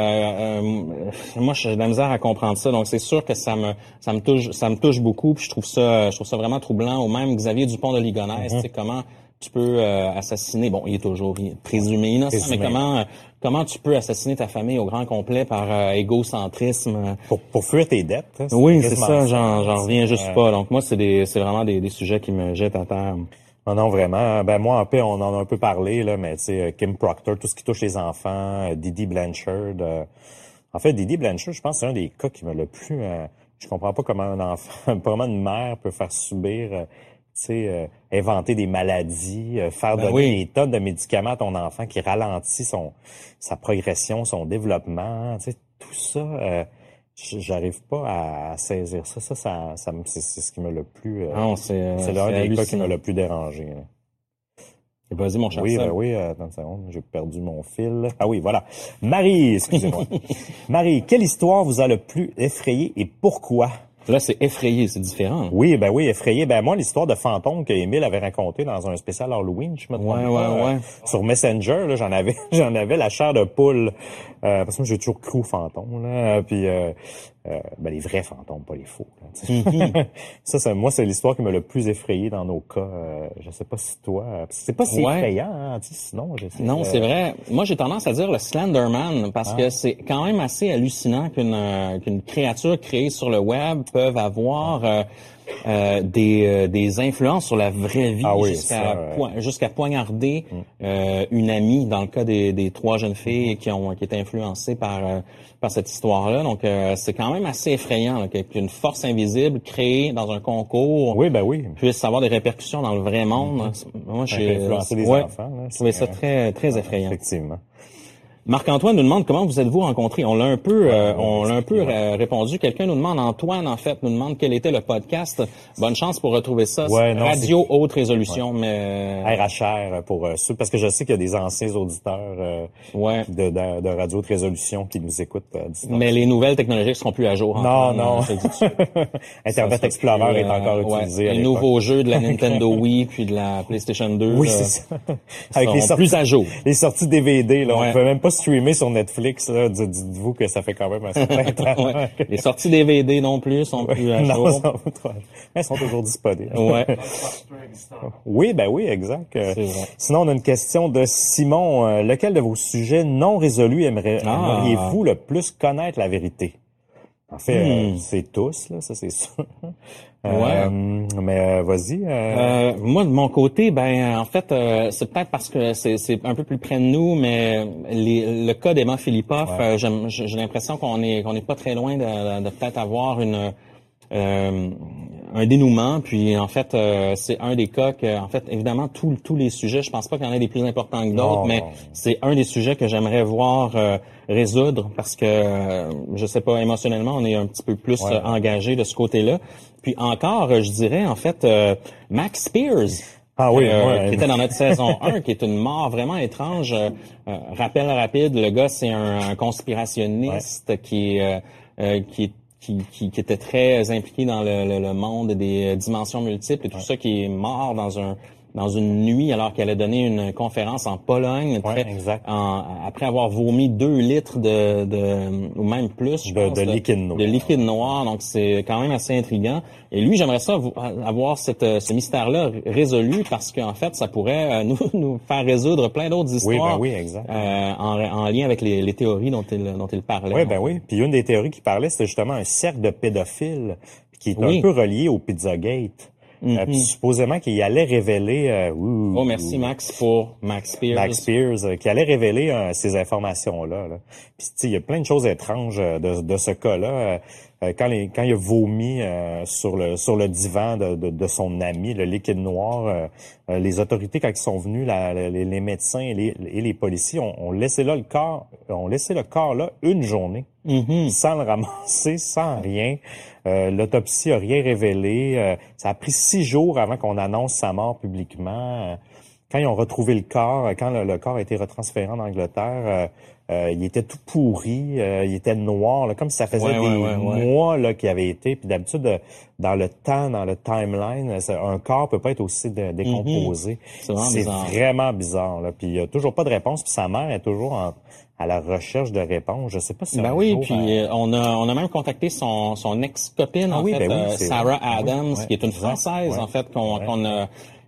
euh, moi, j'ai de la misère à comprendre ça, donc c'est sûr que ça me ça me touche ça me touche beaucoup. Puis je trouve ça je trouve ça vraiment troublant. Ou même Xavier Dupont de Ligonnès, Mm-hmm. tu sais comment tu peux euh, assassiner. Bon, il est toujours présumé innocent, Présumé. mais comment euh, comment tu peux assassiner ta famille au grand complet par euh, égocentrisme? Pour, pour fuir tes dettes. hein, Oui, c'est ça. J'en j'en reviens juste pas. Donc moi, c'est des c'est vraiment des, des sujets qui me jettent à terre. Non, non, vraiment. Ben moi, en paix, on en a un peu parlé, là, mais tu sais, euh, Kim Proctor, tout ce qui touche les enfants, euh, Didi Blanchard. euh, en fait, Didi Blanchard, je pense que c'est un des cas qui me le plus... euh, je comprends pas comment un enfant, *laughs* comment une mère peut faire subir, euh, tu sais, euh, inventer des maladies, euh, faire Ben donner oui. des tonnes de médicaments à ton enfant qui ralentit son sa progression, son développement, tu sais, tout ça... j'arrive pas à saisir ça. Ça, ça, ça c'est ce qui me le plus. euh, Non, c'est euh, c'est l'un des cas qui m'a le plus dérangé. Vas-y, mon cher Oui, ben oui, euh, attends une seconde, j'ai perdu mon fil. Ah oui, voilà. Marie, excusez-moi. *laughs* Marie, quelle histoire vous a le plus effrayé et pourquoi? Là, c'est effrayé, c'est différent. Oui, ben oui, effrayé. Ben moi, l'histoire de fantôme que Émile avait raconté dans un spécial Halloween, je me trompe Ouais, ouais, euh, ouais. sur Messenger, là, j'en avais, *laughs* j'en avais la chair de poule. Euh, parce que moi, j'ai toujours cru aux fantômes, là. Puis, euh, euh, ben, les vrais fantômes, pas les faux. là. Mm-hmm. *laughs* ça, c'est, moi, c'est l'histoire qui m'a le plus effrayé dans nos cas. Euh, je sais pas si toi, euh, c'est pas si Ouais. effrayant, hein, sinon, je sais. Non, c'est vrai. Moi, j'ai tendance à dire le Slenderman parce Ah. que c'est quand même assez hallucinant qu'une qu'une créature créée sur le web peut avoir euh, euh, des, euh, des influences sur la vraie vie Ah oui, jusqu'à ça, ouais. Mm. poignarder euh, une amie dans le cas des, des trois jeunes filles qui ont qui étaient influencées par euh, par cette histoire-là. Donc, euh, c'est quand même assez effrayant qu'une force invisible créée dans un concours Oui, ben oui. puisse avoir des répercussions dans le vrai monde. Moi, Ça j'ai peut influencer des ouais, enfants, là, je trouvais ça très très effrayant. Effectivement. Marc-Antoine nous demande comment vous êtes-vous rencontrés. On l'a un peu, euh, on l'a un peu euh, répondu. Quelqu'un nous demande, Antoine en fait, nous demande quel était le podcast. Bonne chance pour retrouver ça. Ouais, non, Radio haute résolution, mais RHR pour euh, ceux, parce que je sais qu'il y a des anciens auditeurs euh, ouais. de, de, de Radio de Résolution qui nous écoutent euh. Mais les nouvelles technologies seront plus à jour. Non, non. *laughs* Internet Explorer plus, est euh, encore utilisé. Les nouveaux jeux de la Nintendo *laughs* Wii puis de la PlayStation 2. Oui, euh, c'est ça. *laughs* Avec les sorties, plus à jour. les sorties DVD, là, Ouais. on peut même pas streamer sur Netflix. Dites-vous que ça fait quand même un certain temps. Ouais. Les sorties DVD non plus sont plus à *laughs* non, jour. mais elles sont toujours disponibles. Ouais. *laughs* Oui, ben oui, exact. Euh. Sinon, on a une question de Simon. Euh, lequel de vos sujets non résolus Ah. aimeriez-vous le plus connaître la vérité? En fait, euh, Hmm. c'est tous, là, ça c'est sûr. *laughs* Euh, mais euh, vas-y. euh, moi, de mon côté, ben, en fait, euh, c'est peut-être parce que c'est c'est un peu plus près de nous, mais les- le cas d'Emma Philippov, euh, j'aime- j'ai j'ai l'impression qu'on est qu'on n'est pas très loin de, de peut-être avoir une euh, un dénouement. Puis, en fait, euh, c'est un des cas que, en fait, évidemment, tous tous les sujets, je pense pas qu'il y en ait des plus importants que d'autres, mais c'est un des sujets que j'aimerais voir euh, résoudre parce que, euh, je sais pas, émotionnellement, on est un petit peu plus Ouais. euh, engagé de ce côté-là. Puis encore, euh, je dirais, en fait, euh, Max Spears. Ah oui, euh, ouais. qui était dans notre saison *laughs* 1, qui est une mort vraiment étrange. Euh, rappel rapide, le gars, c'est un, un conspirationniste qui, euh, euh, qui, qui, qui, qui était très impliqué dans le, le, le monde des euh, dimensions multiples et tout ça, qui est mort dans un dans une nuit alors qu'elle a donné une conférence en Pologne, très- en- après avoir vomi deux litres de, de ou même plus, je De- pense, de liquide noir. de liquide noir. Donc c'est quand même assez intriguant. Et lui, j'aimerais ça vo- avoir cette, euh, ce mystère-là résolu parce qu'en fait, ça pourrait euh, *laughs* nous, nous faire résoudre plein d'autres oui, histoires ben oui, exact. euh, en, en lien avec les, les théories dont il, dont il parlait. Oui, ben oui. Puis une des théories qui parlait, c'était justement un cercle de pédophiles qui est Oui. un peu relié au Pizzagate. Euh, puis supposément qu'il allait révéler... euh, ouh, Oh, merci Max pour Max Spears. Max Spears, euh, qui allait révéler euh, ces informations-là. Là. Puis, tu sais, il y a plein de choses étranges de, de ce cas-là. Euh, euh, quand, les, quand il a vomi euh, sur le sur le divan de, de, de son ami, le liquide noir, euh, euh, les autorités, quand ils sont venus, la- les, les médecins et les, et les policiers ont, ont laissé là le corps, ont laissé le corps là une journée Mhm. sans le ramasser, sans rien. Euh, L'autopsie a rien révélé. Euh, ça a pris six jours avant qu'on annonce sa mort publiquement. Euh, quand ils ont retrouvé le corps, euh, quand le, le corps a été retransféré en Angleterre, euh, il était tout pourri, euh, il était noir, là, comme si ça faisait Ouais, des ouais, ouais, ouais. mois là qu'il avait été. Puis d'habitude, euh, dans le temps, dans le timeline, euh, un corps peut pas être aussi dé- décomposé. Mhm. C'est vraiment C'est bizarre. vraiment bizarre. Là. Puis il y a toujours pas de réponse. Puis sa mère est toujours en- à la recherche de réponses. Je sais pas si Ben oui, jour, puis euh, on a on a même contacté son son ex-copine Ah en oui, fait, ben oui, euh, Sarah. Ah oui, Adams, ouais, qui est une française Ouais. en fait qu'on Ouais. qu'on a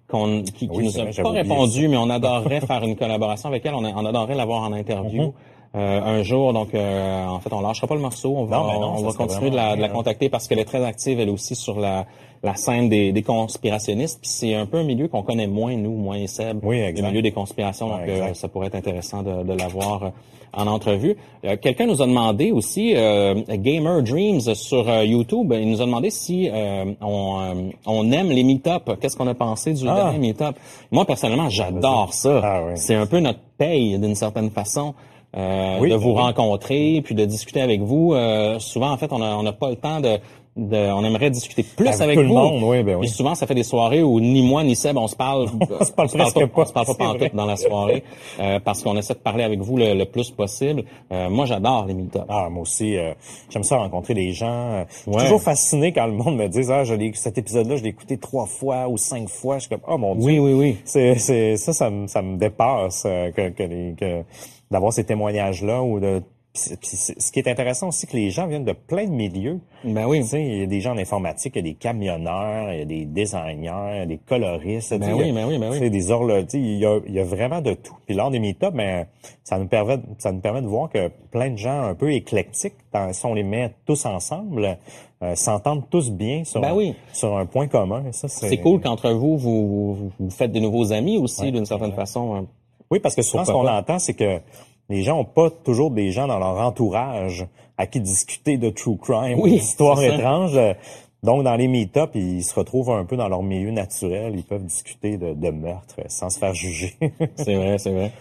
qu'on qui, qui Oui, nous a vrai, pas répondu, mais on adorerait *laughs* faire une collaboration avec elle. On, a- on adorerait l'avoir en interview. Mhm. euh, un jour, donc euh, en fait, on lâchera pas le morceau. On va, Non, non, on va continuer de la, de la contacter parce qu'elle est très active, elle aussi, sur la, la scène des, des conspirationnistes. Puis c'est un peu un milieu qu'on connaît moins, nous, moins Seb, Oui, le milieu des conspirations. Ouais, donc, euh, ça pourrait être intéressant de, de l'avoir euh, en entrevue. Euh, Quelqu'un nous a demandé aussi, euh, Gamer Dreams sur YouTube, il nous a demandé si euh, on, euh, on aime les meet-up. Qu'est-ce qu'on a pensé du Ah. dernier meet-up? Moi, personnellement, j'adore ça. Ah oui. C'est un peu notre paye d'une certaine façon. euh, Oui, de vous oui. rencontrer, puis de discuter avec vous. Euh, souvent, en fait, on n'a on n'a pas le temps de, de- On aimerait discuter plus Avec avec, tout le vous. monde, oui, ben oui. Puis souvent, ça fait des soirées où ni moi ni Seb, on se parle. *laughs* on se parle presque pas. pas, On se parle pas pantoute dans la soirée euh, parce qu'on essaie de parler avec vous le, le plus possible. Euh, moi, j'adore les meet Ah, moi aussi, euh, j'aime ça rencontrer des gens. Euh, Je suis Ouais. toujours fasciné quand le monde me dit, ah, je cet épisode-là, je l'ai écouté trois fois ou cinq fois. Je suis comme, oh mon Dieu. Oui, oui, oui. C'est, c'est, ça, ça me, ça me dépasse euh, que, que, que d'avoir ces témoignages-là ou de. Puis ce qui est intéressant aussi, que les gens viennent de plein de milieux. Ben oui. Tu sais, il y a des gens en informatique, il y a des camionneurs, il y a des designers, il y a des coloristes. Ben oui, ben oui, ben oui. tu sais, des sais, Il y, a, il y a vraiment de tout. Puis lors des meet-ups, ben, ça nous permet, ça nous permet de voir que plein de gens un peu éclectiques, dans- si on les met tous ensemble, euh, s'entendent tous bien sur, Ben un, oui. sur un point commun. Ça, c'est, C'est cool qu'entre vous, vous, vous, vous faites de nouveaux amis aussi, d'une certaine façon. hein. Oui, parce que souvent, ce qu'on entend, c'est que les gens ont pas toujours des gens dans leur entourage à qui discuter de true crime Oui, ou d'histoires étranges. Donc, dans les meet-ups, ils se retrouvent un peu dans leur milieu naturel. Ils peuvent discuter de, de meurtres sans se faire juger. *laughs* C'est vrai, c'est vrai.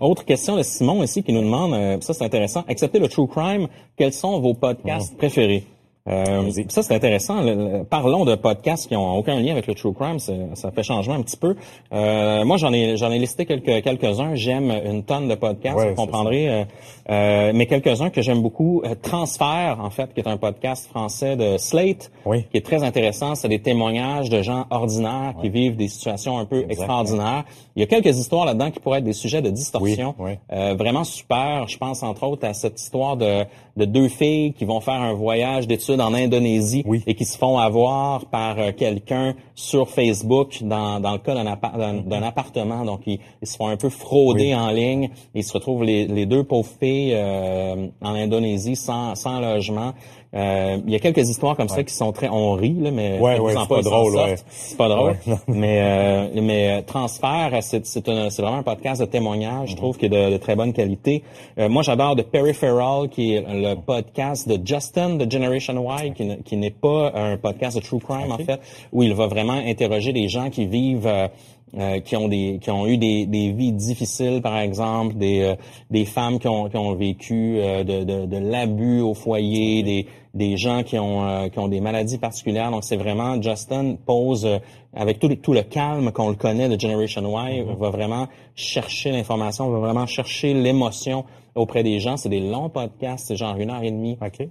Autre question de Simon ici qui nous demande, euh, ça c'est intéressant, acceptez le true crime, quels sont vos podcasts préférés? Euh, ça c'est intéressant. Le- le- parlons de podcasts qui ont aucun lien avec le true crime. Ça fait changement un petit peu. Euh, moi j'en ai j'en ai listé quelques quelques uns. J'aime une tonne de podcasts. Ouais, vous comprendrez. euh, euh, mais quelques uns que j'aime beaucoup. Euh, Transfert en fait, qui est un podcast français de Slate, Oui. qui est très intéressant. C'est des témoignages de gens ordinaires qui vivent des situations un peu extraordinaires. Il y a quelques histoires là-dedans qui pourraient être des sujets de distorsion. Oui, oui. Euh, vraiment super. Je pense entre autres à cette histoire de, de deux filles qui vont faire un voyage d'études en Indonésie Oui. et qui se font avoir par euh, quelqu'un sur Facebook dans, dans le cas d'un appa- d'un- d'un appartement. Donc, ils, ils se font un peu frauder Oui. en ligne. Ils se retrouvent les, les deux pauvres filles euh, en Indonésie sans, sans logement. Euh, il y a quelques histoires comme ça qui sont très... On rit, là, mais... Ouais, ouais, c'est pas drôle. C'est pas drôle. Mais euh, mais euh, transfert, c'est c'est c'est vraiment un podcast de témoignage. Je trouve qu'il est de, de très bonne qualité. Euh, moi, j'adore The Peripheral, qui est le podcast de Justin de Generation Y, qui, qui n'est pas un podcast de true crime en fait, où il va vraiment interroger les gens qui vivent. euh, euh, qui ont des qui ont eu des, des vies difficiles par exemple des euh, des femmes qui ont qui ont vécu euh, de, de, de l'abus au foyer des des gens qui ont euh, qui ont des maladies particulières donc c'est vraiment Justin pose euh, avec tout le, tout le calme qu'on le connaît de Generation Y va vraiment chercher l'information va vraiment chercher l'émotion auprès des gens c'est des longs podcasts c'est genre une heure et demie OK.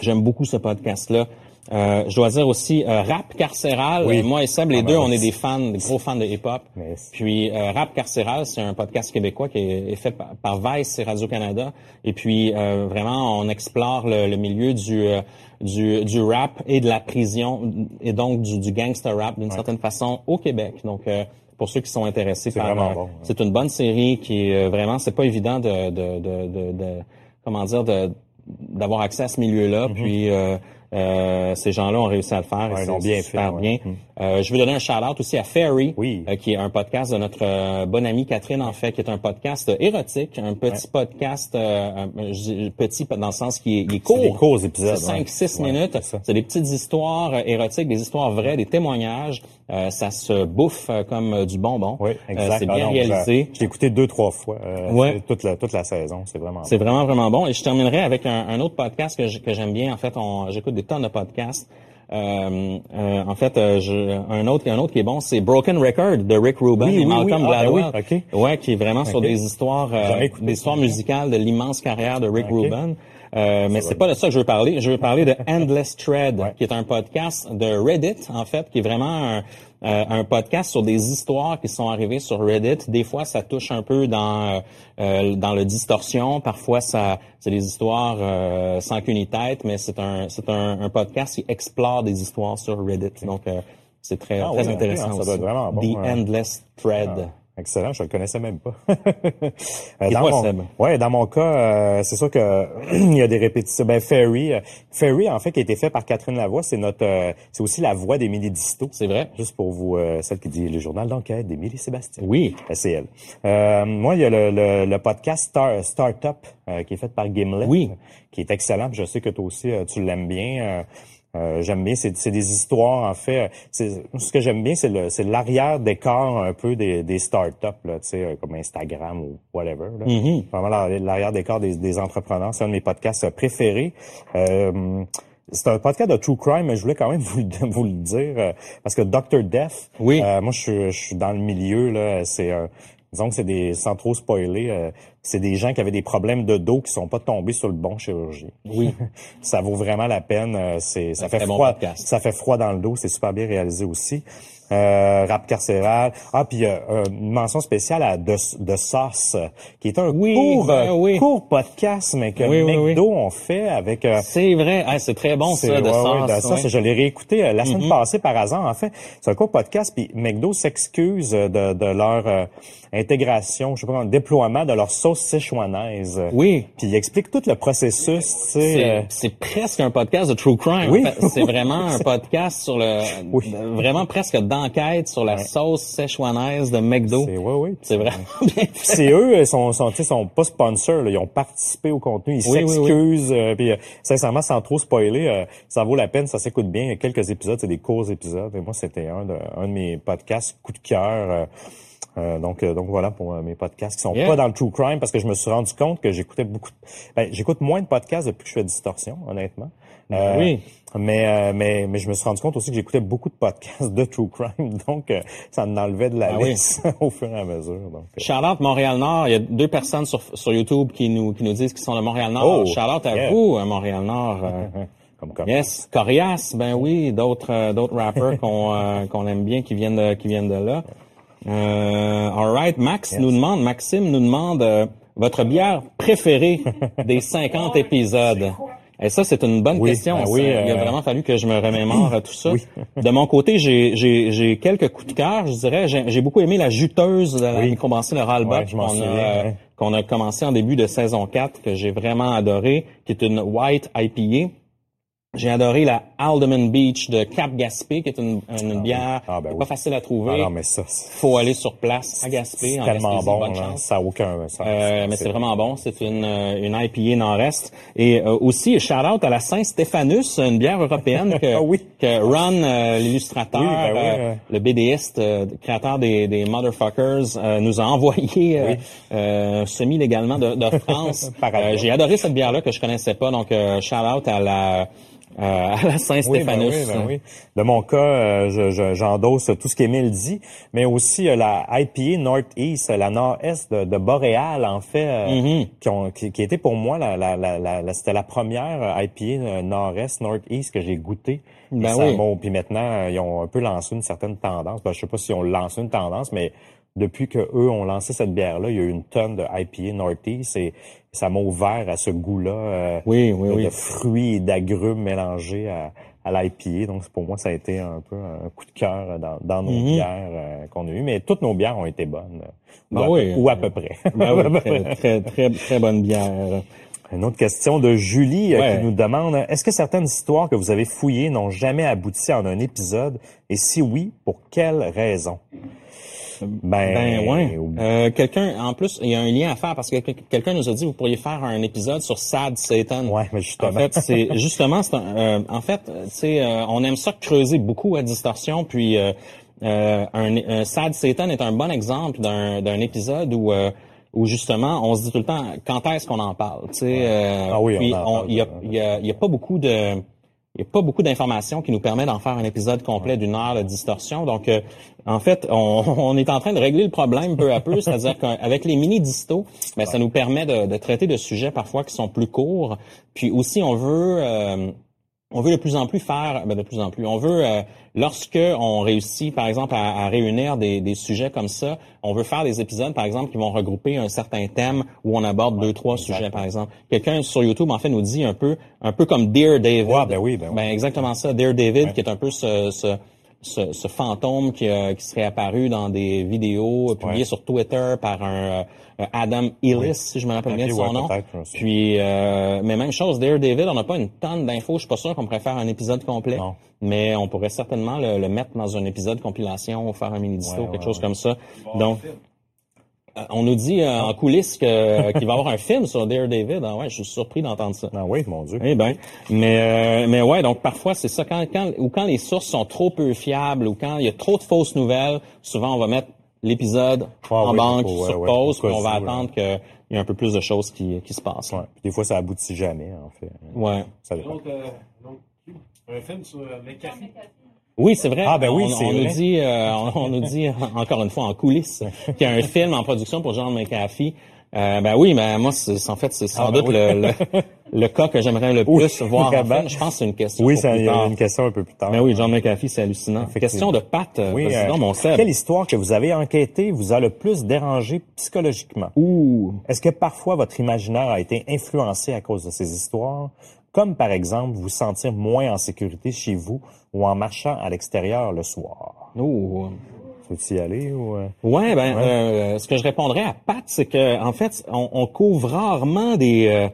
J'aime beaucoup ce podcast-là. Euh, je dois dire aussi euh, Rap Carcéral. Oui. Euh, moi et Seb, les Ah, ben deux, on est des fans, des gros fans de hip-hop. Merci. Puis euh, Rap Carcéral, c'est un podcast québécois qui est, est fait par, par Vice et Radio-Canada. Et puis euh, vraiment, on explore le, le milieu du, du du rap et de la prison et donc du, du gangster rap d'une certaine façon au Québec. Donc euh, pour ceux qui sont intéressés C'est par vraiment bon, c'est une bonne série qui est euh, vraiment c'est pas évident de de, de, de, de- comment dire de d'avoir accès à ce milieu-là puis euh, ces gens-là ont réussi à le faire et ils l'ont bien fait, ouais. bien Mm. Euh, je veux donner un shout-out aussi à Ferry Oui. euh, qui est un podcast de notre euh, bonne amie Catherine en fait qui est un podcast érotique un petit podcast euh, petit dans le sens qui est, il est court des courts épisodes, c'est ouais. 5-6 Ouais, minutes c'est ça. c'est des petites histoires euh, érotiques des histoires vraies des témoignages Euh, ça se bouffe euh, comme euh, du bonbon Oui, Euh, exact. c'est Ah bien non, réalisé Je, l'ai écouté deux, trois fois. euh, Ouais. Toute la, toute la saison. C'est vraiment C'est bon. vraiment, vraiment bon. Et je terminerai avec un, un autre podcast que j'aime bien. En fait, j'écoute des tonnes de podcasts. Euh, euh, en fait, euh, je- un autre, un autre qui est bon, c'est Broken Record de Rick Rubin Oui, et oui, Malcolm oui. Ah, ben Gladwell. oui, Ouais, qui est vraiment sur des histoires, euh, des histoires musicales de l'immense carrière de Rick Ok. Rubin. Euh, mais c'est pas de ça que je veux parler. Je veux parler de Endless Thread, *laughs* Ouais. qui est un podcast de Reddit, en fait, qui est vraiment un, euh, un podcast sur des histoires qui sont arrivées sur Reddit. Des fois, ça touche un peu dans euh, euh, dans le distorsion. Parfois, ça c'est des histoires euh, sans qu'une tête, mais c'est un c'est un, un podcast qui explore des histoires sur Reddit. Donc, euh, c'est très Ah très oui, intéressant ah, ça aussi. doit être vraiment bon, The ouais. Endless Thread. Ah, excellent, je le connaissais même pas. *laughs* Euh, dans toi, mon, Seb? ouais, dans mon cas, euh, c'est sûr que *clears throat* il y a des répétitions. Ben Ferry, euh, Ferry en fait qui a été fait par Catherine Lavoie, c'est notre, euh, c'est aussi la voix d'Émilie Disto. C'est vrai. Juste pour vous, celle qui dit le journal d'enquête d'Émilie Sébastien. Oui. C'est elle. Euh, moi, il y a le, le, le podcast Star, Startup qui est fait par Gimlet. Oui. Qui est excellent. Je sais que toi aussi, tu l'aimes bien. Euh, Euh, j'aime bien, c'est, c'est des histoires en fait. C'est, ce que j'aime bien, c'est le, c'est l'arrière décor un peu des, des startups là, tu sais, euh, comme Instagram ou whatever. Là. Mm-hmm. Vraiment l'arrière décor des, des entrepreneurs, c'est un de mes podcasts préférés. Euh, c'est un podcast de true crime, mais je voulais quand même *laughs* vous, vous le dire euh, parce que Dr. Death, Oui. euh, moi je suis, je suis dans le milieu là, c'est euh, disons que c'est des sans trop spoiler, euh, c'est des gens qui avaient des problèmes de dos qui sont pas tombés sur le bon chirurgien. Oui. *laughs* ça vaut vraiment la peine, euh, c'est ça fait bon froid, ça fait froid dans le dos, c'est super bien réalisé aussi. Euh, rap carcéral. Ah, puis euh, une mention spéciale à De, de Sauce, euh, qui est un Oui, court, euh, ben oui. court podcast, mais que Oui. McDo ont fait avec... euh, C'est vrai. Ah, c'est très bon, c'est- ça, de ouais, sauce. ouais, de sauce. Je l'ai réécouté euh, la semaine Mhm. passée par hasard. En fait, c'est un court podcast. Puis McDo s'excuse euh, de, de leur euh, intégration, je sais pas, déploiement de leur sauce séchouanaise. Oui. Puis il explique tout le processus. C'est euh, presque un podcast de true crime. Oui. C'est vraiment *laughs* un podcast sur le, Oui. vraiment presque d'enquête sur la sauce séchouanaise de McDo. c'est ouais, ouais. C'est fait. c'est eux, ils sont, sont, sont pas sponsors, là. ils ont participé au contenu, ils Oui, oui, oui. s'excusent. euh, puis, euh, sincèrement, sans trop spoiler, euh, ça vaut la peine, ça s'écoute bien. Il y a quelques épisodes, c'est des courts épisodes. Et moi, c'était un de, un de mes podcasts coup de cœur. euh, donc, euh, donc voilà pour euh, mes podcasts qui sont Yeah. pas dans le true crime parce que je me suis rendu compte que j'écoutais beaucoup. de- Ben, j'écoute moins de podcasts depuis que je fais distorsion, honnêtement. Euh, Oui. Mais, euh, mais mais je me suis rendu compte aussi que j'écoutais beaucoup de podcasts de true crime, *laughs* donc euh, ça m'enlevait de la Ah oui. liste *laughs* au fur et à mesure. Donc, euh, Charlotte Montréal-Nord, il y a deux personnes sur, sur YouTube qui nous, qui nous disent qu'ils sont de Montréal-Nord. Oh, Charlotte, à yeah. vous, Montréal-Nord. *laughs* comme comme Yes, Corias, ben oui, d'autres euh, d'autres rappers qu'on euh, qu'on aime bien qui viennent de qui viennent de là. Euh, all right, Max nous demande, Maxime nous demande euh, votre bière préférée des 50 épisodes. Et ça, c'est une bonne Oui, question. ben oui, Il a euh, vraiment fallu que je me remémore à tout ça. Oui. De mon côté, j'ai quelques coups de cœur, je dirais. J'ai beaucoup aimé la juteuse de la Le m'en qu'on a, ouais. a commencé en début de saison 4, que j'ai vraiment adoré, qui est une white IPA. J'ai adoré la Alderman Beach de Cap Gaspé, qui est une, une bière Ah, ben pas oui. facile à trouver. Ah non, mais ça, Faut aller sur place à Gaspé. c'est en tellement bon, là. ça a aucun. Euh, mais c'est vraiment bon. C'est une, euh, une IPA nord-est. Et euh, aussi, shout-out à la Saint-Stéphanus, une bière européenne que, *laughs* Ah oui. que Ron, euh, l'illustrateur, Oui, ben euh, le BDiste, créateur des, des Motherfuckers, euh, nous a envoyé euh, euh, semi-légalement de, de France. *laughs* J'ai adoré cette bière-là que je connaissais pas. Donc, euh, shout-out à la, euh, *laughs* à la Oui, ben Saint-Stéphanus. oui, ben oui. De mon cas, euh, je- je- j'endosse tout ce qu'Émile dit, mais aussi euh, la IPA Northeast, la Nord-Est de, de Boréal, en fait, euh, Mm-hmm. qui, ont, qui, qui était pour moi, la, la, la, la- c'était la première euh, IPA euh, Nord-Est, Northeast que j'ai goûté. Ben ça oui. m'a- puis maintenant, ils ont un peu lancé une certaine tendance. Ben, je sais pas si on lancé une tendance, mais depuis que eux ont lancé cette bière-là, il y a eu une tonne de IPA Northeast et ça m'a ouvert à ce goût-là. euh, Oui, oui, de, oui. de fruits et d'agrumes mélangés à, à l'IPA. Donc, pour moi, ça a été un peu un coup de cœur dans, dans nos Mhm. bières euh, qu'on a eues. Mais toutes nos bières ont été bonnes. euh, Ou, Ben à, oui. peu, ou à peu près. Ben oui, *laughs* très, très, très, très bonne bière. Une autre question de Julie euh, Ouais. qui nous demande est-ce que certaines histoires que vous avez fouillées n'ont jamais abouti en un épisode? Et si oui, pour quelle Ben, Ben ouais. Euh, quelqu'un, en plus, il y a un lien à faire parce que quel- quelqu'un nous a dit vous pourriez faire un épisode sur Sad Satan. Ouais, mais justement. En fait, c'est *laughs* justement, c'est un- euh, en fait, euh, tu sais, euh, on aime ça creuser beaucoup à distorsion, puis euh, euh, un, un Sad Satan est un bon exemple d'un d'un épisode où euh, où justement on se dit tout le temps quand est-ce qu'on en parle, tu sais. euh, Ah oui, on puis en parle, il y a, y a, il y a pas beaucoup de il n'y a pas beaucoup d'informations qui nous permettent d'en faire un épisode complet d'une heure de distorsion. Donc, euh, en fait, on, *laughs* on est en train de régler le problème peu à peu, *laughs* c'est-à-dire qu'avec les mini-distos, ben, ça nous permet de, de traiter de sujets parfois qui sont plus courts. Puis aussi, on veut... euh, on veut de plus en plus faire, ben de plus en plus, on veut, euh, lorsque on réussit, par exemple, à, à réunir des, des sujets comme ça, on veut faire des épisodes, par exemple, qui vont regrouper un certain thème où on aborde deux, trois sujets, par exemple. Quelqu'un sur YouTube, en fait, nous dit un peu, un peu comme Dear David. Ouais, ben oui, ben oui. Ben, exactement ça, Dear David, qui est un peu ce, ce, ce, ce fantôme qui, euh, qui serait apparu dans des vidéos publiées Ouais. sur Twitter par un euh, Adam Ellis, si je me rappelle bien de son ouais, nom. Puis, euh, mais même chose, Dear David, on n'a pas une tonne d'infos. Je suis pas sûr qu'on pourrait faire un épisode complet. Non. Mais on pourrait certainement le, le mettre dans un épisode compilation ou faire un mini-disto, Ouais, quelque ouais, chose ouais. comme ça. Donc, on nous dit euh, en coulisses que- qu'il va y avoir un film sur Daredevil. Ah ouais, je suis surpris d'entendre ça. Ah oui, mon Dieu. Eh ben, mais euh, mais ouais, donc parfois c'est ça quand quand ou quand les sources sont trop peu fiables ou quand il y a trop de fausses nouvelles, souvent on va mettre l'épisode Ah en oui, banque ouais, sur ouais, pause, puis cas on va attendre qu'il y ait un peu plus de choses qui, qui se passent. Ouais. Puis des fois, ça aboutit jamais, en fait. Ouais. Ça dépend. Donc, euh, donc, un film sur euh, McAfee. Oui, c'est vrai. Ah, ben oui, on, c'est on nous dit, euh, on, on nous dit *laughs* encore une fois en coulisses qu'il y a un film en production pour John McAfee. Euh, ben oui, mais moi, c'est, en fait, c'est sans Ah, ben doute oui. le, le, le cas que j'aimerais le *laughs* Oui, plus voir en film. Je pense que c'est une question. Oui, ça, il y a une question un peu plus tard. Mais oui, John McAfee, c'est hallucinant. Question de Pat. euh, Oui, euh, mon Seb. quelle histoire que vous avez enquêtée vous a le plus dérangé psychologiquement? Ouh. Est-ce que parfois votre imaginaire a été influencé à cause de ces histoires? Comme par exemple vous sentir moins en sécurité chez vous ou en marchant à l'extérieur le soir. Ouh. Faut-tu y aller ou... euh? Ouais, ben, Ouais. euh, ce que je répondrais à Pat, c'est que en fait, on, on couvre rarement des euh,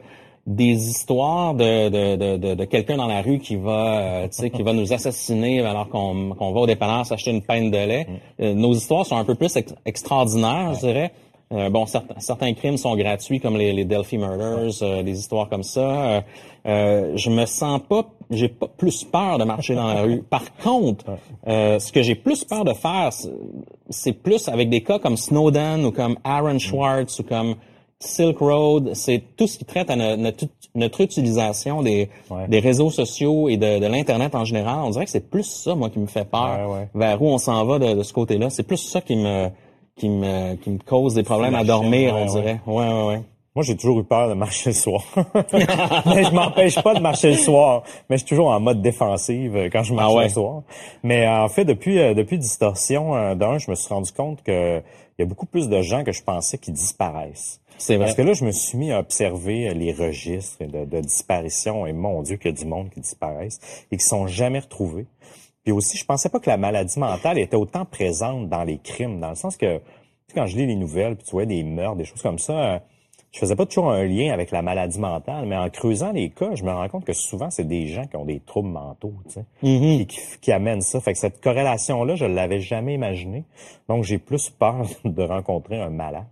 des histoires de de, de, de, quelqu'un dans la rue qui va, euh, tu sais, qui va nous assassiner alors qu'on qu'on va au dépanneur s'acheter une pinte de lait. Euh, nos histoires sont un peu plus ex- extraordinaires, je dirais. Euh, bon, certains, certains crimes sont gratuits, comme les, les Delphi Murders, euh, des histoires comme ça. Euh, euh, je me sens pas, j'ai pas plus peur de marcher dans la rue. Par contre, euh, ce que j'ai plus peur de faire, c'est- plus avec des cas comme Snowden ou comme Aaron Schwartz ou comme Silk Road. C'est tout ce qui traite à no- notre, notre utilisation des, Ouais. des réseaux sociaux et de, de l'internet en général. On dirait que c'est plus ça, moi, qui me fait peur. Ouais, ouais. Vers où on s'en va de, de ce côté-là. C'est plus ça qui me qui me qui me cause des problèmes à dormir, on dirait. Ouais, ouais, ouais. Moi, j'ai toujours eu peur de marcher le soir. *laughs* mais je m'empêche pas de marcher le soir. Mais je suis toujours en mode défensive euh, quand je marche Ah ouais. le soir. Mais euh, en fait, depuis euh, depuis Distorsion, euh, d'un, je me suis rendu compte que il y a beaucoup plus de gens que je pensais qui disparaissent. C'est vrai. Parce que là, je me suis mis à observer les registres de, de disparition et mon Dieu, qu'il y a du monde qui disparaissent et qui sont jamais retrouvés. Puis aussi, je pensais pas que la maladie mentale était autant présente dans les crimes, dans le sens que tu sais, quand je lis les nouvelles, puis tu vois des meurtres, des choses comme ça, euh, je faisais pas toujours un lien avec la maladie mentale, mais en creusant les cas, je me rends compte que souvent c'est des gens qui ont des troubles mentaux, tu sais, Mm-hmm. qui, qui amènent ça. Fait que cette corrélation-là, je l'avais jamais imaginée. Donc j'ai plus peur *laughs* de rencontrer un malade.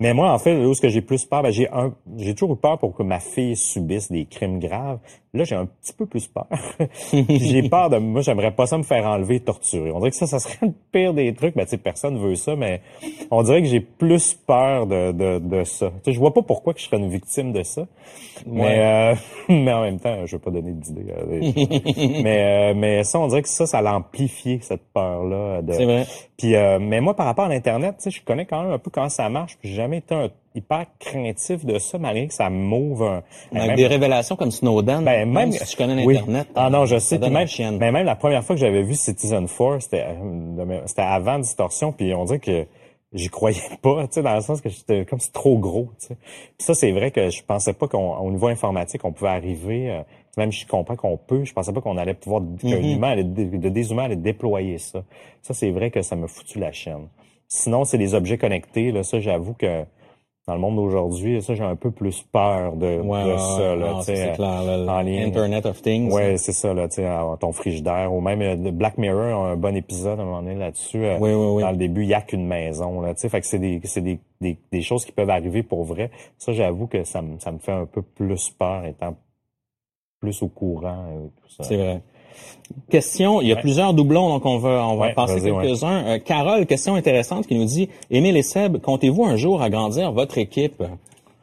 Mais moi, en fait, là où est-ce que j'ai plus peur, ben, j'ai un, j'ai toujours eu peur pour que ma fille subisse des crimes graves. Là, j'ai un petit peu plus peur. J'ai peur de, moi, j'aimerais pas ça me faire enlever, torturer. On dirait que ça, ça serait le pire des trucs. Ben, tu sais, personne veut ça, mais on dirait que j'ai plus peur de, de, de ça. Tu sais, je vois pas pourquoi que je serais une victime de ça. Mais, euh, *laughs* mais en même temps, je veux pas donner d'idée. euh, mais, euh, mais ça, on dirait que ça, ça l'amplifie, cette peur-là. de- C'est vrai. puis, euh, mais moi, par rapport à l'Internet, tu sais, je connais quand même un peu comment ça marche. Puis, j'ai jamais été un- hyper craintif de ça, malgré que ça m'ouvre un... Avec même- des révélations comme Snowden, ben, même, si tu connais oui. l'Internet. Ah non, je sais. Puis même, chienne. mais même la première fois que j'avais vu Citizen 4, c'était, euh, c'était avant Distorsion, puis on dirait que j'y croyais *laughs* pas, tu sais, dans le sens que j'étais comme c'est trop gros, tu sais. Puis ça, c'est vrai que je pensais pas qu'au niveau informatique, on pouvait arriver, euh, même je comprends qu'on peut, je pensais pas qu'on allait pouvoir, Mm-hmm. qu'un humain allait, de des humains allaient déployer ça. Ça, c'est vrai que ça m'a foutu la chaîne. Sinon, c'est les objets connectés, là, ça, j'avoue que dans le monde d'aujourd'hui, ça, j'ai un peu plus peur de, Ouais, de ouais, ça, là, Non, tu sais, en lien. Internet of Things. Ouais, c'est ça, là, tu sais, ton frigidaire, ou même euh, Black Mirror a un bon épisode à un moment donné là-dessus. euh, Oui, oui, oui. Dans le début, il y a qu'une maison, là, tu sais, fait que c'est des, c'est des, des, des choses qui peuvent arriver pour vrai. Ça, j'avoue que ça me, ça me fait un peu plus peur, étant plus au courant, euh, tout ça. C'est vrai. Question, il y a Ouais. plusieurs doublons, donc on va on va Ouais, passer quelques-uns. Euh, Carole, question intéressante qui nous dit Émile et Seb, comptez-vous un jour agrandir votre équipe?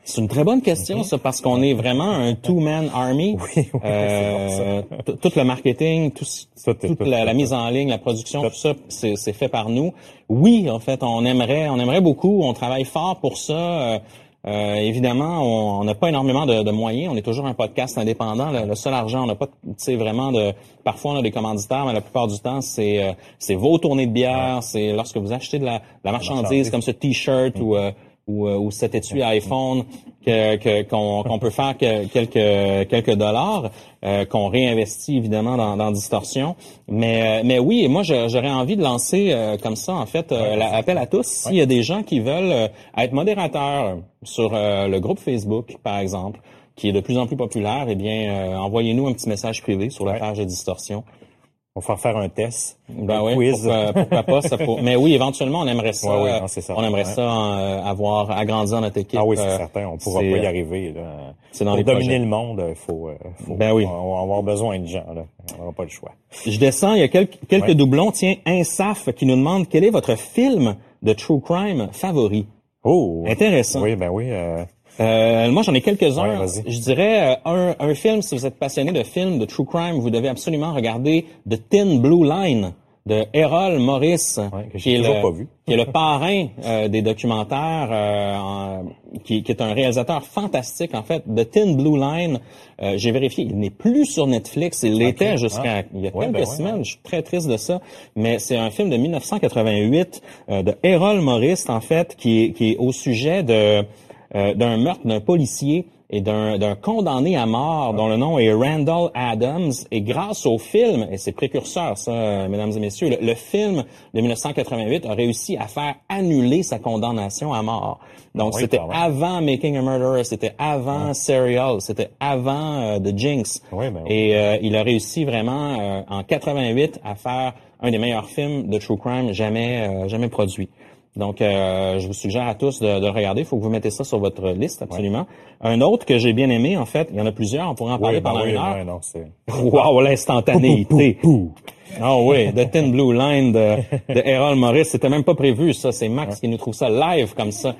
C'est une très bonne question, ça, parce qu'on est vraiment un two-man army. Mhm. Oui, oui, Euh, t- tout le marketing, tout, toute tout, la, mise en ligne, la production, tout ça, c'est c'est fait par nous. Oui, en fait, on aimerait, on aimerait beaucoup. On travaille fort pour ça. Euh, euh, évidemment, on n'a pas énormément de, de moyens. On est toujours un podcast indépendant. Le, le seul argent, on n'a pas, tu sais, vraiment de. Parfois, on a des commanditaires, mais la plupart du temps, c'est euh, c'est vos tournées de bière, c'est lorsque vous achetez de la, de la marchandise marchandise. comme ce T-shirt ou euh, ou, euh, ou cet étui iPhone que- qu'on qu'on peut faire que- quelques quelques dollars euh, qu'on réinvestit évidemment dans, dans distorsion. Mais euh, mais oui moi j'aurais envie de lancer euh, comme ça en fait euh, l'appel à tous. S'il y a des gens qui veulent euh, être modérateurs sur euh, le groupe Facebook par exemple qui est de plus en plus populaire eh bien euh, envoyez-nous un petit message privé sur la page de distorsion Va faire un test, Ben un oui, quiz. pourquoi, pourquoi pas. Ça pour- Mais oui, éventuellement, on aimerait *laughs* ça. Ouais, non. On aimerait ça euh, avoir agrandir notre équipe. Ah oui, c'est euh, certain, on pourra pas y euh, arriver. Là. c'est dans Pour les dominer projets. le monde, il faut, euh, faut- Ben oui. on va avoir besoin de gens. Là. On n'aura pas le choix. Je descends, il y a quelques, quelques Ouais. doublons. Tiens, Insaf qui nous demande quel est votre film de true crime favori? Oh! Intéressant. Oui, ben oui. euh, Euh, moi, j'en ai quelques-uns. Ouais, je dirais euh, un, un film, si vous êtes passionné de films de true crime, vous devez absolument regarder The Thin Blue Line de Errol Morris, que qui, est le, pas vu. qui est le *laughs* parrain euh, des documentaires, euh, en- qui, qui est un réalisateur fantastique. En fait, The Thin Blue Line, euh, j'ai vérifié, il n'est plus sur Netflix. Il l'était jusqu'à Ah. il y a Ouais, quelques ben ouais, semaines. Je suis très triste de ça, mais c'est un film de 1988 euh, de Errol Morris, en fait, qui qui est au sujet de euh, d'un meurtre d'un policier et d'un condamné à mort dont le nom est Randall Adams. Et grâce au film, et c'est précurseur ça, mesdames et messieurs, le, le film de 1988 a réussi à faire annuler sa condamnation à mort. Donc Oui, c'était avant Making a Murderer, c'était avant Serial, c'était avant euh, The Jinx. Oui, ben. Et euh, il a réussi vraiment euh, en 88 à faire un des meilleurs films de true crime jamais euh, jamais produit. Donc, euh, je vous suggère à tous de, de regarder. Il faut que vous mettez ça sur votre liste, absolument. Un autre que j'ai bien aimé, en fait, il y en a plusieurs, on pourrait en parler ben pendant oui, une heure. ouais, non, c'est... Wow, l'instantanéité. Ah oui, The Thin Blue Line de, de Errol Morris. C'était même pas prévu, ça. C'est Max qui nous trouve ça live comme ça.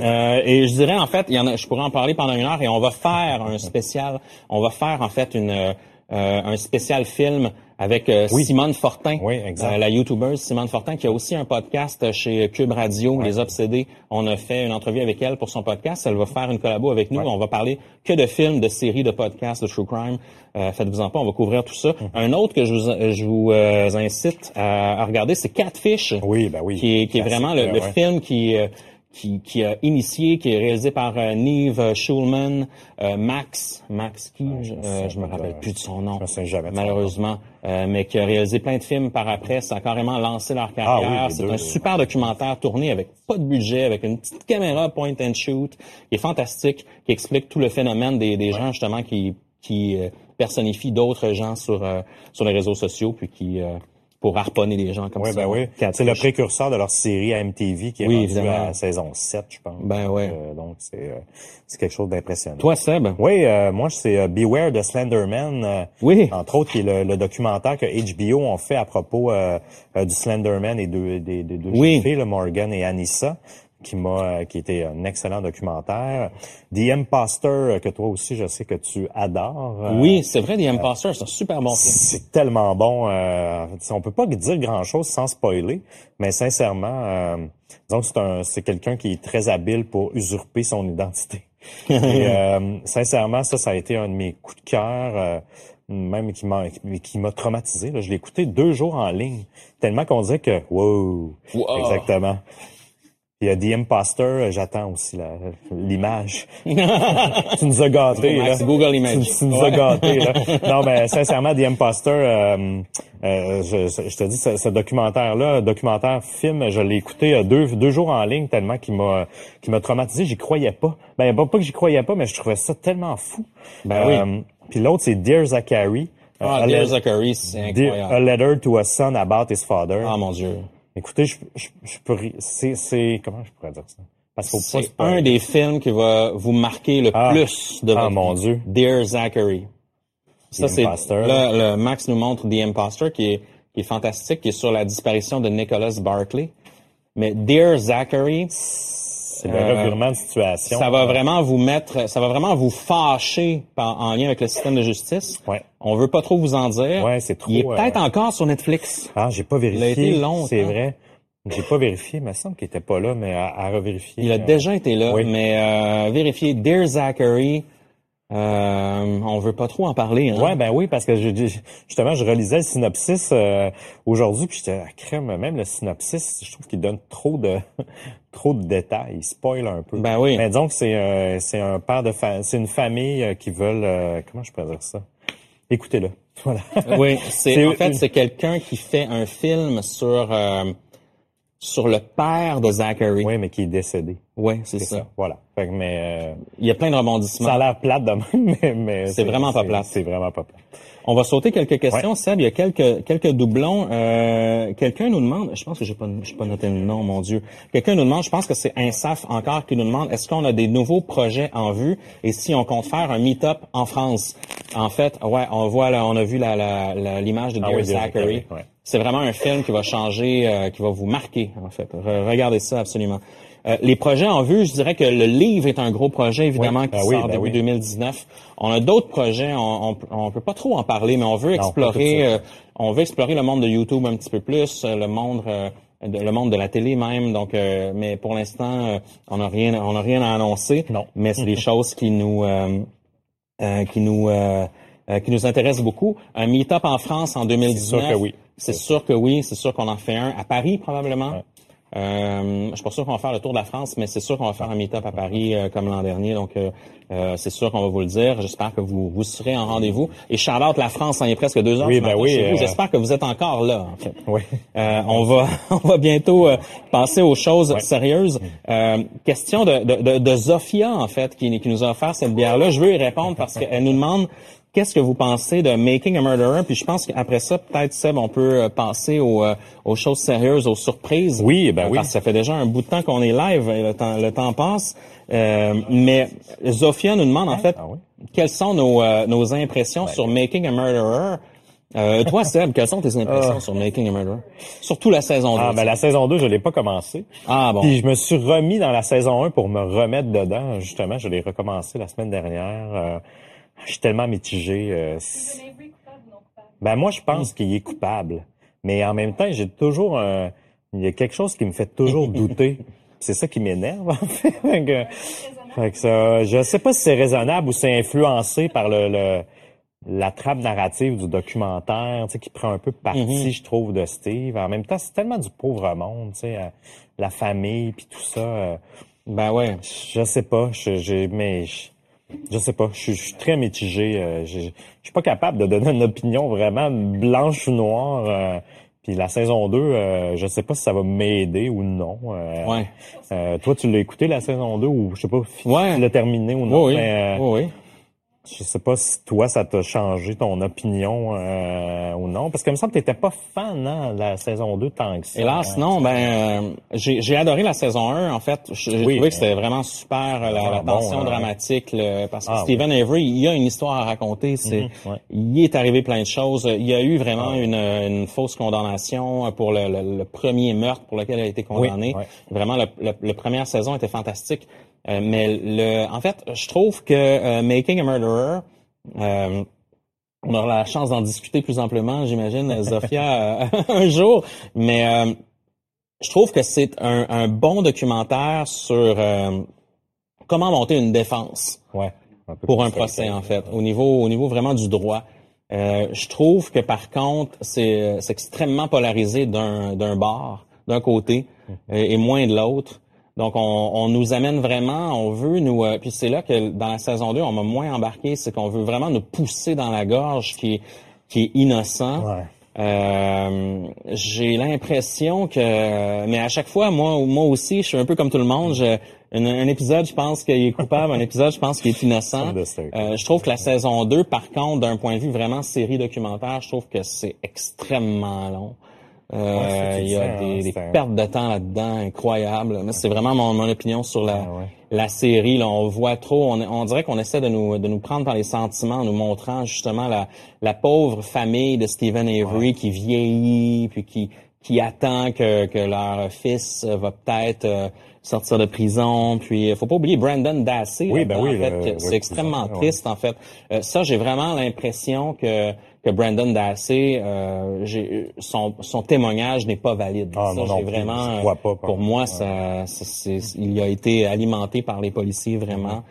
Euh, et je dirais en fait, il y en a, je pourrais en parler pendant une heure et on va faire un *laughs* spécial. On va faire en fait une euh, un spécial film avec euh, Oui. Simone Fortin, Oui, exact. euh, la youtubeuse Simone Fortin, qui a aussi un podcast chez Cube Radio, Les Obsédés. On a fait une entrevue avec elle pour son podcast. Elle va faire une collabo avec nous. On va parler que de films, de séries, de podcasts, de true crime. Euh, Faites-vous-en pas, on va couvrir tout ça. Mm-hmm. Un autre que je vous, je vous euh, incite à, à regarder, c'est Catfish Oui, ben oui. qui est, qui est Classique, vraiment le, euh, le ouais. film qui, euh, qui, qui a initié, qui est réalisé par euh, Neve Schulman, euh, Max, Max qui, je, euh, je me rappelle plus de son nom, je jamais malheureusement, euh, mais qui a réalisé plein de films par après. Ça a carrément lancé leur Ah oui, carrière. C'est deux, un oui. super documentaire tourné avec pas de budget, avec une petite caméra point and shoot, qui est fantastique, qui explique tout le phénomène des, des gens justement qui, qui euh, personnifient d'autres gens sur, euh, sur les réseaux sociaux, puis qui euh, pour harponner les gens comme Oui, ça. ben oui. Catfish. C'est le précurseur de leur série à MTV qui est Oui, rendue à saison 7, je pense. Ben ouais. Euh, donc, c'est euh, c'est quelque chose d'impressionnant. Toi, Seb? Oui, euh, moi, c'est euh, Beware de Slenderman. euh, Oui. Entre autres, qui est le, le documentaire que HBO ont fait à propos euh, du Slenderman et de- des des deux Oui. filles, Morgan et Anissa, qui m'a, euh, qui était un excellent documentaire. The Imposter, euh, que toi aussi, je sais que tu adores. euh, Oui, c'est vrai, The Imposter, c'est un super bon film. c'est tellement bon. Euh, on peut pas dire grand chose sans spoiler, mais sincèrement, euh, disons que c'est un, c'est quelqu'un qui est très habile pour usurper son identité. *laughs* Et, euh, sincèrement, ça, ça a été un de mes coups de cœur, euh, même qui m'a, qui m'a traumatisé. là. Je l'ai écouté deux jours en ligne, tellement qu'on disait que, wow, Wow. exactement. Il y a The Imposter, euh, j'attends aussi l'image. *laughs* tu nous as gâtés, là. Google Image. Tu, tu nous as gâtés, là. *laughs* Non, mais sincèrement, The Imposter, euh, euh, je, je te dis, ce, ce documentaire-là, documentaire film, je l'ai écouté euh, deux, deux jours en ligne tellement qu'il m'a qu'il m'a traumatisé. J'y croyais pas. Ben, pas, pas que j'y croyais pas, mais je trouvais ça tellement fou. Ben oui. Puis l'autre, c'est Dear Zachary. Ah, a Dear Zachary, c'est Dear- incroyable. a letter to a son about his father. Ah, mon Dieu. Écoutez, je, je, je peux, c'est, c'est, comment je pourrais dire ça? Parce qu'il faut pas C'est un des films qui va vous marquer le Ah. plus de Ah, votre mon vie. Dieu. Dear Zachary. Ça, c'est, là, le Max nous montre The Imposter, qui est, qui est fantastique, qui est sur la disparition de Nicholas Barkley. Mais Dear Zachary, C'est le Euh, revirement de situation. ça va vraiment vous mettre, ça va vraiment vous fâcher par- en lien avec le système de justice. Ouais. On veut pas trop vous en dire. Ouais, c'est trop, Il est euh, peut-être encore sur Netflix. Ah, j'ai pas Il a vérifié. été longtemps. C'est vrai. J'ai pas vérifié, il me semble qu'il était pas là, mais à, à revérifier. Il a euh, déjà été là, oui. mais euh, vérifiez. Dear Zachary, euh, on veut pas trop en parler. Hein? Ouais, ben oui, parce que je- justement, je relisais le synopsis euh, aujourd'hui, puis j'étais à crème, même le synopsis, je trouve qu'il donne trop de trop de détails, il spoil un peu. Ben oui. Mais que c'est euh, c'est un père de fa- c'est une famille euh, qui veulent euh, comment je pourrais dire ça? Écoutez-le. *laughs* Voilà. Oui, c'est en fait c'est quelqu'un qui fait un film sur euh, sur le père de Zachary. Oui, mais qui est décédé. Oui, c'est C'est ça. ça. Voilà. Fait que, mais euh, Il y a plein de rebondissements. ça a l'air plate de même, *laughs* mais, mais C'est vraiment pas plate. C'est vraiment pas plate. On va sauter quelques questions. Ouais. Seb, il y a quelques quelques doublons. Euh, Quelqu'un nous demande, je pense que j'ai pas j'ai pas noté le nom, mon Dieu. Quelqu'un nous demande, je pense que c'est Insaf encore qui nous demande, est-ce qu'on a des nouveaux projets en vue et si on compte faire un meet-up en France? En fait, ouais, on voit là, on a vu la- la- la- l'image de Ah Dear oui, Dear Zachary. Zachary, ouais. C'est vraiment un film qui va changer, euh, qui va vous marquer, en fait. Re- regardez ça absolument. Euh, les projets en vue, je dirais que le livre est un gros projet, évidemment, Oui, qui ben oui, sort ben début oui. 2019. On a d'autres projets, on, on, on peut pas trop en parler, mais on veut explorer, euh, on veut explorer le monde de YouTube un petit peu plus, euh, le monde, euh, de- le monde de la télé même. Donc, euh, mais pour l'instant, euh, on n'a rien, on n'a rien à annoncer. Non. Mais c'est des *laughs* choses qui nous, euh, euh, qui nous, euh, euh, qui nous intéressent beaucoup. Un meet-up en France en 2019. C'est sûr que oui. C'est sûr que oui. C'est sûr qu'on en fait un à Paris probablement. Ouais. Euh, je suis pas sûr qu'on va faire le tour de la France, mais c'est sûr qu'on va faire un meet-up à Paris euh, comme l'an dernier. Donc, euh, euh, c'est sûr qu'on va vous le dire. J'espère que vous, vous serez en rendez-vous. Et out la France, hein, il est presque deux heures. Oui, ben oui, euh, J'espère que vous êtes encore là, en fait. Oui. Euh, on va *laughs* on va bientôt euh, passer aux choses sérieuses. Euh, question de, de, de, de Zofia en fait qui, qui nous a offert cette bière là. Je veux y répondre parce *laughs* qu'elle nous demande qu'est-ce que vous pensez de Making a Murderer? Puis je pense qu'après ça peut-être Seb on peut euh, passer aux, euh, aux choses sérieuses, aux surprises. Oui, ben Euh, oui. Parce que ça fait déjà un bout de temps qu'on est live et le temps le temps passe. Euh, mais Zofia nous demande en fait Ah oui? quelles sont nos, euh, nos impressions sur Making a Murderer? Euh, toi, *laughs* Seb, quelles sont tes impressions sur Making a Murderer? Surtout la saison 2. Ah, ben la saison 2, je l'ai pas commencé. Ah, bon. Puis je me suis remis dans la saison 1 pour me remettre dedans. Justement, je l'ai recommencé la semaine dernière. Je suis tellement mitigé. euh, ben moi, je pense qu'il est coupable. Mais en même temps, j'ai toujours un... Il y a quelque chose qui me fait toujours *laughs* douter. C'est ça qui m'énerve, en fait. *laughs* Fait que, fait que ça, je sais pas si c'est raisonnable ou c'est influencé par le, le- la trame narrative du documentaire, tu sais, qui prend un peu parti, je trouve, de Steve. En même temps, c'est tellement du pauvre monde, tu sais, euh, la famille puis tout ça. euh, Ben ouais. je sais pas, je, j'ai, mais je, je sais pas, je, suis- je suis très mitigé. euh, je, je suis pas capable de donner une opinion vraiment blanche ou noire. euh, puis la saison 2, euh, je sais pas si ça va m'aider ou non. Ouais. euh, toi, tu l'as écouté la saison 2 ou je sais pas si Ouais. tu l'as terminé ou non. Oui, oui. mais, euh, Oui, oui. Je sais pas si toi, ça t'a changé ton opinion euh, ou non. Parce que il me semble que t'étais pas fan hein, de la saison 2 tant que ça. Hélas, hein. non. Ben, euh, j'ai adoré la saison 1. En fait, j'ai Oui, trouvé que c'était vraiment super euh, la, Ah, la tension euh, dramatique, le- parce que Ah, Stephen Avery, il a une histoire à raconter. C'est, Mhm, ouais. il est arrivé plein de choses. Il y a eu vraiment une, une fausse condamnation pour le, le- le premier meurtre pour lequel il a été condamné. ouais. Vraiment, la première saison était fantastique. Euh, mais le, en fait, je trouve que euh, Making a Murderer, euh, on aura la chance d'en discuter plus amplement, j'imagine, Zofia, *laughs* un jour. Mais je trouve que c'est un, un bon documentaire sur comment monter une défense Ouais. Un peu pour un procès, en fait, au niveau, au niveau vraiment du droit. Je trouve que par contre, c'est extrêmement polarisé d'un d'un bord, d'un côté, euh, et moins de l'autre. Donc, on, on nous amène vraiment, on veut nous... euh, puis c'est là que dans la saison 2, on m'a moins embarqué, c'est qu'on veut vraiment nous pousser dans la gorge qui est, qui est innocent. Ouais. Euh, j'ai l'impression que, mais à chaque fois, moi, moi aussi, je suis un peu comme tout le monde. Je, un, un épisode, je pense qu'il est coupable, un épisode, je pense qu'il est innocent. Euh, je trouve que la saison 2, par contre, d'un point de vue vraiment série documentaire, je trouve que c'est extrêmement long. Euh, Ouais, il y a des, hein, des pertes de temps là-dedans incroyables. Mais c'est vraiment mon, mon opinion sur la, Ah ouais. la série. Là, on voit trop, on, on dirait qu'on essaie de nous, de nous prendre dans les sentiments, en nous montrant justement la, la pauvre famille de Stephen Avery qui vieillit, puis qui, qui attend que, que leur fils euh, va peut-être euh, sortir de prison. Puis, faut pas oublier Brandon Dassey. Oui, ben oui, c'est extrêmement triste en fait. Euh, ça, j'ai vraiment l'impression que que Brandon Dassey, euh, j'ai- son, son témoignage n'est pas valide. Ah, ça, moi non j'ai vraiment, je crois pas, pour moi, ça, il a été alimenté par les policiers vraiment.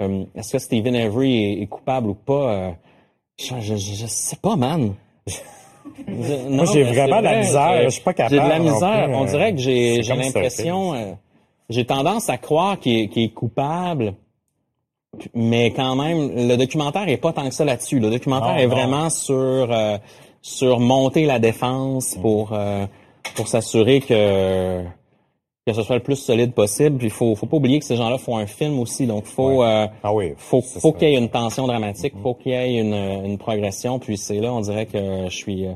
Euh, Est-ce que Stephen Avery est, est coupable ou pas? Euh, je, je, je, sais pas, man. *laughs* Non, j'ai vraiment de la vrai, misère. euh, Je suis pas J'ai de la capable misère. plus, On euh, dirait que j'ai l'impression, euh, j'ai tendance à croire qu'il est coupable. Mais quand même, le documentaire est pas tant que ça là-dessus. Le documentaire Non, est non. vraiment sur euh, sur monter la défense pour euh, pour s'assurer que que ce soit le plus solide possible. Puis il faut, faut pas oublier que ces gens-là font un film aussi, donc faut, euh, Ah oui. faut, faut qu'il y ait une tension dramatique, faut qu'il y ait une, une progression. Puis c'est là, on dirait que je suis, euh,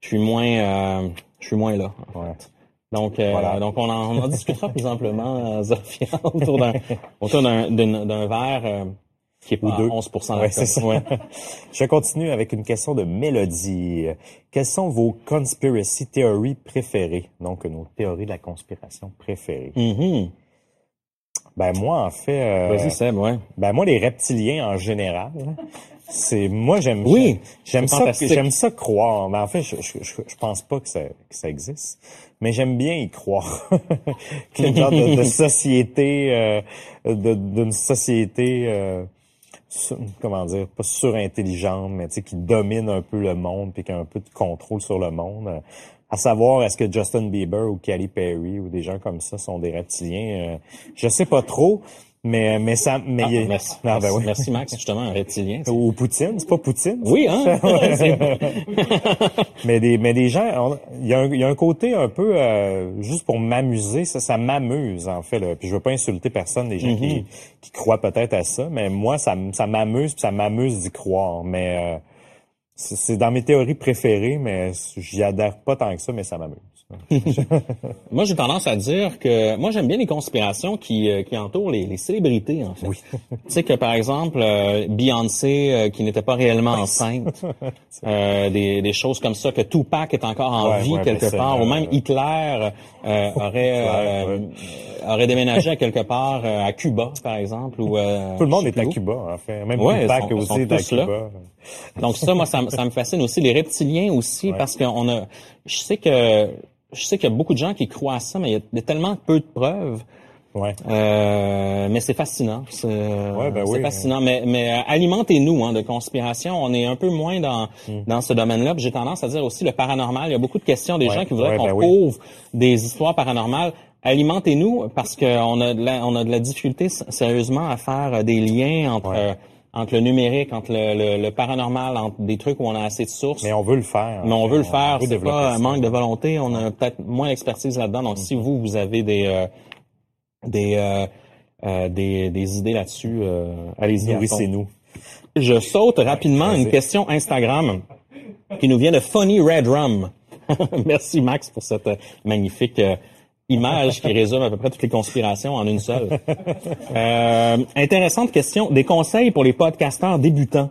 je suis moins, euh, je suis moins là. en Ouais. fait. Donc, euh, Voilà. donc on en, on en discutera plus amplement, euh, *laughs* Zofia, autour d'un, autour d'un, d'un verre euh, qui est pas Ou deux. à 11 d'alcool. Ouais, c'est ça. Ouais. *laughs* *laughs* Je continue avec une question de Mélodie. Quelles sont vos conspiracy theories préférées? Donc, nos théories de la conspiration préférées. Mhm. Ben, moi, en fait, euh, Vas-y, Seb, ouais. ben, moi, les reptiliens en général, c'est, moi, j'aime, Oui, j'aime ça, j'aime ça croire. Ben, en fait, je, je, je, pense pas que ça, que ça existe, mais j'aime bien y croire. *laughs* Quel genre de, de société, euh, d'une société, euh, sur- comment dire, pas surintelligente, mais tu sais, qui domine un peu le monde puis qui a un peu de contrôle sur le monde. À savoir, est-ce que Justin Bieber ou Katy Perry ou des gens comme ça sont des reptiliens? Euh, je sais pas trop, mais, mais ça, mais Ah, il y a- merci, Ah, ben merci, oui. merci, Max, justement, un reptilien. Ou Poutine, c'est pas Poutine? Oui, hein? *laughs* *laughs* *laughs* mais des mais des gens il y a un il y a un côté un peu euh, juste pour m'amuser ça ça m'amuse en fait là. puis je veux pas insulter personne des gens Mm-hmm. qui qui croient peut-être à ça mais moi ça ça m'amuse puis ça m'amuse d'y croire mais euh, c'est dans mes théories préférées mais j'y adhère pas tant que ça mais ça m'amuse *laughs* Moi, j'ai tendance à dire que moi j'aime bien les conspirations qui, euh, qui entourent les, les célébrités en fait. *laughs* tu sais que par exemple euh, Beyoncé euh, qui n'était pas réellement enceinte, *laughs* euh, des, des choses comme ça, que Tupac est encore en Ouais, vie ouais, quelque part, ou même euh, Hitler euh, aurait euh, ouais. aurait déménagé à quelque part euh, à Cuba par exemple ou euh, tout le monde est à. Cuba en fait même Ouais, Tupac sont- aussi est à tous là. Cuba Donc ça, moi, ça, me- ça me fascine aussi. Les reptiliens aussi, parce qu'on a, je sais que, je sais qu'il y a beaucoup de gens qui croient à ça, mais il y a, il y a tellement peu de preuves. ouais Euh, mais c'est fascinant. C'est ben c'est oui. fascinant. Mais, mais euh, alimentez-nous hein, de conspiration. On est un peu moins dans, Hmm. dans ce domaine-là. J'ai tendance à dire aussi le paranormal. Il y a beaucoup de questions des Ouais, gens qui voudraient ouais, qu'on ben oui. couvre des histoires paranormales. Alimentez-nous parce qu'on a, de la- on a de la difficulté sérieusement à faire euh, des liens entre, Ouais. euh, entre le numérique, entre le, le- le paranormal, entre des trucs où on a assez de sources. mais on veut le faire Mais on veut le faire, c'est pas un manque de volonté, on a peut-être moins d'expertise là-dedans. Donc, si vous, vous avez des euh, des, euh, euh, des des idées là-dessus, euh, allez-y. fond. nourrissez-nous Je saute rapidement une question Instagram qui nous vient de Funny Red Rum. *laughs* Merci Max pour cette euh, magnifique euh, image qui résume à peu près toutes les conspirations en une seule. *laughs* Euh, intéressante question. Des conseils pour les podcasteurs débutants.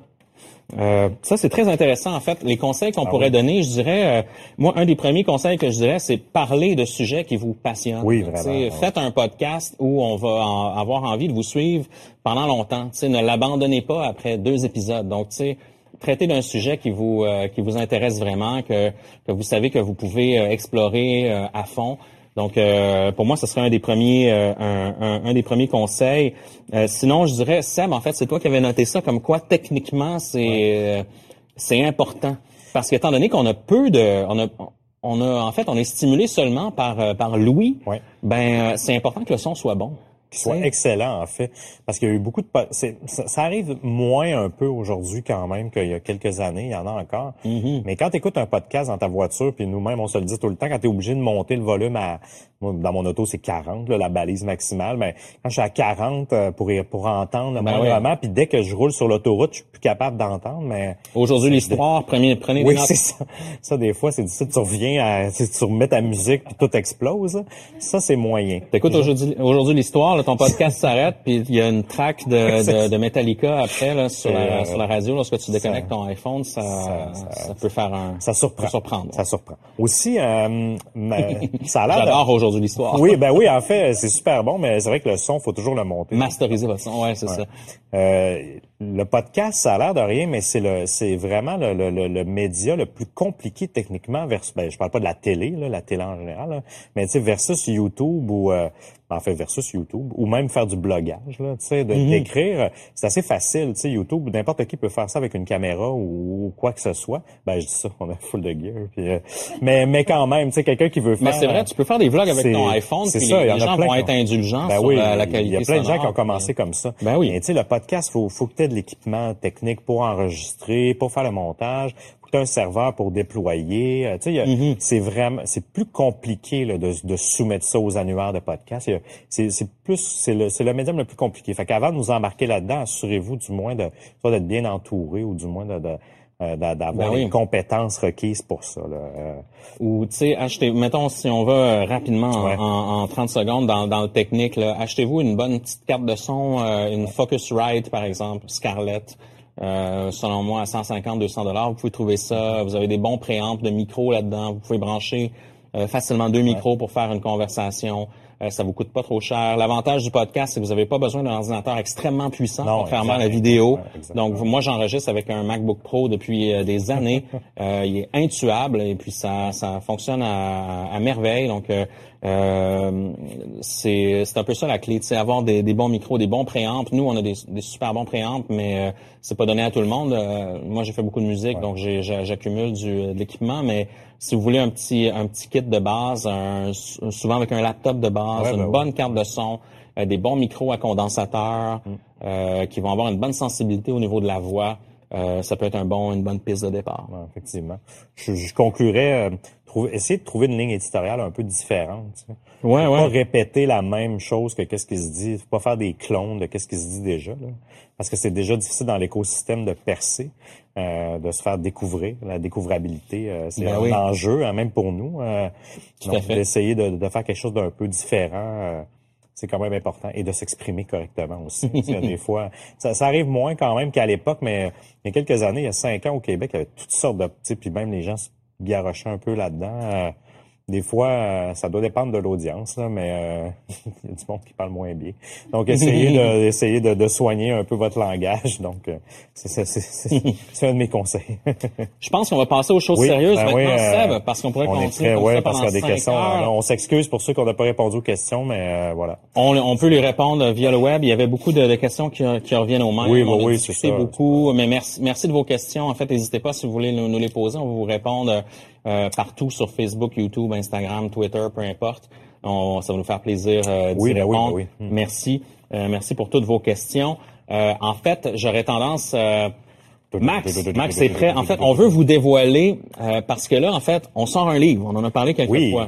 Euh, ça, c'est très intéressant, en fait. Les conseils qu'on pourrait oui. donner, je dirais, euh, moi, un des premiers conseils que je dirais, c'est parler de sujets qui vous passionnent. Oui, vraiment, sais, ouais. Faites un podcast où on va en- avoir envie de vous suivre pendant longtemps. Tu sais, ne l'abandonnez pas après deux épisodes. Donc, tu sais, traitez d'un sujet qui vous euh, qui vous intéresse vraiment, que que vous savez que vous pouvez euh, explorer euh, à fond. Donc, euh, pour moi, ce serait un des premiers, euh, un, un- un des premiers conseils. Euh, sinon, je dirais, Seb, en fait, c'est toi qui avais noté ça, comme quoi techniquement, c'est euh, c'est important, parce qu'étant donné qu'on a peu de, on a, on a, en fait, on est stimulé seulement par euh, par l'ouïe. Ouais. Ben, euh, c'est important que le son soit bon. Qui soit C'est- excellent en fait parce qu'il y a eu beaucoup de c'est- ça, ça arrive moins un peu aujourd'hui quand même qu'il y a quelques années il y en a encore Mm-hmm. mais quand tu écoutes un podcast dans ta voiture puis nous-mêmes on se le dit tout le temps quand tu es obligé de monter le volume à moi, dans mon auto c'est 40 là, la balise maximale mais quand je suis à 40 euh, pour pour entendre le Ben puis dès que je roule sur l'autoroute je suis plus capable d'entendre mais Aujourd'hui, l'histoire, prenez, prenez oui, c'est ça. Ça, des fois, c'est difficile. Tu reviens à, tu tu remets ta musique puis tout explose. Ça, c'est moyen. T'écoutes aujourd'hui, aujourd'hui l'histoire, là, ton podcast s'arrête, puis il y a une track de, de, de Metallica après là, sur, la, euh, sur la radio. Lorsque tu déconnectes ton iPhone, ça, ça- peut faire un... Ça surprend. Ça surprendre. Ça surprend. Aussi, euh, mais ça a l'air. de- J'adore aujourd'hui l'histoire. Oui, ben oui, en fait, c'est super bon, mais c'est vrai que le son, faut toujours le monter. Masteriser votre son, ouais, c'est ça. Euh, le podcast, ça a l'air de rien, mais c'est le, c'est vraiment le, le, le, le média le plus compliqué techniquement versus, ben, je parle pas de la télé, là, la télé en général, là, mais tu sais, versus YouTube ou, euh, en fait, versus YouTube, ou même faire du blogage, là, tu sais, Mhm. d'écrire, c'est assez facile, tu sais, YouTube, n'importe qui peut faire ça avec une caméra ou, ou quoi que ce soit. Ben, je dis ça, on a *laughs* full de gear, puis, euh, mais, mais quand même, tu sais, quelqu'un qui veut faire. Mais c'est vrai, tu peux faire des vlogs avec ton iPhone, c'est puis ça, les, il y en les gens vont être indulgents Ben sur oui, la, la il y a plein de gens qui ont commencé comme ça. Ben oui. Et tu sais, le podcast, faut, faut que tu aies de l'équipement technique pour enregistrer, pour faire le montage, un serveur pour déployer. Euh, tu sais, Mm-hmm. c'est vraiment, c'est plus compliqué là, de, de soumettre ça aux annuaires de podcast. C'est plus, c'est le, le médium le plus compliqué. Fait qu'avant de nous embarquer là-dedans, assurez-vous du moins de, soit d'être bien entouré ou du moins de, de euh, d'a- d'avoir Ben oui. les compétences requises pour ça. Là. Euh, Ou, tu sais, achetez, mettons, si on va rapidement en, Ouais. en, en 30 secondes dans, dans le technique, achetez-vous une bonne petite carte de son, euh, une Focusrite, par exemple, Scarlett. Euh, selon moi, à 150, 200 dollars, vous pouvez trouver ça. Vous avez des bons préampes de micros là-dedans. Vous pouvez brancher euh, facilement deux micros pour faire une conversation. Euh, ça vous coûte pas trop cher. L'avantage du podcast, c'est que vous n'avez pas besoin d'un ordinateur extrêmement puissant, Non, contrairement à la vidéo. Ouais, exactement. Donc, moi, j'enregistre avec un MacBook Pro depuis euh, des années. Euh, il est intuable et puis ça, ça fonctionne à, à merveille. Donc, euh, euh, c'est c'est un peu ça la clé, c'est avoir des, des bons micros, des bons préampes. Nous, on a des, des super bons préampes, mais euh, c'est pas donné à tout le monde. Euh, moi, j'ai fait beaucoup de musique, donc j'ai- j'a- j'accumule du de l'équipement, mais si vous voulez un petit un petit kit de base, un- souvent avec un laptop de base, Ouais, une ben bonne carte de son, euh, des bons micros à condensateur Mm. euh, qui vont avoir une bonne sensibilité au niveau de la voix. Euh, ça peut être un bon, une bonne piste de départ. Ouais, effectivement. Je, je conclurais, euh, trouver, essayer de trouver une ligne éditoriale un peu différente. tu sais. Ouais, Faut Pas ouais. répéter la même chose que qu'est-ce qui se dit. Faut pas faire des clones de qu'est-ce qui se dit déjà. Là. Parce que c'est déjà difficile dans l'écosystème de percer, euh, de se faire découvrir. La découvrabilité, euh, c'est Ben un oui. enjeu, hein, même pour nous. Euh, Tout donc, d'essayer de, de faire quelque chose d'un peu différent. C'est quand même important et de s'exprimer correctement aussi. *laughs* Des fois, ça, ça arrive moins quand même qu'à l'époque, mais il y a quelques années, il y a cinq ans au Québec, il y avait toutes sortes de puis même les gens se garochaient un peu là-dedans. Euh, des fois, euh, ça doit dépendre de l'audience, là, mais euh, *laughs* il y a du monde qui parle moins bien. Donc, essayez de, *laughs* essayez de, de soigner un peu votre langage. Donc, euh, c'est, c'est, c'est, c'est- c'est un de mes conseils. *laughs* Je pense qu'on va passer aux choses Oui, sérieuses ben maintenant, oui, euh, Seb, parce qu'on pourrait on est continuer très, comme ouais, ça parce qu'il y a des questions. heures. Alors, on s'excuse pour ceux qu'on n'a pas répondu aux questions, mais euh, voilà. On, on peut lui répondre via le web. Il y avait beaucoup de, de questions qui, qui reviennent au même. Oui, on bah oui, c'est ça. beaucoup. Mais merci, merci de vos questions. En fait, n'hésitez pas si vous voulez nous, nous les poser. On va vous répondre euh, partout sur Facebook, YouTube, Instagram, Twitter, peu importe. On- ça va nous faire plaisir euh, d'y Oui, ben oui, répondre. ben oui. Mm. Merci. Euh, merci pour toutes vos questions. Euh, en fait, j'aurais tendance... euh, Max, Max est prêt. En fait, on veut vous dévoiler euh, parce que là, en fait, on sort un livre. On en a parlé quelques Oui. fois.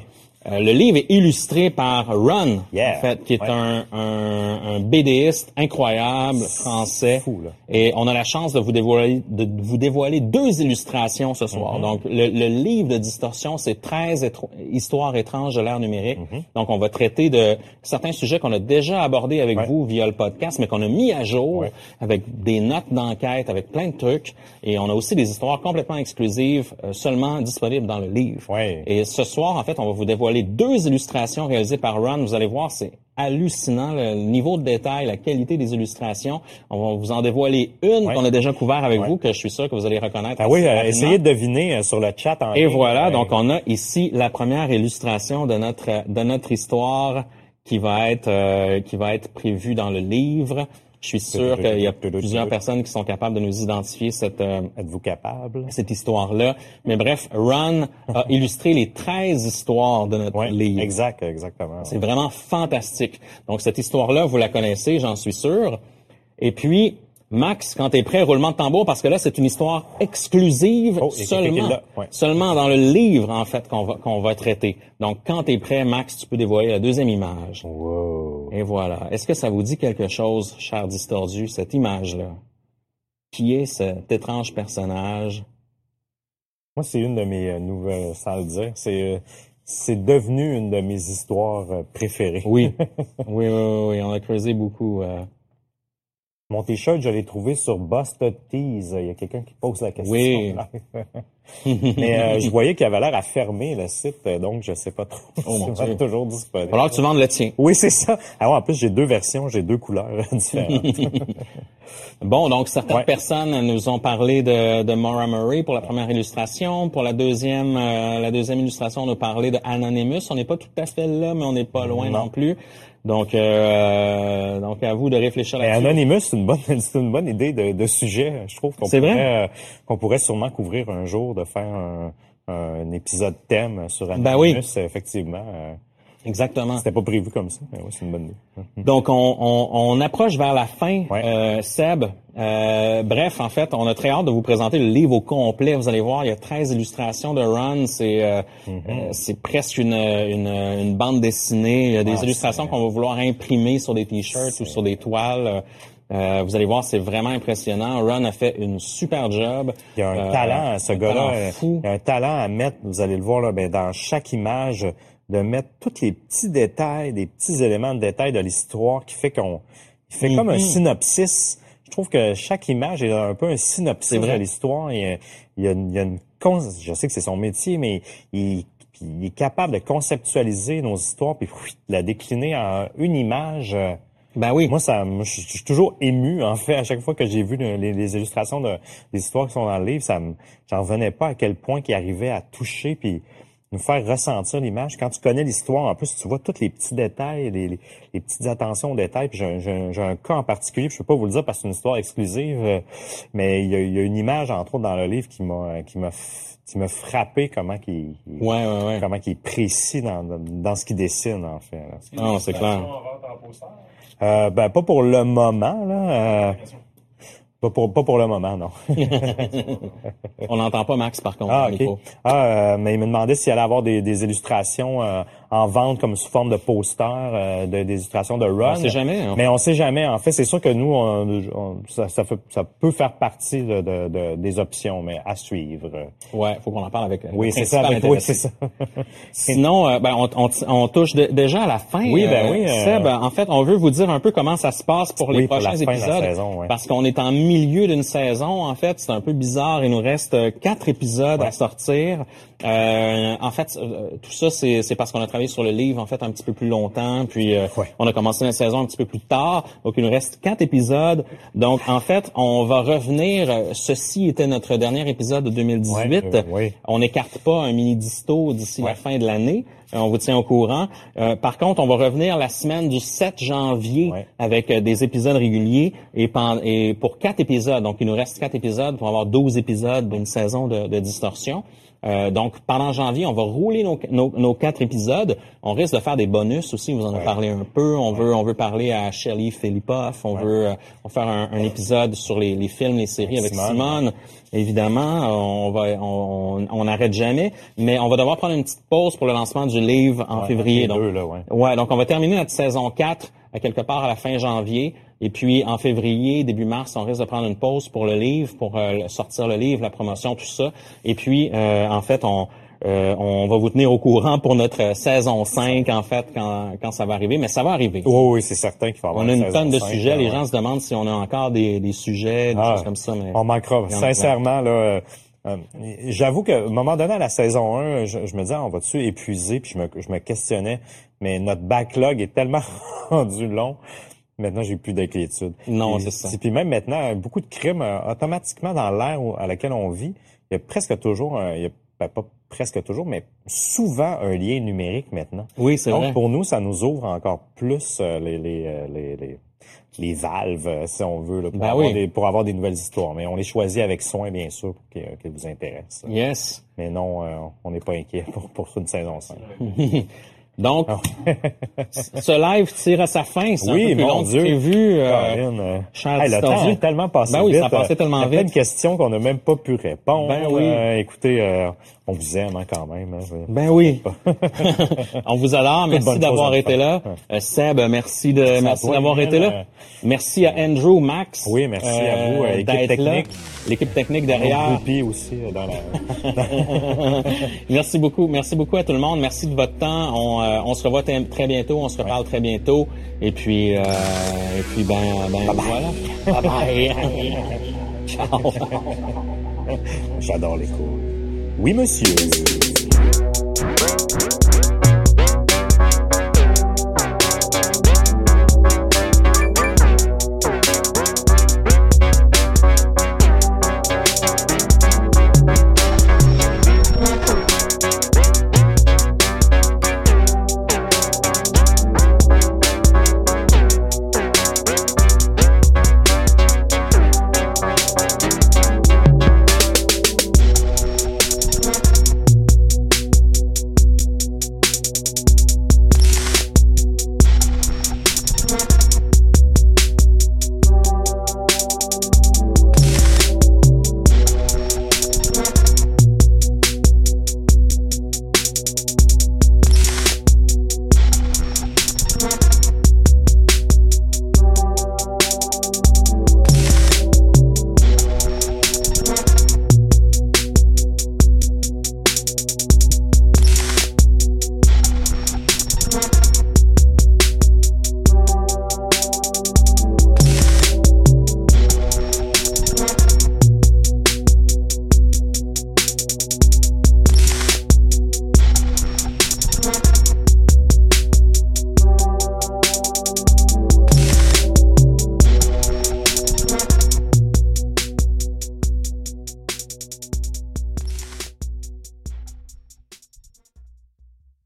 Euh, le livre est illustré par Ron, Yeah. en fait, qui est Ouais. un, un, un BDiste incroyable français. fou, là. Et on a la chance de vous dévoiler, de vous dévoiler deux illustrations ce Mm-hmm. soir. Donc, le, le livre de distorsion, c'est 13 étro- histoires étranges de l'ère numérique. Mm-hmm. Donc, on va traiter de certains sujets qu'on a déjà abordés avec Ouais. vous via le podcast, mais qu'on a mis à jour Ouais. avec des notes d'enquête, avec plein de trucs. Et on a aussi des histoires complètement exclusives, euh, seulement disponibles dans le livre. Et ce soir, en fait, on va vous dévoiler deux illustrations réalisées par Ron. Vous allez voir, c'est hallucinant le niveau de détail, la qualité des illustrations. On va vous en dévoiler une Ouais. qu'on a déjà couvert avec Ouais. vous, que je suis sûr que vous allez reconnaître. Ah oui, euh, essayez de deviner euh, sur le chat en Et ligne. voilà, Ouais. donc on a ici la première illustration de notre de notre histoire qui va être euh, qui va être prévue dans le livre. Je suis sûr qu'il y a plusieurs personnes qui sont capables de nous identifier cette euh, Êtes-vous capable? cette histoire-là? Mais bref, Ron a *laughs* illustré les 13 histoires de notre Oui, livre. exact, exactement. C'est vraiment fantastique. Donc, cette histoire-là, vous la connaissez, j'en suis sûr. Et puis, Max, quand tu es prêt, roulement de tambour, parce que là, c'est une histoire exclusive Oh, seulement, ouais. seulement dans le livre, en fait, qu'on va, qu'on va traiter. Donc, quand tu es prêt, Max, tu peux dévoiler la deuxième image. Wow. Et voilà. Est-ce que ça vous dit quelque chose, cher distordu, cette image-là? Qui est cet étrange personnage? Moi, c'est une de mes euh, nouvelles, sans le dire. C'est, euh, c'est devenu une de mes histoires euh, préférées. Oui. *laughs* oui, oui, oui, oui, on a creusé beaucoup. euh. Mon t-shirt, je l'ai trouvé sur Busted Tees. Il y a quelqu'un qui pose la question. Oui. *laughs* Mais euh, je voyais qu'il avait l'air à fermer le site, donc je sais pas trop. Oh, *laughs* mon Dieu. toujours disponible. Alors que tu vendes le tien. Oui, c'est ça. Ah ouais, en plus, j'ai deux versions, j'ai deux couleurs *laughs* différentes. Bon, donc certaines Ouais. personnes nous ont parlé de, de Maura Murray pour la première illustration. Pour la deuxième, euh, la deuxième illustration, on a parlé de Anonymous. On n'est pas tout à fait là, mais on n'est pas loin non, Non. plus. Donc, euh, donc à vous de réfléchir Mais là-dessus. Anonymous, c'est une bonne, *laughs* c'est une bonne idée de, de sujet. Je trouve qu'on C'est vrai? pourrait, euh, qu'on pourrait sûrement couvrir un jour, de faire un, un épisode thème sur Anonymous. Ben oui. Effectivement. Euh, Exactement. C'était pas prévu comme ça. Mais ouais, c'est une bonne idée. Donc, on, on, on approche vers la fin, Ouais. euh, Seb. Euh, bref, en fait, on a très hâte de vous présenter le livre au complet. Vous allez voir, il y a 13 illustrations de Ron. C'est euh, Mm-hmm. euh, c'est presque une, une, une bande dessinée. Il y a des Ah, illustrations qu'on va vouloir imprimer sur des t-shirts ou sur des toiles. Euh, vous allez voir, c'est vraiment impressionnant. Ron a fait une super job. Il y a un Euh, talent, ce gars-là. euh. Il y a un talent à mettre, vous allez le voir là, ben, dans chaque image, de mettre tous les petits détails, des petits éléments de détail de l'histoire qui fait qu'on il fait comme un Mhm. synopsis. Je trouve que chaque image est un peu un synopsis de l'histoire. Il, y a- il y a une, il y a une cons- je sais que c'est son métier, mais il, il est capable de conceptualiser nos histoires puis de la décliner en une image. euh, Ben oui. moi, ça, je suis toujours ému, en fait, à chaque fois que j'ai vu le- les, les illustrations de, des histoires qui sont dans le livre, ça me, j'en revenais pas à quel point qu'il arrivait à toucher puis nous faire ressentir l'image. Quand tu connais l'histoire, en plus, tu vois tous les petits détails, les, les, les petites attentions aux détails. Puis j'ai, un- j'ai un- j'ai un cas en particulier, puis je peux pas vous le dire parce que c'est une histoire exclusive, euh, mais il y, a, il y a une image, entre autres, dans le livre qui m'a, qui m'a, qui m'a frappé comment qu'il, Ouais, ouais, ouais. comment qu'il est précis dans, dans, dans ce qu'il dessine, en fait. là. Non, c'est clair. Euh, ben, pas pour le moment, là. Euh, pas, pour, pas pour le moment, non. *laughs* On n'entend pas Max, par contre. ah, au OK. micro. Ah, euh, mais il me demandait s'il allait avoir des, des illustrations euh, en vente comme sous forme de poster, euh, de, des illustrations de Ron. On sait jamais, hein. Mais on sait jamais. En fait, c'est sûr que nous, on, on- ça, ça, fait- ça peut faire partie de, de- de- des options, mais à suivre. Ouais, faut qu'on en parle avec. Oui, c'est ça. Avec, oui, c'est ça. Sinon, euh, ben, on, on, on touche déjà à la fin. Oui, ben euh, oui, euh, Seb, en fait, on veut vous dire un peu comment ça se passe pour les Oui, pour la prochains fin de la épisodes. saison, ouais. Parce qu'on est en milieu d'une saison. En fait, c'est un peu bizarre. Il nous reste quatre épisodes à sortir. Euh, en fait, euh, tout ça, c'est parce qu'on a travaillé sur le livre en fait un petit peu plus longtemps. Puis euh, Ouais. on a commencé la saison un petit peu plus tard. Donc il nous reste quatre épisodes. Donc en fait, on va revenir. euh, Ceci était notre dernier épisode de 2018. Ouais, euh, oui. On n'écarte pas un mini disto d'ici la Ouais. fin de l'année. On vous tient au courant. Euh, par contre, on va revenir la semaine du 7 janvier Ouais. avec des épisodes réguliers et, pour quatre épisodes. Donc, il nous reste quatre épisodes pour avoir 12 épisodes d'une saison de, de distorsion. Euh, donc, pendant janvier, on va rouler nos, nos, nos quatre épisodes. On risque de faire des bonus aussi. Vous en avez Ouais. parlé un peu. On veut, on veut parler à Shelley Philippoff. On veut, euh, on va faire un, un épisode sur les, les films, les séries avec Simone. Simone. Évidemment, on va, on on n'arrête jamais, mais on va devoir prendre une petite pause pour le lancement du livre en février. Donc, deux, là, ouais. Ouais, donc on va terminer notre saison 4 à quelque part à la fin janvier. Et puis en février, début mars, on risque de prendre une pause pour le livre, pour euh, sortir le livre, la promotion, tout ça. Et puis, euh, en fait, on, euh, on va vous tenir au courant pour notre euh, saison 5, en fait, quand, quand ça va arriver. Mais ça va arriver. Oui, oui, c'est certain qu'il faut avoir On a une tonne de sujets. Les ouais. gens se demandent si on a encore des, des sujets, des Ah, choses comme ça. Mais On manquera. Sincèrement, là, euh, euh, j'avoue qu'à un moment donné, à la saison 1, je, je me disais, ah, on va-tu épuiser? Puis je me, je me questionnais. Mais notre backlog est tellement *laughs* rendu long. Maintenant, j'ai plus d'inquiétude. Non, c'est ça. Puis même maintenant, beaucoup de crimes, euh, automatiquement, dans l'ère à laquelle on vit, il y a presque toujours, il y a, ben, pas presque toujours, mais souvent un lien numérique maintenant. Oui, c'est Donc, vrai. pour nous, ça nous ouvre encore plus euh, les, les, euh, les, les, les valves, si on veut, là, pour, Ben avoir oui. des, pour avoir des nouvelles histoires. Mais on les choisit avec soin, bien sûr, pour qu'elles qu'elles vous intéressent. Yes. Mais non, euh, on n'est pas inquiet pour, pour une saison 5. *laughs* Donc, *laughs* ce live tire à sa fin. C'est un Oui, peu plus mon long Dieu. prévu. euh, euh, hey, le temps a tellement passé Ben oui, vite. ça a passé euh, tellement il y a plein vite. de questions qu'on n'a même pas pu répondre. Ben oui. Euh, écoutez, euh, on vous aime hein, quand même. hein. Ben oui. *laughs* *laughs* On vous adore. Merci d'avoir été là. Euh, Seb, merci de merci d'avoir été là. Merci à Andrew, Max. Oui, merci à vous, euh, équipe d'être là. technique. L'équipe technique derrière. aussi euh, dans la... *laughs* merci beaucoup. Merci beaucoup à tout le monde. Merci de votre temps. On, euh, on se revoit très bientôt. On se reparle très bientôt. Et puis, euh, et puis ben, ben voilà. Bye bye. Ciao. J'adore les cours. Oui, monsieur.